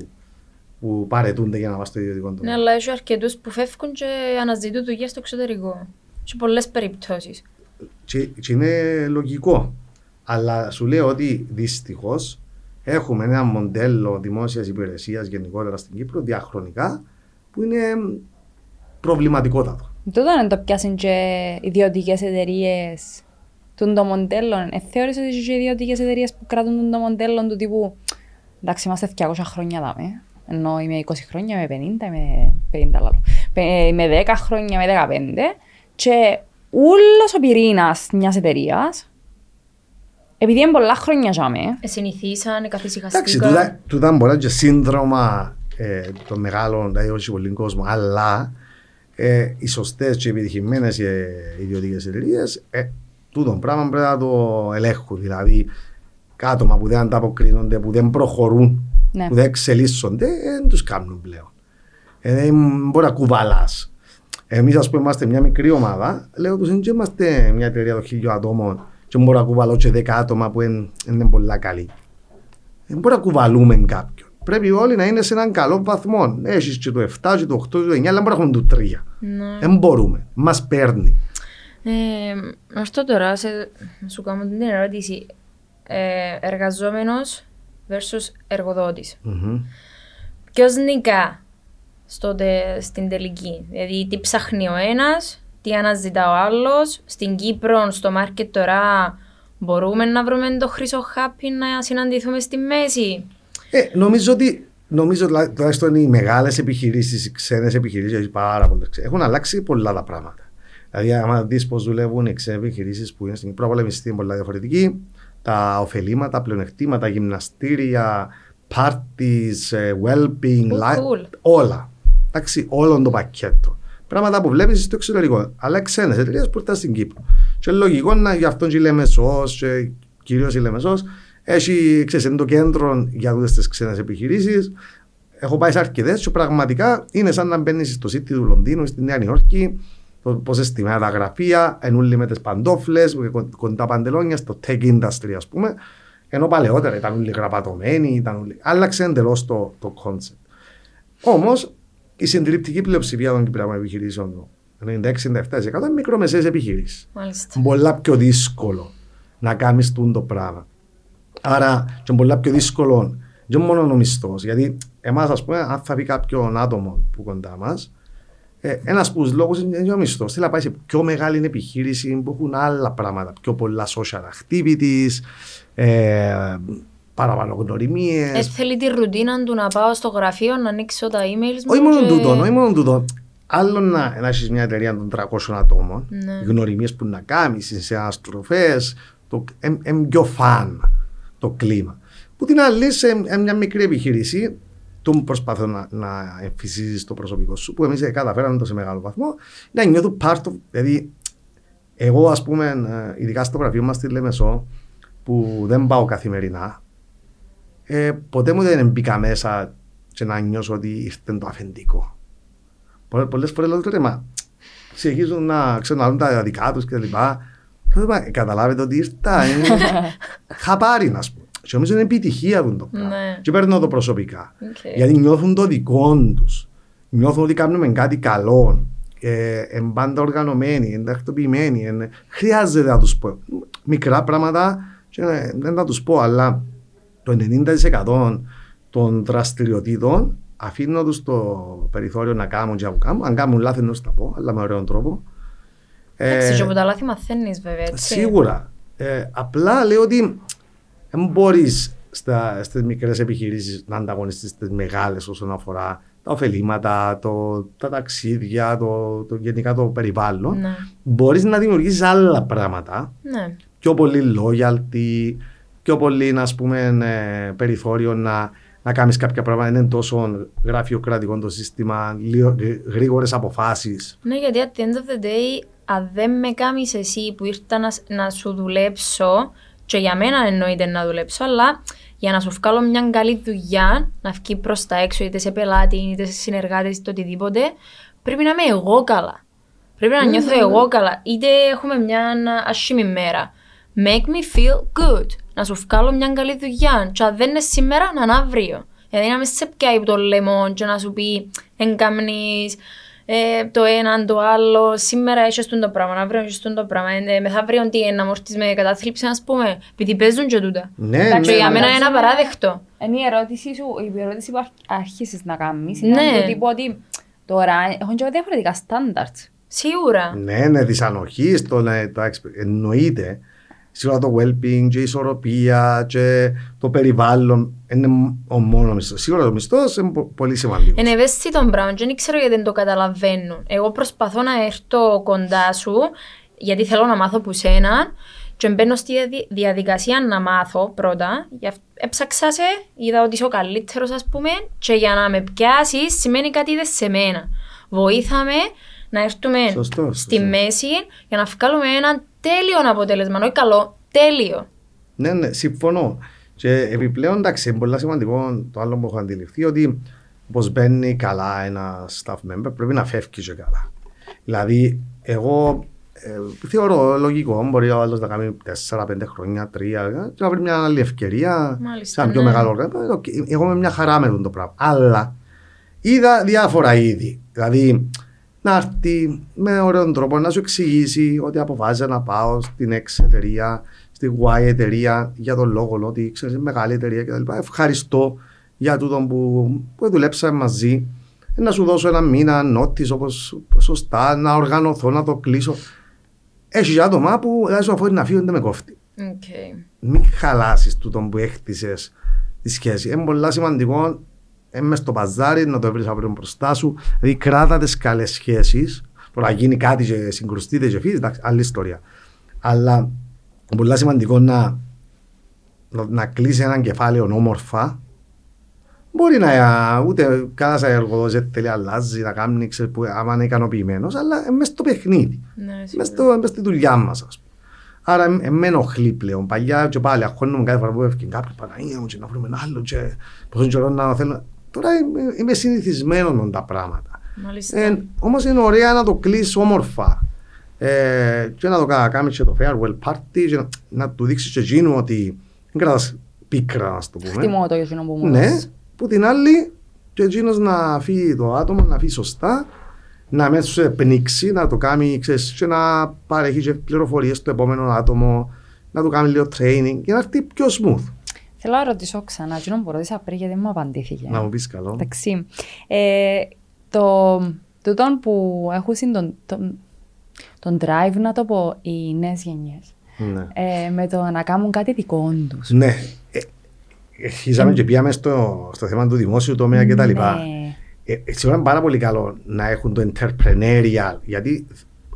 που παρετούνται για να πάει στο ιδιωτικό Ναι, τομέα. αλλά έχει αρκετούς που φεύγουν και αναζητούν δουλειά στο εξωτερικό. Σε πολλές περιπτώσεις. Και, και είναι λογικό. Αλλά σου λέω ότι δυστυχώς έχουμε ένα μοντέλο δημόσιας υπηρεσίας γενικότερα στην Κύπρο διαχρονικά που είναι προβληματικότατο. Τότε να το πιάσουν και ιδιωτικές εταιρείες του το μοντέλο. Ε, θεώρησε ότι και ιδιωτικές εταιρείες που κρατούν το μοντέλο του τύπου εντάξει είμαστε 200 χρόνια δάμε. Ενώ είμαι 20 χρόνια, είμαι 50, είμαι 50 λάλο. Πε- Είμαι 10 χρόνια, είμαι 15 και όλος ο πυρήνας μιας εταιρείας επειδή είναι πολλά χρόνια για με, Ε, συνηθίσαν, Εντάξει, καθησυχαστήκαν. τούτα, τούτα μπορεί να είναι και σύνδρομα ε, των μεγάλων, δηλαδή όχι πολύ κόσμο, αλλά ε, οι σωστές και επιτυχημένες ιδιωτικές εταιρείες, ε, τούτο πράγμα πρέπει να το ελέγχουν. Δηλαδή, κάτωμα που δεν ανταποκρίνονται, που δεν προχωρούν, Ναι. που δεν εξελίσσονται, δεν τους κάνουν πλέον. Ε, δεν μπορεί να κουβαλάς. Εμείς, ας πούμε, είμαστε μια μικρή ομάδα. Λέω τους, δεν είμαστε μια εταιρεία των χίλιων ατόμων και μπορώ να κουβαλώ και δέκα άτομα που είναι, είναι πολλά καλοί. Δεν μπορεί να κουβαλούμε κάποιον. Πρέπει όλοι να είναι σε έναν καλό βαθμό. Έχεις και το 7, και το 8, και το 9, αλλά δεν μπορεί να έχουμε το 3. Ναι. Δεν μπορούμε. Μας παίρνει. Ε, να έρθω τώρα σε, να σου κάνω την ερώτηση. Ε, εργαζόμενος versus εργοδότης. Μμμ. Ποιος νικά; Στο, τε- στην τελική. Δηλαδή τι ψάχνει ο ένας, τι αναζητά ο άλλος. Στην Κύπρο, στο μάρκετ τώρα, μπορούμε να βρούμε το χρυσό χάπι να συναντηθούμε στη μέση. Ε, νομίζω ότι νομίζω τουλά- τουλάχιστον οι μεγάλες επιχειρήσεις, οι ξένες επιχειρήσεις, έχει πάρα πολλές Έχουν αλλάξει πολλά τα πράγματα. Δηλαδή, άμα δεις πώς δουλεύουν οι ξένες επιχειρήσεις που είναι στην Κύπρο, όλα είναι πολλά διαφορετική. Τα ωφελήματα, τα πλεονεκτήματα, γυμναστήρια, parties, ε, well-being, Cool, li- cool. όλα. Εντάξει, όλο το πακέτο. Πράγματα που βλέπεις στο εξωτερικό. Αλλά ξένες εταιρείες που ήρθαν στην Κύπρο. Και λογικό να γι' αυτό και η Λεμεσό, κυρίως η Λεμεσό, έχει ξέρεις, είναι το κέντρο για αυτέ τις ξένες επιχειρήσεις. Έχω πάει σε αρκετές και πραγματικά είναι σαν να μπαίνεις στο City του Λονδίνου, στη Νέα Νιόρκη, πώς εστιμένα τα γραφεία, ενούλοι με τις παντόφλες, κοντά παντελόνια, στο tech industry, ας πούμε. Ενώ παλαιότερα ήταν όλοι γραπατωμένοι, ήταν όλοι... άλλαξε εντελώς το, το concept. Όμως η συντριπτική πλειοψηφία των κυπριακών επιχειρήσεων, το 96-97% είναι μικρομεσαίες επιχειρήσεις. Μάλιστα. Πολλά πιο δύσκολο να κάνεις το πράγμα. Άρα, και είναι πολλά πιο δύσκολο, δεν μόνο ο μισθό. Γιατί εμάς, ας πούμε, αν θα πει κάποιον άτομο που κοντά μας, Ε, Ένας από του λόγους είναι ο μισθό. Θέλει να πάει σε πιο μεγάλη επιχείρηση που έχουν άλλα πράγματα. Πιο πολλά social activities, ε, παραπάνω γνωριμίες. Ε, θέλει τη ρουτίνα του να πάω στο γραφείο να ανοίξω τα emails μου. Όχι μόνο και- τούτο, όχι μόνο τούτο. Άλλο να, να έχεις μια εταιρεία των 300 ατόμων, Ναι. γνωριμίες που να κάνεις, σε αστροφές, το εμ, εμ πιο φαν το κλίμα. Που την άλλη σε εμ, μια μικρή επιχείρηση, του προσπαθώ να, να εμφυσίζεις το προσωπικό σου, που εμείς καταφέραμε το σε μεγάλο βαθμό, να νιώθω part of. Δηλαδή, εγώ, ας πούμε, ε, ειδικά στο γραφείο μας στη Λεμεσό, που δεν πάω καθημερινά, ε, ποτέ μου δεν μπήκα μέσα και να νιώσω ότι ήρθε το αφεντικό. Πολλές, πολλές φορές λέω τώρα, μα συνεχίζουν να ξαναλούν τα δικά τους και τα λοιπά. Λέω, «Μα, Καταλάβετε ότι ήρθα, είναι χαπάρι να σου πω. Και νομίζω είναι επιτυχία αυτό το πράγμα. Ναι. Και παίρνω το προσωπικά. Οκ. Γιατί νιώθουν το δικό τους. Νιώθουν ότι κάνουμε κάτι καλό. Ε, εν πάντα οργανωμένοι, εν τακτοποιημένοι. Εν... Χρειάζεται να τους πω. Μικρά πράγματα και, ε, δεν θα τους πω, αλλά το 90% των δραστηριοτήτων αφήνω του το περιθώριο να κάνουν και να κάνουν. Αν κάνουν λάθη, να σου τα πω, αλλά με ωραίο τρόπο. Εντάξει, Ε, και από τα λάθη μαθαίνεις βέβαια, έτσι. Σίγουρα. Ε, απλά λέω ότι δεν μπορείς στις μικρές επιχειρήσεις να ανταγωνιστείς στι μεγάλες όσον αφορά τα ωφελήματα, το, τα ταξίδια, το, το, γενικά το περιβάλλον. Ναι. Μπορείς να δημιουργήσεις άλλα πράγματα. Ναι. Πιο πολύ loyalty, πιο πολύ ας πούμε, ε, περιθώριο να, να κάνεις κάποια πράγματα. Δεν είναι τόσο γραφειοκρατικό το σύστημα, γρήγορες αποφάσεις. Ναι, γιατί at the end of the day, αν δεν με κάνεις εσύ που ήρθα να, σ- να σου δουλέψω, και για μένα εννοείται να δουλέψω, αλλά για να σου βγάλω μια καλή δουλειά, να βγει προς τα έξω, είτε σε πελάτη, είτε σε συνεργάτες, είτε οτιδήποτε, πρέπει να είμαι εγώ καλά. Πρέπει να νιώθω εγώ καλά. Είτε έχουμε μια ασχήμη μέρα. Make me feel good. Να σου βγάλω μια καλή δουλειά. Και αν δεν είναι σήμερα, να είναι αύριο. Δηλαδή να με σε πιάει από το λαιμό και να σου πει εγκαμνείς ε, το ένα, το άλλο. Σήμερα έχεις το πράγμα, αύριο έχεις το πράγμα. Ε, μεθαύριο τι είναι, να μορτείς με κατάθλιψη, ας πούμε. Επειδή παίζουν και τούτα. Ναι, Εντάξει, Και για ναι, μένα ναι. είναι απαράδεκτο. Είναι η ερώτηση σου, η ερώτηση που άρχισε να κάνεις. Ναι. Ήταν το τύπο ότι τώρα έχουν και διαφορετικά standards. Σίγουρα. Ναι, ναι, τη ανοχή, το, ναι, το, exp- εννοείται. Σίγουρα το well-being και η ισορροπία και το περιβάλλον είναι ο μόνος μισθός. Σίγουρα το μισθός είναι πο- πολύ σημαντικός. Είναι ευαίσθητο πράγμα και δεν ξέρω γιατί δεν το καταλαβαίνουν. Εγώ προσπαθώ να έρθω κοντά σου γιατί θέλω να μάθω που σένα και μπαίνω στη διαδι- διαδικασία να μάθω πρώτα. Γι' αυ- Έψαξα σε, είδα ότι είσαι ο καλύτερος ας πούμε και για να με πιάσεις σημαίνει κάτι είδες σε μένα. Βοήθαμε να έρθουμε Σωστό, στη σωστό. μέση για να βγάλουμε ένα τέλειο αποτέλεσμα. Όχι καλό, τέλειο. Ναι, ναι, συμφωνώ. Και επιπλέον, εντάξει, είναι πολύ σημαντικό το άλλο που έχω αντιληφθεί ότι όπως μπαίνει καλά ένας staff member πρέπει να φεύγει και καλά. Δηλαδή, εγώ ε, θεωρώ λογικό, μπορεί ο άλλος να κάνει 4-5 χρόνια, 3 και να βρει μια άλλη ευκαιρία Μάλιστα, σε ένα πιο ναι. μεγάλο οργανισμό. Ε, οκ, Εγώ είμαι μια χαρά με αυτό το πράγμα. Αλλά είδα διάφορα είδη. Δηλαδή, να έρθει με ωραίο τρόπο να σου εξηγήσει ότι αποφάσισα να πάω στην X εταιρεία, στη Y εταιρεία για τον λόγο ότι ξέρεις, είναι μεγάλη εταιρεία κτλ. Ευχαριστώ για τούτο που, που δουλέψαμε μαζί. Ε, Να σου δώσω ένα μήνα notice όπως σωστά, να οργανωθώ, να το κλείσω. Έχεις άτομα που δηλαδή, σου αφορεί να φύγουν δεν με κόφτει. Okay. Μην χαλάσεις τούτο που έχτισες τη σχέση. Είναι πολύ σημαντικό είμαι στο παζάρι να το βρεις αύριο μπροστά σου. Δηλαδή, κράτα τις καλές σχέσεις. Τώρα γίνει κάτι και συγκρουστείτε και φύγεις, εντάξει, άλλη ιστορία. Αλλά είναι πολύ σημαντικό να, να, να κλείσει ένα κεφάλαιο όμορφα. Μπορεί να ούτε κάθε εργοδότης δεν θέλει να αλλάζει, να κάνει, ξέρει, που, άμα είναι ικανοποιημένος, αλλά είναι μέσα στο παιχνίδι. Ναι, Μες, στο, μες στη δουλειά μας, ας πούμε. Άρα ε, με ενοχλεί πλέον. Παλιά και πάλι αγχώνουμε κάθε φορά που έφυγε κάποιος Παναγία μου και να βρούμε ένα άλλο και πόσο καιρό να θέλω. Τώρα είμαι, είμαι συνηθισμένο με τα πράγματα. Μάλιστα. Ε, Όμως είναι ωραία να το κλείσει όμορφα. Ε, και να το κάνεις και το farewell party και να, να του δείξεις και εκείνο ότι δεν κρατάς πίκρα, να το πούμε. Χτιμώ το για εκείνο που μου Ναι, λες. που την άλλη και εκείνος να φύγει το άτομο, να φύγει σωστά, να μέσα σε πνίξει, να το κάνει, ξέρεις, και να παρέχει και πληροφορίες στο επόμενο άτομο, να του κάνει λίγο training και να έρθει πιο smooth. Θέλω να ρωτήσω ξανά, εκείνο που ρώτησα πριν γιατί δεν μου απαντήθηκε. Να μου πεις καλό. Εντάξει. Ε, το Τούτον που έχουν συν τον, τον, τον drive, να το πω, οι νέες γενιές. Ναι. Ε, με το να κάνουν κάτι δικό τους. Ναι. Ε, Αρχίσαμε και πήγαμε στο, στο θέμα του δημόσιου τομέα κτλ. Ναι. Ε, σίγουρα είναι πάρα πολύ καλό να έχουν το entrepreneurial, γιατί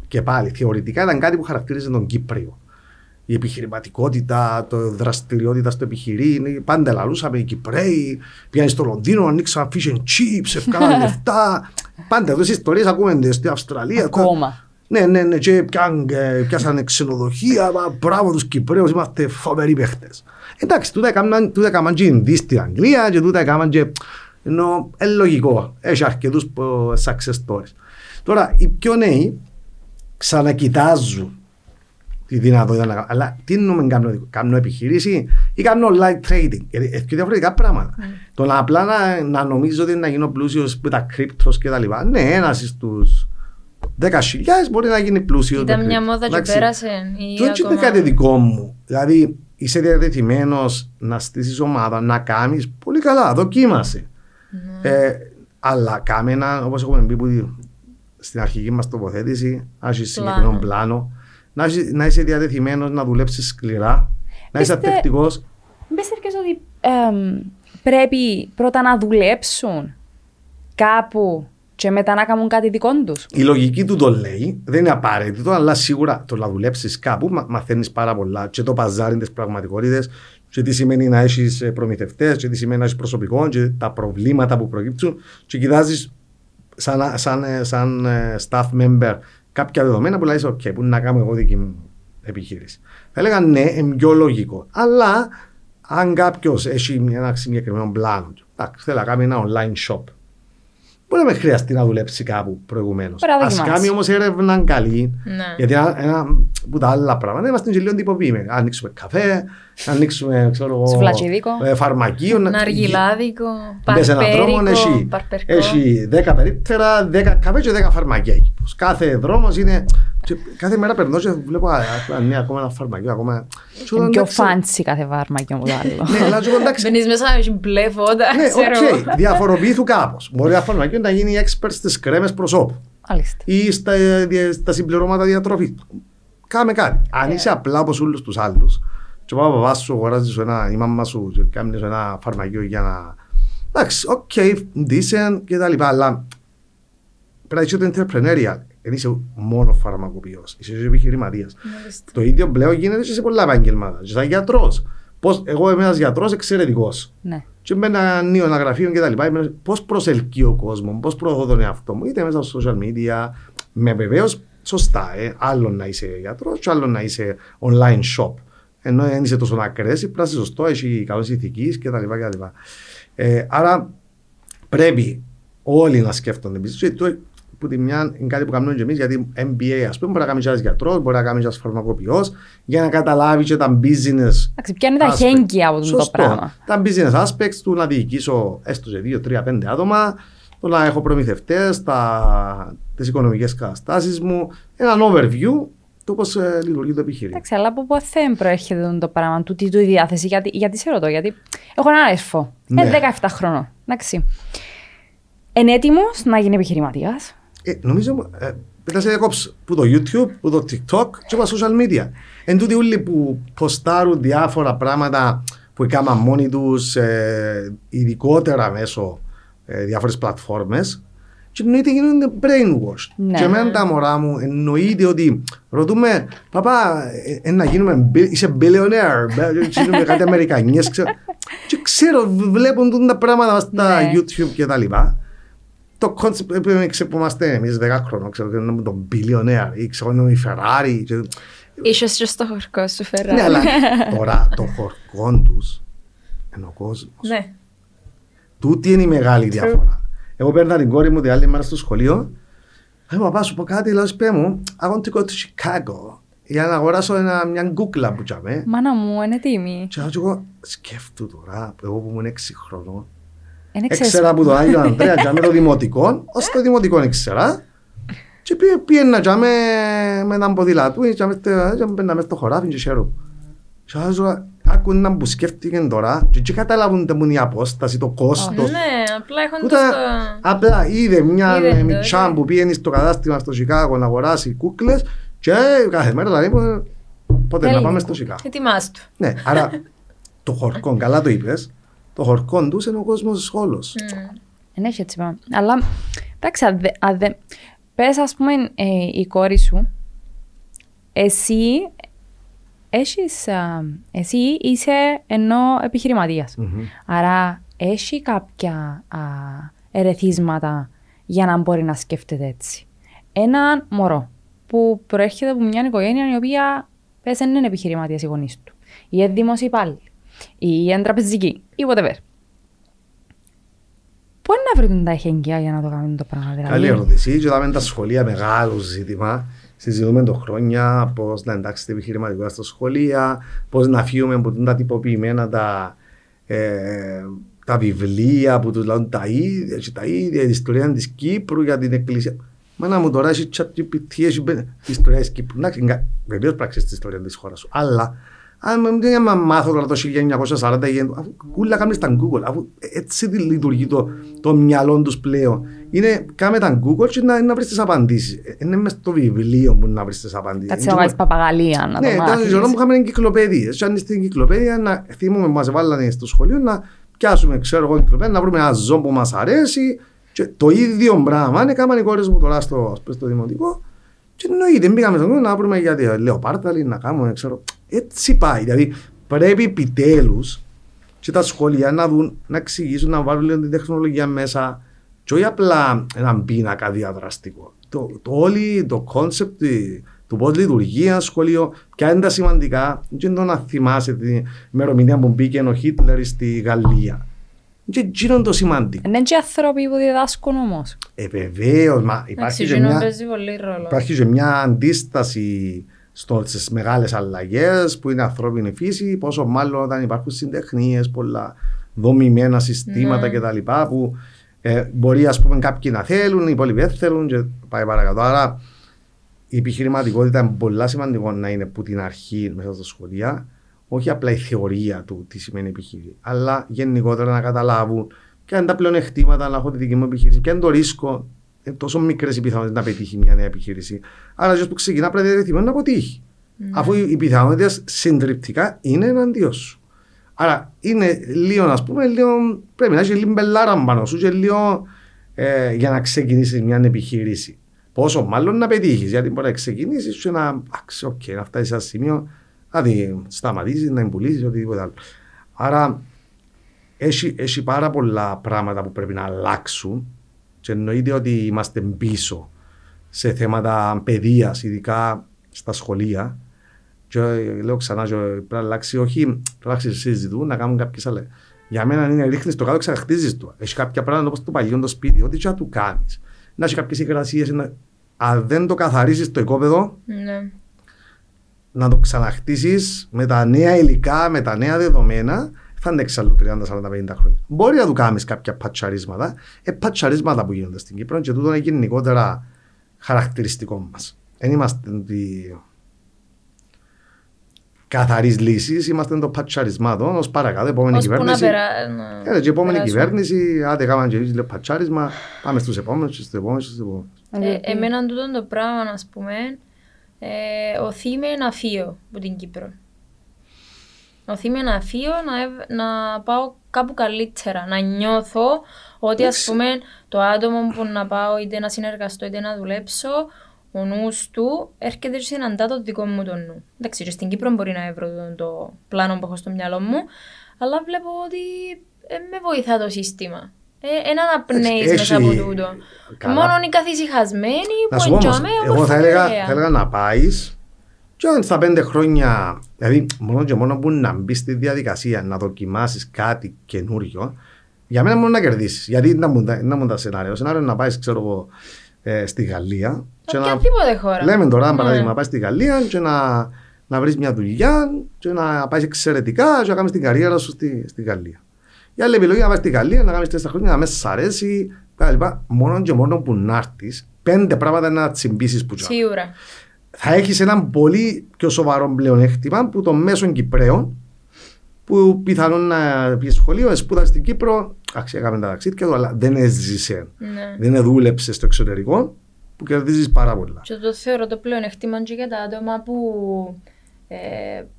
και πάλι θεωρητικά ήταν κάτι που χαρακτήριζε τον Κύπριο. Η επιχειρηματικότητα, το δραστηριότητα στο επιχειρήν, πάντα λαλούσαμε οι Κυπρέοι, πήγαν στο Λονδίνο, ανοίξαν fish and chips, ευκάλαν λεφτά. Πάντα αυτές οι ιστορίες ακούμε στην Αυστραλία. τα- Ακόμα. Ναι, ναι, ναι, και πιάν, ε, πιάσανε ξενοδοχεία, μα, μπράβο τους Κυπρέους, είμαστε φοβεροί παίχτες. Εντάξει, τούτα έκαναν, τούτα έκαναν και οι Ινδοί στην Αγγλία και τούτα έκαναν και... Ενώ, είναι λογικό, έχει αρκετούς ε, success stories. Τώρα, οι πιο νέοι ξανακοιτάζουν τη δυνατότητα να κάνουν. Αλλά τι εννοούμε να κάνω, κάνω επιχείρηση ή κάνω online trading; Γιατί Έχει δύο διαφορετικά πράγματα. Το να απλά να, να νομίζω ότι να γίνω πλούσιος με τα κρύπτος και τα λοιπά. Ναι, ένας στους 10.000 μπορεί να γίνει πλούσιος. Ήταν με μια κρύπτο. μόδα και Εντάξει. πέρασε. ή Το έτσι είναι ακόμα- κάτι δικό μου. Δηλαδή, είσαι διατεθειμένος να στήσεις ομάδα, να κάνεις πολύ καλά, δοκίμασε. Ναι. Ε, αλλά κάμε ένα, όπως έχουμε πει που στην αρχική μας τοποθέτηση, να έχει συγκεκριμένο πλάνο, να, έχεις- να είσαι διατεθειμένος να δουλέψεις σκληρά, να είσαι Είστε- ατεκτικό. Μπες πιστεύεις ότι εμ, πρέπει πρώτα να δουλέψουν κάπου και μετά να κάνουν κάτι δικό τους. Η λογική του το λέει, δεν είναι απαραίτητο, αλλά σίγουρα το να δουλέψεις κάπου μα, μαθαίνεις πάρα πολλά. Και το παζάρι τη πραγματικότητες, και τι σημαίνει να έχεις προμηθευτές, και τι σημαίνει να έχεις προσωπικό, και τα προβλήματα που προκύπτουν. Και κοιτάζεις σαν, σαν, σαν ε, staff member κάποια δεδομένα που λέει: OK, που να κάνω εγώ δική μου επιχείρηση. Θα έλεγα ναι, είναι πιο λογικό. Αλλά αν κάποιος έχει ένα συγκεκριμένο πλάνο, εντάξει, θέλει να κάνει ένα online shop, Μπορεί να με χρειαστεί να δουλέψει κάπου προηγουμένως. Μπορεί να Α δοκιμάσει. κάνει όμως έρευνα καλή. Ναι. Γιατί ένα, ένα από τα άλλα πράγματα είμαστε και λίγο τυποποιημένοι. Αν ανοίξουμε καφέ, να ανοίξουμε ξέρω, εγώ, Σουβλατσιδίκο. ε, φαρμακείο. να- Ναργιλάδικο, Μπες σε έναν δρόμο, παρπέρικο, έχει, παρπερκό. έχει 10 περίπτερα, 10 καφέ και 10 φαρμακεία. εκεί. Κάθε δρόμος είναι. και κάθε μέρα περνώ και βλέπω α, α, ναι, ακόμα ένα φαρμακείο. Ακόμα... Και Είναι όταν πιο εντάξει, fancy κάθε φαρμακείο μου το άλλο. Ναι, αλλά και εγώ, εντάξει, Μπαίνεις μέσα, έχει μπλε φώτα, ναι, ξέρω εγώ. οκ, διαφοροποιήθου κάπως. Μπορεί ένα φαρμακείο να γίνει expert στις κρέμες προσώπου. Μάλιστα. ή στα, δια- στα συμπληρώματα διατροφής. Κάμε κάτι. Αν είσαι απλά όπως όλους τους άλλους, και ο παπά σου αγοράζεις σου ένα, η μάμα σου και κάνεις σου ένα φαρμακείο για να. Εντάξει, ok, decent και τα λοιπά, αλλά πρέπει να είσαι το entrepreneurial. Δεν είσαι μόνο φαρμακοποιός, είσαι και επιχειρηματίας. Μάλιστα. Το ίδιο πλέον γίνεται και σε πολλά επαγγελμάτα. Και σαν γιατρός. Εγώ είμαι ένας γιατρός εξαιρετικός. Ναι. Και με ένα νέο ένα γραφείο και τα λοιπά, πώς προσελκύει ο κόσμος, πώς προωθώ τον εαυτό μου, είτε μέσα στα social media, με βεβαίως σωστά, ε, άλλο να είσαι γιατρός, και άλλο να είσαι online shop. Ενώ δεν είσαι τόσο ακραίος, πρέπει να είσαι σωστός, έχει καλώ ηθικής κτλ. κτλ. Ε, άρα πρέπει όλοι να σκέφτονται business. Και το- που τη μια είναι κάτι που κάνουμε και εμείς, γιατί MBA, ας πούμε, μπορεί να κάνει ένα γιατρός, μπορεί να κάνει ένα φαρμακοποιός, για να καταλάβει και τα business Εντάξει, πιάνει τα aspects. χέγγια από το Σωστό. πράγμα. Τα business aspects του να διοικήσω έστω σε δύο, τρία, πέντε άτομα, το να έχω προμηθευτές, τις οικονομικές καταστάσεις μου, έναν overview το πώς λειτουργεί το επιχείρημα. Εντάξει, αλλά από πότε προέρχεται το πράγμα, του τι του η διάθεση, γιατί, γιατί σε ρωτώ, γιατί έχω έναν αδερφό, Ναι. είναι 17 χρονών, εντάξει. Είναι έτοιμος να γίνει επιχειρηματίας; Ε, νομίζω ε, πρέπει να σε διακόψω που το YouTube, που το TikTok και από τα social media. Εν τούτοι όλοι που ποστάρουν διάφορα πράγματα που έκαναν μόνοι τους, ε, ειδικότερα μέσω ε, διάφορες πλατφόρμες. Και εννοείται γίνονται brainwashed. Ναι. Και εμένα τα μωρά μου εννοείται ότι ρωτούμε, παπά, ε, ε, να γίνουμε, bi- είσαι billionaire, μπε- γίνουμε κάτι Αμερικανιές, ξέρω. Και ξέρω, βλέπουν τούτα τα πράγματα στα Ναι. YouTube και τα λοιπά. Το concept που ξέρω που είμαστε εμείς 10 χρόνων, ξέρω, και είναι τον billionaire ή ξέρω, είναι η Ferrari. και- Ίσως και στο χορκό σου φέρα. Ναι, αλλά τώρα το χορκόν τους είναι ο κόσμος. Ναι. Τούτη είναι η μεγάλη διαφορά. Εγώ παίρνα την κόρη μου την άλλη μέρα στο σχολείο. Λέω, παπά σου πω κάτι, λέω, σπέ μου, I want to go to Chicago για να αγοράσω ένα, μια γκούκλα που τσάμε. Μάνα μου, είναι τίμη. Και λέω, και εγώ σκέφτου τώρα, εγώ που ήμουν 6 χρονών, Είναι ξέρεις- Έξερα από το Άγιο Ανδρέα τζάμε το δημοτικό, ως το δημοτικό ήξερα. Και πήγε- πήγαινα τζάμε με έναν ποδήλατο, ή τζάμε στε- τζάμε μπαίνα μες στο χωράφι και χαίρομαι. Και άκου να που σκέφτηκε τώρα και και καταλάβουν τα μου η απόσταση, το κόστος. Ναι, απλά έχουν Που το τα- στο... Απλά είδε μια Είδε το, μιτσά ναι. που πήγαινε στο κατάστημα στο Σικάγο να αγοράσει κούκλες και κάθε μέρα δηλαδή που- πότε να Θέλει πάμε κούκλα. στο Σικάγο. Ετοιμάστο. Ναι, άρα το χορκό, καλά το είπες, το χορκό του είναι ο κόσμος σχόλος. Δεν έχει έτσι πράγμα. Αλλά εντάξει, αν δε- αν δε- πες ας πούμε ε, η κόρη σου, εσύ έχεις, α, εσύ είσαι ενώ επιχειρηματίας. Μμμ. Άρα έχει κάποια α, ερεθίσματα για να μπορεί να σκέφτεται έτσι. Έναν μωρό που προέρχεται από μια οικογένεια η οποία πες δεν είναι επιχειρηματίας οι γονείς του. Ή είναι δημόσιοι υπάλληλοι. Ή είναι τραπεζικοί. Ή whatever. Πού είναι να βρουν τα εχέγγυα για να το κάνουν το πράγμα. Δηλαδή; Καλή ερώτηση. Και είδαμε τα σχολεία μεγάλο ζήτημα. Συζητούμε το χρόνια πώς να εντάξει την επιχειρηματικότητα στα σχολεία, πώς να φύγουμε από τα τυποποιημένα τα, ε, τα βιβλία που τους λένε τα ίδια, και τα ίδια, η ιστορία της Κύπρου για την Εκκλησία. Μα να μου τώρα έχει chat GPT, έχει μπε- η ιστορία της Κύπρου. Εντάξει, βεβαίως πράξεις τη ιστορία της χώρας σου. Αλλά αν με δεν να μάθω τώρα το 1940, έγινε- αφού κούλα κάνεις στα Google, αφού έτσι τη λειτουργεί το, το μυαλό τους πλέον. Είναι κάμε τα Google και να, να βρεις τις απαντήσεις. Ε, Είναι μες στο βιβλίο που να βρεις τις απαντήσεις. Κάτσε να βάλεις παπαγαλία να Ναι, το ήταν μάθεις. η ζωή μου είχαμε εγκυκλοπαίδειες. Και αν στην εγκυκλοπαίδεια να θυμούμε μας βάλανε στο σχολείο να πιάσουμε, ξέρω εγώ, εγκυκλοπαίδεια, να βρούμε ένα ζώο που μας αρέσει. Και το ίδιο πράγμα είναι κάμαν οι κόρες μου τώρα στο, ας πούμε, στο δημοτικό. Και εννοείται, μπήκαμε στον κόσμο να βρούμε για τη λεοπάρταλη, να κάνουμε, ξέρω. Έτσι πάει. Δηλαδή πρέπει επιτέλους και τα σχολεία να δουν, να εξηγήσουν, να βάλουν λίγο την τεχνολογία μέσα. Και όχι απλά έναν πίνακα διαδραστικό. Το, το όλη το κόνσεπτ του πώς λειτουργεί ένα σχολείο, ποια είναι τα σημαντικά. Δεν είναι το να θυμάσαι την ημερομηνία που μπήκε ο Χίτλερ στη Γαλλία. Και εκείνο είναι το σημαντικό. Είναι και άνθρωποι που διδάσκουν όμως. Ε, βεβαίως, μα υπάρχει Εντάξει, και εκείνο μια, παίζει πολύ ρόλο. υπάρχει και μια αντίσταση στις μεγάλες αλλαγές που είναι ανθρώπινη φύση, πόσο μάλλον όταν υπάρχουν συντεχνίες, πολλά δομημένα συστήματα Ναι. κτλ. που ε, μπορεί ας πούμε κάποιοι να θέλουν, οι υπόλοιποι δεν θέλουν και πάει παρακάτω. Άρα η επιχειρηματικότητα είναι πολύ σημαντικό να είναι από την αρχή μέσα στα σχολεία, όχι απλά η θεωρία του τι σημαίνει επιχείρηση, αλλά γενικότερα να καταλάβουν ποια είναι τα πλεονεκτήματα να έχω τη δική μου επιχείρηση, ποια είναι το ρίσκο. Είναι τόσο μικρές οι πιθανότητες να πετύχει μια νέα επιχείρηση. Άρα, ο που ξεκινά πρέπει να είναι διατεθειμένο να αποτύχει. Αφού οι πιθανότητες συντριπτικά είναι εναντίον σου. Άρα είναι λίγο, ας πούμε, λίγο, πρέπει να έχει λίγο πελλάρα πάνω σου και λίγο ε, για να ξεκινήσεις μια επιχείρηση. Πόσο μάλλον να πετύχεις, γιατί μπορεί να ξεκινήσεις και να, άξι, οκ, να φτάσεις σε ένα σημείο, δηλαδή σταματήσεις, να την πουλήσεις, οτιδήποτε άλλο. Άρα έχει, έχει πάρα πολλά πράγματα που πρέπει να αλλάξουν και εννοείται ότι είμαστε πίσω σε θέματα παιδείας, ειδικά στα σχολεία. Και ε, λέω ξανά, και πρέπει να αλλάξει, όχι πρέπει να αλλάξει συζητούν, να κάνουν κάποιες άλλες. Για μένα είναι ρίχνεις το κάτω, ξαναχτίζεις το. Έχει κάποια πράγματα όπως το παλιό το σπίτι, ό,τι και να του κάνεις. Να έχει κάποιες υγρασίες. Να... Αν δεν το καθαρίσει το οικόπεδο, Ναι. να το ξαναχτίσει με τα νέα υλικά, με τα νέα δεδομένα, θα αντέξει άλλο 30-40-50 χρόνια. Μπορεί να του κάνεις κάποια πατσαρίσματα, ε, πατσαρίσματα που γίνονται στην Κύπρο και τούτο είναι γενικότερα χαρακτηριστικό μας. Δεν είμαστε ότι καθαρής λύσης, είμαστε το πατσαρισμάτο ως παρακάτω. Επόμενη Ως που να κυβέρνηση. περά... να Ε, και η επόμενη περάσουμε. κυβέρνηση, άντε κάναμε και εμείς λίγο πατσάρισμα, πάμε στους επόμενους, στους επόμενους, στους επόμενους. Ε, εμένα τούτο το πράγμα, ας πούμε, ε, οθεί με ένα φύο από την Κύπρο. Οθεί με ένα φύο να, ευ- να πάω κάπου καλύτερα, να νιώθω ότι ας πούμε το άτομο που να πάω είτε να συνεργαστώ είτε να δουλέψω, ο νους του έρχεται και συναντά το δικό μου το νου. Εντάξει, και στην Κύπρο μπορεί να βρω το, το πλάνο που έχω στο μυαλό μου, αλλά βλέπω ότι ε, με βοηθά το σύστημα. Ε, ένα αναπνέεις Έχει- μέσα από τούτο. Καλά. Μόνο οι καθησυχασμένοι Να που σου πω όμως, εντιαμέ εγώ θα έλεγα, θα έλεγα να πάεις και αν στα πέντε χρόνια, δηλαδή μόνο και μόνο που να μπεις στη διαδικασία να δοκιμάσεις κάτι καινούριο, για μένα μόνο να κερδίσεις. Γιατί να μου, τα- να μου τα σενάρια. Το σενάριο είναι να πάεις, ξέρω εγώ, ε, στη Γαλλία. και να, Οποιαδήποτε χώρα. λέμε τώρα, Ναι. παράδειγμα, να πάει στη Γαλλία και να, να βρεις μια δουλειά και να πάει εξαιρετικά και να κάνεις την καριέρα σου στη, στη Γαλλία. Η άλλη επιλογή να πάει στη Γαλλία, να κάνεις τέσσερα χρόνια, να μέσα σ' αρέσει, κτλ. Μόνο και μόνο που να έρθεις, πέντε πράγματα να τσιμπήσεις που τζάμε Σίγουρα. θα έχεις έναν πολύ πιο σοβαρό πλεονέκτημα που των μέσων Κυπρέων που πιθανόν να πει σχολείο, σπούδας στην Κύπρο, Εντάξει, έκαμε τα ταξίδια του, αλλά δεν έζησε, Ναι. δεν δούλεψε στο εξωτερικό, που κερδίζεις πάρα πολλά. Και το θεωρώ το πλέον εκτίμαν και για τα άτομα που ε,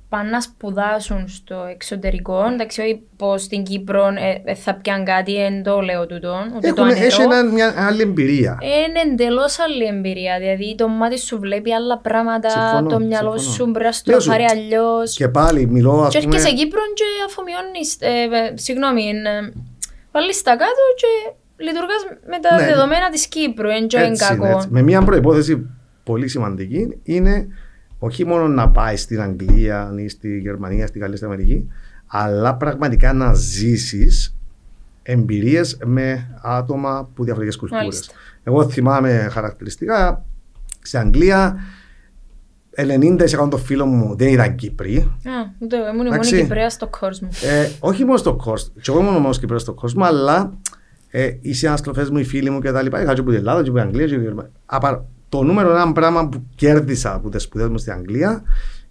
πάνε να σπουδάσουν στο εξωτερικό. Εντάξει, όχι πως στην Κύπρο ε, ε, θα πιάνουν κάτι, δεν το λέω τούτο, ούτε το Έχουν, ανερώ. έχει ένα, μια άλλη εμπειρία. Είναι εντελώς άλλη εμπειρία. Δηλαδή, το μάτι σου βλέπει άλλα πράγματα, Συμφωνώ, το μυαλό συμφωνώ. σου μπορεί να Λέω σου, στροφάρει αλλιώς. Και πάλι μιλώ, ας Και πούμε, έρχεσαι Κύπρο και αφομοιώνεις. Ε, ε, συγγνώμη, ε, βάλεις τα κάτω και λειτουργάς με τα Ναι. δεδομένα της Κύπρου. Δεν είναι έτσι είναι, κακό. έτσι. με μια προϋπόθεση πολύ σημαντική είναι όχι μόνο να πάει στην Αγγλία ή στη Γερμανία, στη Γαλλία, στην Αμερική, αλλά πραγματικά να ζήσεις εμπειρίες με άτομα που διαφορετικές κουλτούρες. Μάλιστα. Εγώ θυμάμαι χαρακτηριστικά στην Αγγλία 90% των φίλων μου δεν ήταν Κύπροι. Α, ούτε εγώ ήμουν η μόνη Εντάξει. Κυπρέας στο κόσμο. Ε, όχι μόνο στο κόσμο, και εγώ ήμουν μόνο Κυπρέο στο κόσμο, αλλά ε, οι συναστροφέ μου, οι φίλοι μου κτλ. Είχα και από την Ελλάδα, και από την Αγγλία, και από την Γερμανία. Απα- Το νούμερο ένα πράγμα που κέρδισα από τις σπουδές μου στην Αγγλία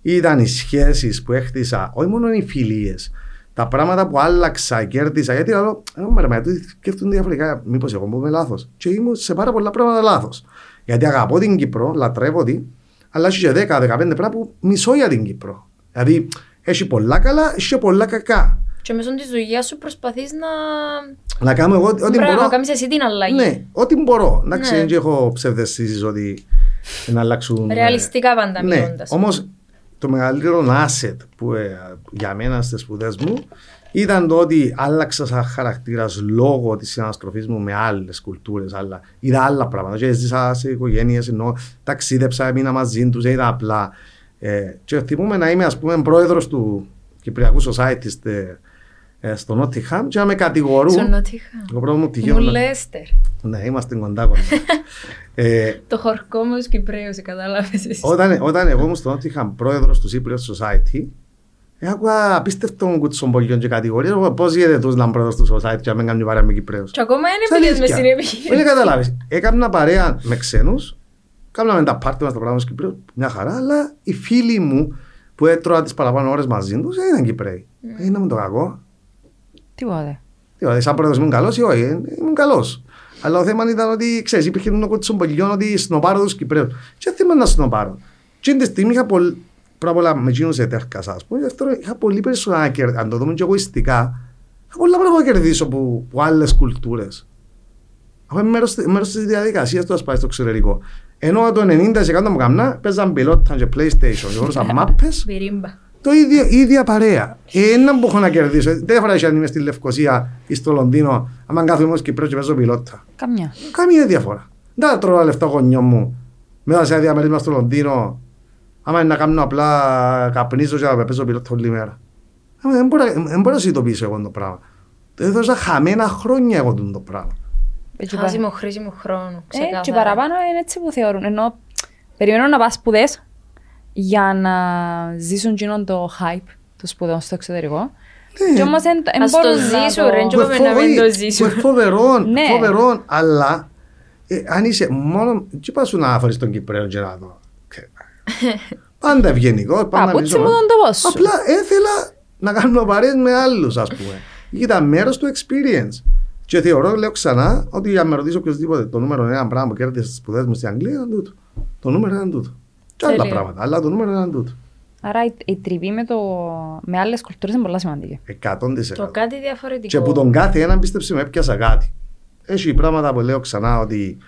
ήταν οι σχέσεις που έχτισα, όχι μόνο οι φιλίες, τα πράγματα που άλλαξα, κέρδισα. Γιατί λέω, «Ε, μέρα, μα τούτοι σκέφτονται διαφορετικά. Μήπως εγώ μου είμαι λάθος. Και ήμουν σε πάρα πολλά πράγματα λάθος. Γιατί αγαπώ την Κύπρο, λατρεύω την, αλλά έχει και 10-15 πράγματα που μισώ για την Κύπρο. Δηλαδή, έχει πολλά καλά, έχει και πολλά κακά. Και μέσω της δουλειάς σου προσπαθείς να. Να κάνω εγώ ό,τι Μπράβο, μπορώ. να κάνεις εσύ την αλλαγή. Ναι, ό,τι μπορώ. Εντάξει, Ναι. δεν έχω ψευδεστήσεις ότι να αλλάξουν. ε, Ρεαλιστικά πάντα Ναι, μιλώντας. όμως το μεγαλύτερο asset που ε, για μένα στι σπουδές μου ήταν το ότι άλλαξα σαν χαρακτήρας λόγω της συναναστροφής μου με άλλες κουλτούρες. Άλλα. Είδα άλλα πράγματα. Και ζήσα σε οικογένειες, ενώ ταξίδεψα, έμεινα μαζί τους, είδα απλά. Ε, και θυμούμαι να είμαι, ας πούμε, πρόεδρος του Κυπριακού Society στε- ε, στο Νότιχαμ και να με κατηγορούν. Στον Νότιχα. Το πρώτο μου πτυχίο. Μου να- Λέστερ. Ναι, είμαστε κοντά κοντά. ε, Το χορκό μου του Κυπρέου, κατάλαβε εσύ. όταν, όταν εγώ ήμουν στο Νότιχαμ πρόεδρος του Cypriot Society, Άκουα απίστευτο κουτσομπολιόν και κατηγορίες. Εγώ πώς γίνεται τους να είμαι πρόεδρος του Society και να μην κάνει παρέα με Κυπρέους. Και ακόμα Σαν είναι πήγες μες αλήθεια. στην επιχείρηση. Δεν καταλάβεις. Έκανα παρέα με ξένους, κάναμε τα πάρτι μας τα πράγματα στους Κυπρέους, μια χαρά, αλλά οι φίλοι μου που έτρωα τις παραπάνω ώρες μαζί τους δεν ήταν Κυπρέοι. Δεν ήταν το κακό. Τίποτε. Δηλαδή, σαν πρόεδρος ήμουν καλός ή όχι, ε, ήμουν καλός. Αλλά το θέμα ήταν ότι, ξέρεις, υπήρχε το κουτσομπολιόν ότι σνοπάρω τους Κυπρέους. Και δεν θέλω να σνοπάρω. Και την στιγμή είχα πολύ, πρώτα απ' όλα με εκείνους ετέρκασα, ας πούμε, δεύτερον, είχα πολύ περισσότερα να κερδίσω, αν το δούμε και εγωιστικά, είχα πολλά πράγματα να κερδίσω από, από άλλες κουλτούρες. Αυτό είναι μέρος, μέρος της διαδικασίας του να πάει στο εξωτερικό. Ενώ το 90% μου καμνά παίζαν πιλότα και PlayStation, και θωρούσαν μάππες, μπιρίμπα. το ίδιο, η ίδια παρέα. Είντα που έχω να κερδίσω. Δεν διαφορά αν είμαι στη Λευκοσία ή στο Λονδίνο, άμα κάθομαι ως Κυπραίος και παίζω πιλότα. Καμιά. Καμία διαφορά. Δεν θα τρώω τα λεφτά γονιό μου μετά σε ένα διαμέρισμα στο Λονδίνο, άμα είναι να κάνω απλά καπνίζω και να παίζω πιλότα όλη μέρα. Άμα Δεν μπορώ, δεν μπορώ να συνειδητοποιήσω εγώ το πράγμα. Έδωσα χαμένα χρόνια εγώ το πράγμα. Έτσι Χάσιμο χρήσιμο χρόνο. Ε, και ξεκάθαρα. παραπάνω είναι έτσι που θεωρούν. Ενώ περιμένουν να πας σπουδές για να ζήσουν εκείνον το hype των σπουδών στο εξωτερικό. Και όμως δεν δεν Ας το μπορούν να ζήσουν, ρε, το... και είπαμε να μην το ζήσουν. Που είναι φοβερό, Ναι. φοβερό, αλλά ε, αν είσαι μόνο. Τι πας σου να φέρεις τον Κυπρέο και να δω. Πάντα ευγενικό. Πάντα Παπούτσι μιλήσω- μου τον τόπο σου. Απλά έθελα να κάνω παρέες με άλλους, ας πούμε. Ήταν μέρος του experience. Και θεωρώ, λέω ξανά, ότι αν με ρωτήσει οποιοδήποτε το νούμερο ένα πράγμα που κέρδισε στις σπουδές μου στην Αγγλία ήταν τούτο. Το νούμερο ήταν τούτο. Και άλλα Τέλεια. πράγματα, αλλά το νούμερο ήταν τούτο. Άρα η, η τριβή με, το... με άλλες κουλτούρες είναι πολύ σημαντική. 100%. Το κάτι διαφορετικό. Και που τον κάθε έναν πίστεψε με έπιασα κάτι. Έχει πράγματα που λέω ξανά ότι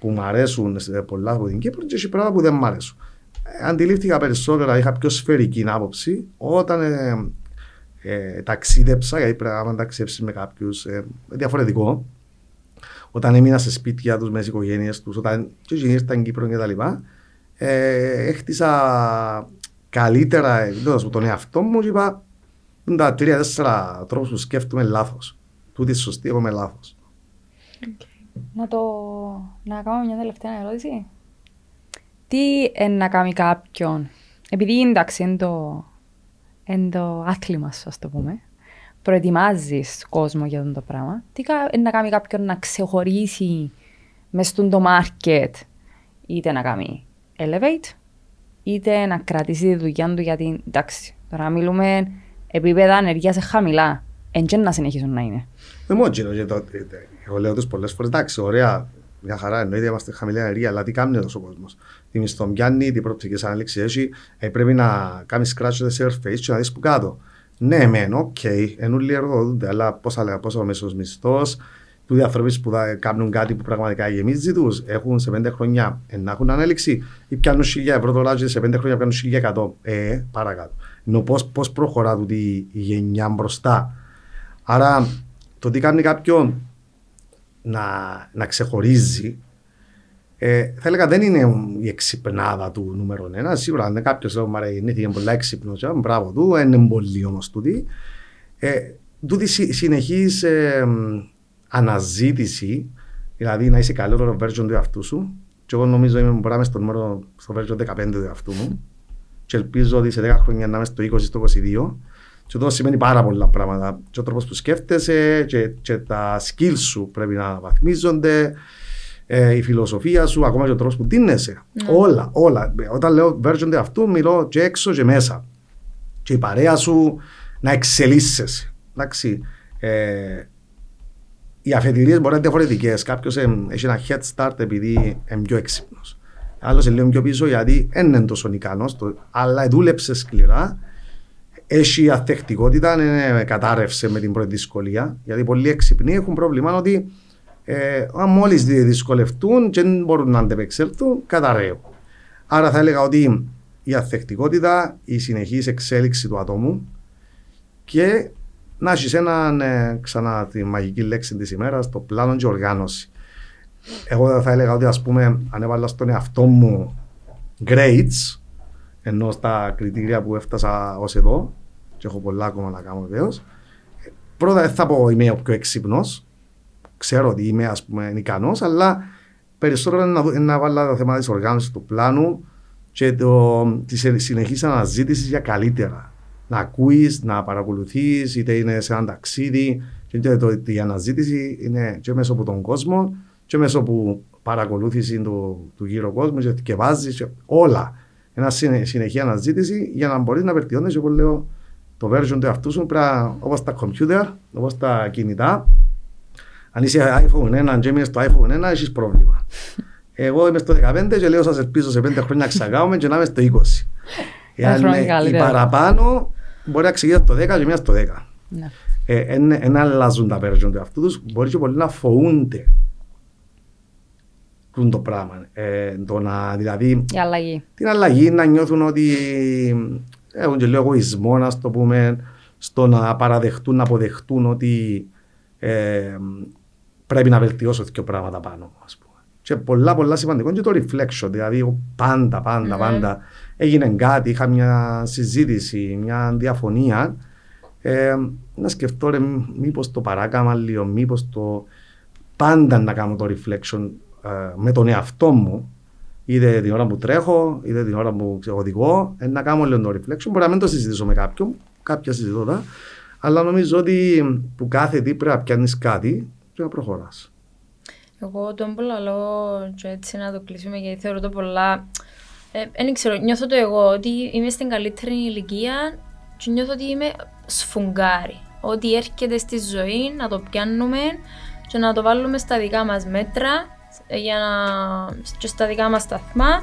που μου αρέσουν σε πολλά από την Κύπρο και έχει πράγματα που δεν μου αρέσουν. Ε, Αντιλήφθηκα περισσότερα, είχα πιο σφαιρική άποψη όταν ε, ε, ταξίδεψα, γιατί πρέπει να ταξιδέψεις με κάποιους ε, διαφορετικό. Όταν έμεινα σε σπίτια τους, μες τι οικογένειες τους, όταν και εκείνοι ήρθαν στην Κύπρο κτλ. Ε, έχτισα καλύτερα ε, λέγοντας μου τον εαυτό μου και είπα είναι τα τρία-τέσσερα τρόπους που σκέφτομαι λάθος. Τούτη σωστή, εγώ είμαι λάθος. Να το... να κάνω μια τελευταία ερώτηση. Τι είναι να κάνει κάποιον, επειδή εντάξει είναι το, είναι το άθλημα σου, ας το πούμε, προετοιμάζεις κόσμο για αυτό το πράγμα, τι κα- είναι να κάνει κάποιον να ξεχωρίσει μες στον το market, είτε να κάνει elevate, είτε να κρατήσει τη δουλειά του γιατί, εντάξει, τώρα μιλούμε επίπεδα ανεργίας χαμηλά. εν και να συνεχίσουν να είναι. Δεν μου έτσι, εγώ λέω τους πολλές φορές, εντάξει, ωραία, μια χαρά, εννοείται είμαστε χαμηλή ενέργεια, αλλά τι κάνει τόσο ο κόσμος; Τη μισθομιάννη, τι προοπτικές ανάληξη έχει, ε, πρέπει να κάνεις scratch the surface και να δεις που κάτω. Ναι, μεν, οκ, okay, ενούλοι εργοδοτούνται, αλλά πόσα λέγα, πόσο μέσο μισθός, του άνθρωποι που θα κάνουν κάτι που πραγματικά γεμίζει τους, έχουν σε πέντε χρόνια ε, να έχουν ανέλυξη ή πιάνουν χιλιά ευρώ το λάζι, σε πέντε χρόνια πιάνουν χιλιά εκατό. Ε, παρακάτω. Ενώ πώς προχωρά τούτη η γενιά μπροστά. Άρα το τι κάνει κάποιον να, να ξεχωρίζει, ε, θα έλεγα δεν είναι η εξυπνάδα του νούμερο ένα. Σίγουρα αν κάποιος γεννήθηκε πολύ έξυπνος, μπράβο του, είναι πολύ όμως τούτη. Ε, τούτη συνεχής ε, αναζήτηση, δηλαδή να είσαι καλύτερο version του εαυτού σου. Και εγώ νομίζω είμαι μπορεί να είμαι στο νούμερο στο version 15 του εαυτού μου. Και ελπίζω ότι σε 10 χρόνια να είμαι στο 20 στο 22 και αυτό σημαίνει πάρα πολλά πράγματα. Και ο τρόπος που σκέφτεσαι και, και τα skills σου πρέπει να βαθμίζονται, ε, η φιλοσοφία σου, ακόμα και ο τρόπος που δίνεσαι. Ναι. Όλα, όλα. Όταν λέω version αυτού, μιλώ και έξω και μέσα. Και η παρέα σου να εξελίσσεσαι. Εντάξει. Ε, οι αφετηρίες μπορεί να είναι διαφορετικές. Κάποιος ε, έχει ένα head start επειδή είναι πιο έξυπνος. Άλλος είναι λίγο πιο πίσω γιατί δεν είναι τόσο ικανός, αλλά δούλεψε σκληρά έχει αθεκτικότητα, είναι, κατάρρευσε με την πρώτη δυσκολία. Γιατί πολλοί έξυπνοι έχουν πρόβλημα ότι ε, αν μόλις δυσκολευτούν και δεν μπορούν να αντεπεξέλθουν, καταραίουν. Άρα θα έλεγα ότι η αθεκτικότητα, η συνεχής εξέλιξη του ατόμου και να έχεις έναν, ε, ξανά τη μαγική λέξη της ημέρας, το πλάνο και οργάνωση. Εγώ θα έλεγα ότι ας πούμε αν έβαλα στον εαυτό μου grades ενώ στα κριτήρια που έφτασα ως εδώ και έχω πολλά ακόμα να κάνω βεβαίως. Πρώτα δεν θα πω είμαι ο πιο έξυπνος. Ξέρω ότι είμαι ας πούμε ικανός, αλλά περισσότερο είναι να, να βάλω τα θέματα της οργάνωσης του πλάνου και της συνεχής αναζήτησης για καλύτερα. Να ακούεις, να παρακολουθείς, είτε είναι σε ένα ταξίδι. Και το, η αναζήτηση είναι και μέσω από τον κόσμο, και μέσω από παρακολούθηση του, του γύρω κόσμου, και βάζει όλα. Ένα συνεχή αναζήτηση για να μπορείς να βελτιώνεις, εγώ λέω, το version του εαυτού σου πρέπει όπως τα computer, όπως τα κινητά. Αν είσαι iPhone 1 και μείνεις στο iPhone 1, έχεις πρόβλημα. Εγώ είμαι στο 15 και λέω σας ελπίζω σε 5 χρόνια ξαγάουμε και να είμαι στο 20. Εάν οι παραπάνω μπορεί να ξεκινήσει το 10 και μία στο 10. Ναι. Ε, αλλάζουν τα version του εαυτού τους, μπορεί και πολλοί να φοούνται το πράγμα. Ε, το να, δηλαδή, η αλλαγή. Την αλλαγή να νιώθουν ότι έχουν και λίγο εγωισμό, να το πούμε, στο να παραδεχτούν, να αποδεχτούν ότι ε, πρέπει να βελτιώσω δύο πράγματα πάνω. Ας πούμε. Και πολλά πολλά σημαντικό και το reflection, δηλαδή πάντα, πάντα, mm-hmm. πάντα έγινε κάτι, είχα μια συζήτηση, μια διαφωνία, ε, να σκεφτώ ρε, μήπως το παράκαμα λίγο, μήπως το πάντα να κάνω το reflection ε, με τον εαυτό μου είτε την ώρα που τρέχω, είτε την ώρα που οδηγώ, να κάνω λίγο το reflection. Μπορεί να μην το συζητήσω με κάποιον, κάποια συζητώ αλλά νομίζω ότι που κάθε τι πρέπει να πιάνεις κάτι και να προχωράς. Εγώ τον πολλά λόγο και έτσι να το κλείσουμε γιατί θεωρώ το πολλά. Δεν ε, ξέρω, νιώθω το εγώ ότι είμαι στην καλύτερη ηλικία και νιώθω ότι είμαι σφουγγάρι. Ότι έρχεται στη ζωή να το πιάνουμε και να το βάλουμε στα δικά μας μέτρα για να, και στα δικά μας σταθμά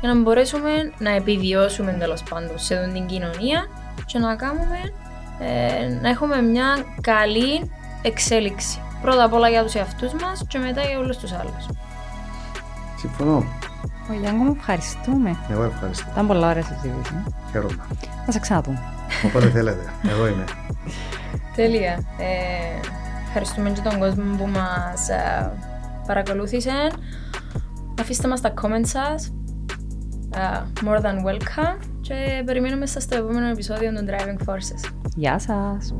για να μπορέσουμε να επιβιώσουμε τέλος πάντων σε αυτή την κοινωνία και να κάνουμε ε, να έχουμε μια καλή εξέλιξη. Πρώτα απ' όλα για τους εαυτούς μας και μετά για όλους τους άλλους. Συμφωνώ. Ο Γιάνγκο μου ευχαριστούμε. Εγώ ευχαριστώ. Ήταν πολλά ωραία συζήτηση. Χαίρομαι. Να σε ξαναπούμε. Όποτε θέλετε. Εγώ είμαι. Τέλεια. Ε, ευχαριστούμε και τον κόσμο που μας ε, παρακολούθησε. Αφήστε μας τα comments σας. Uh, more than welcome και περιμένουμε σας στο επόμενο επεισόδιο των Driving Forces. Γεια σας!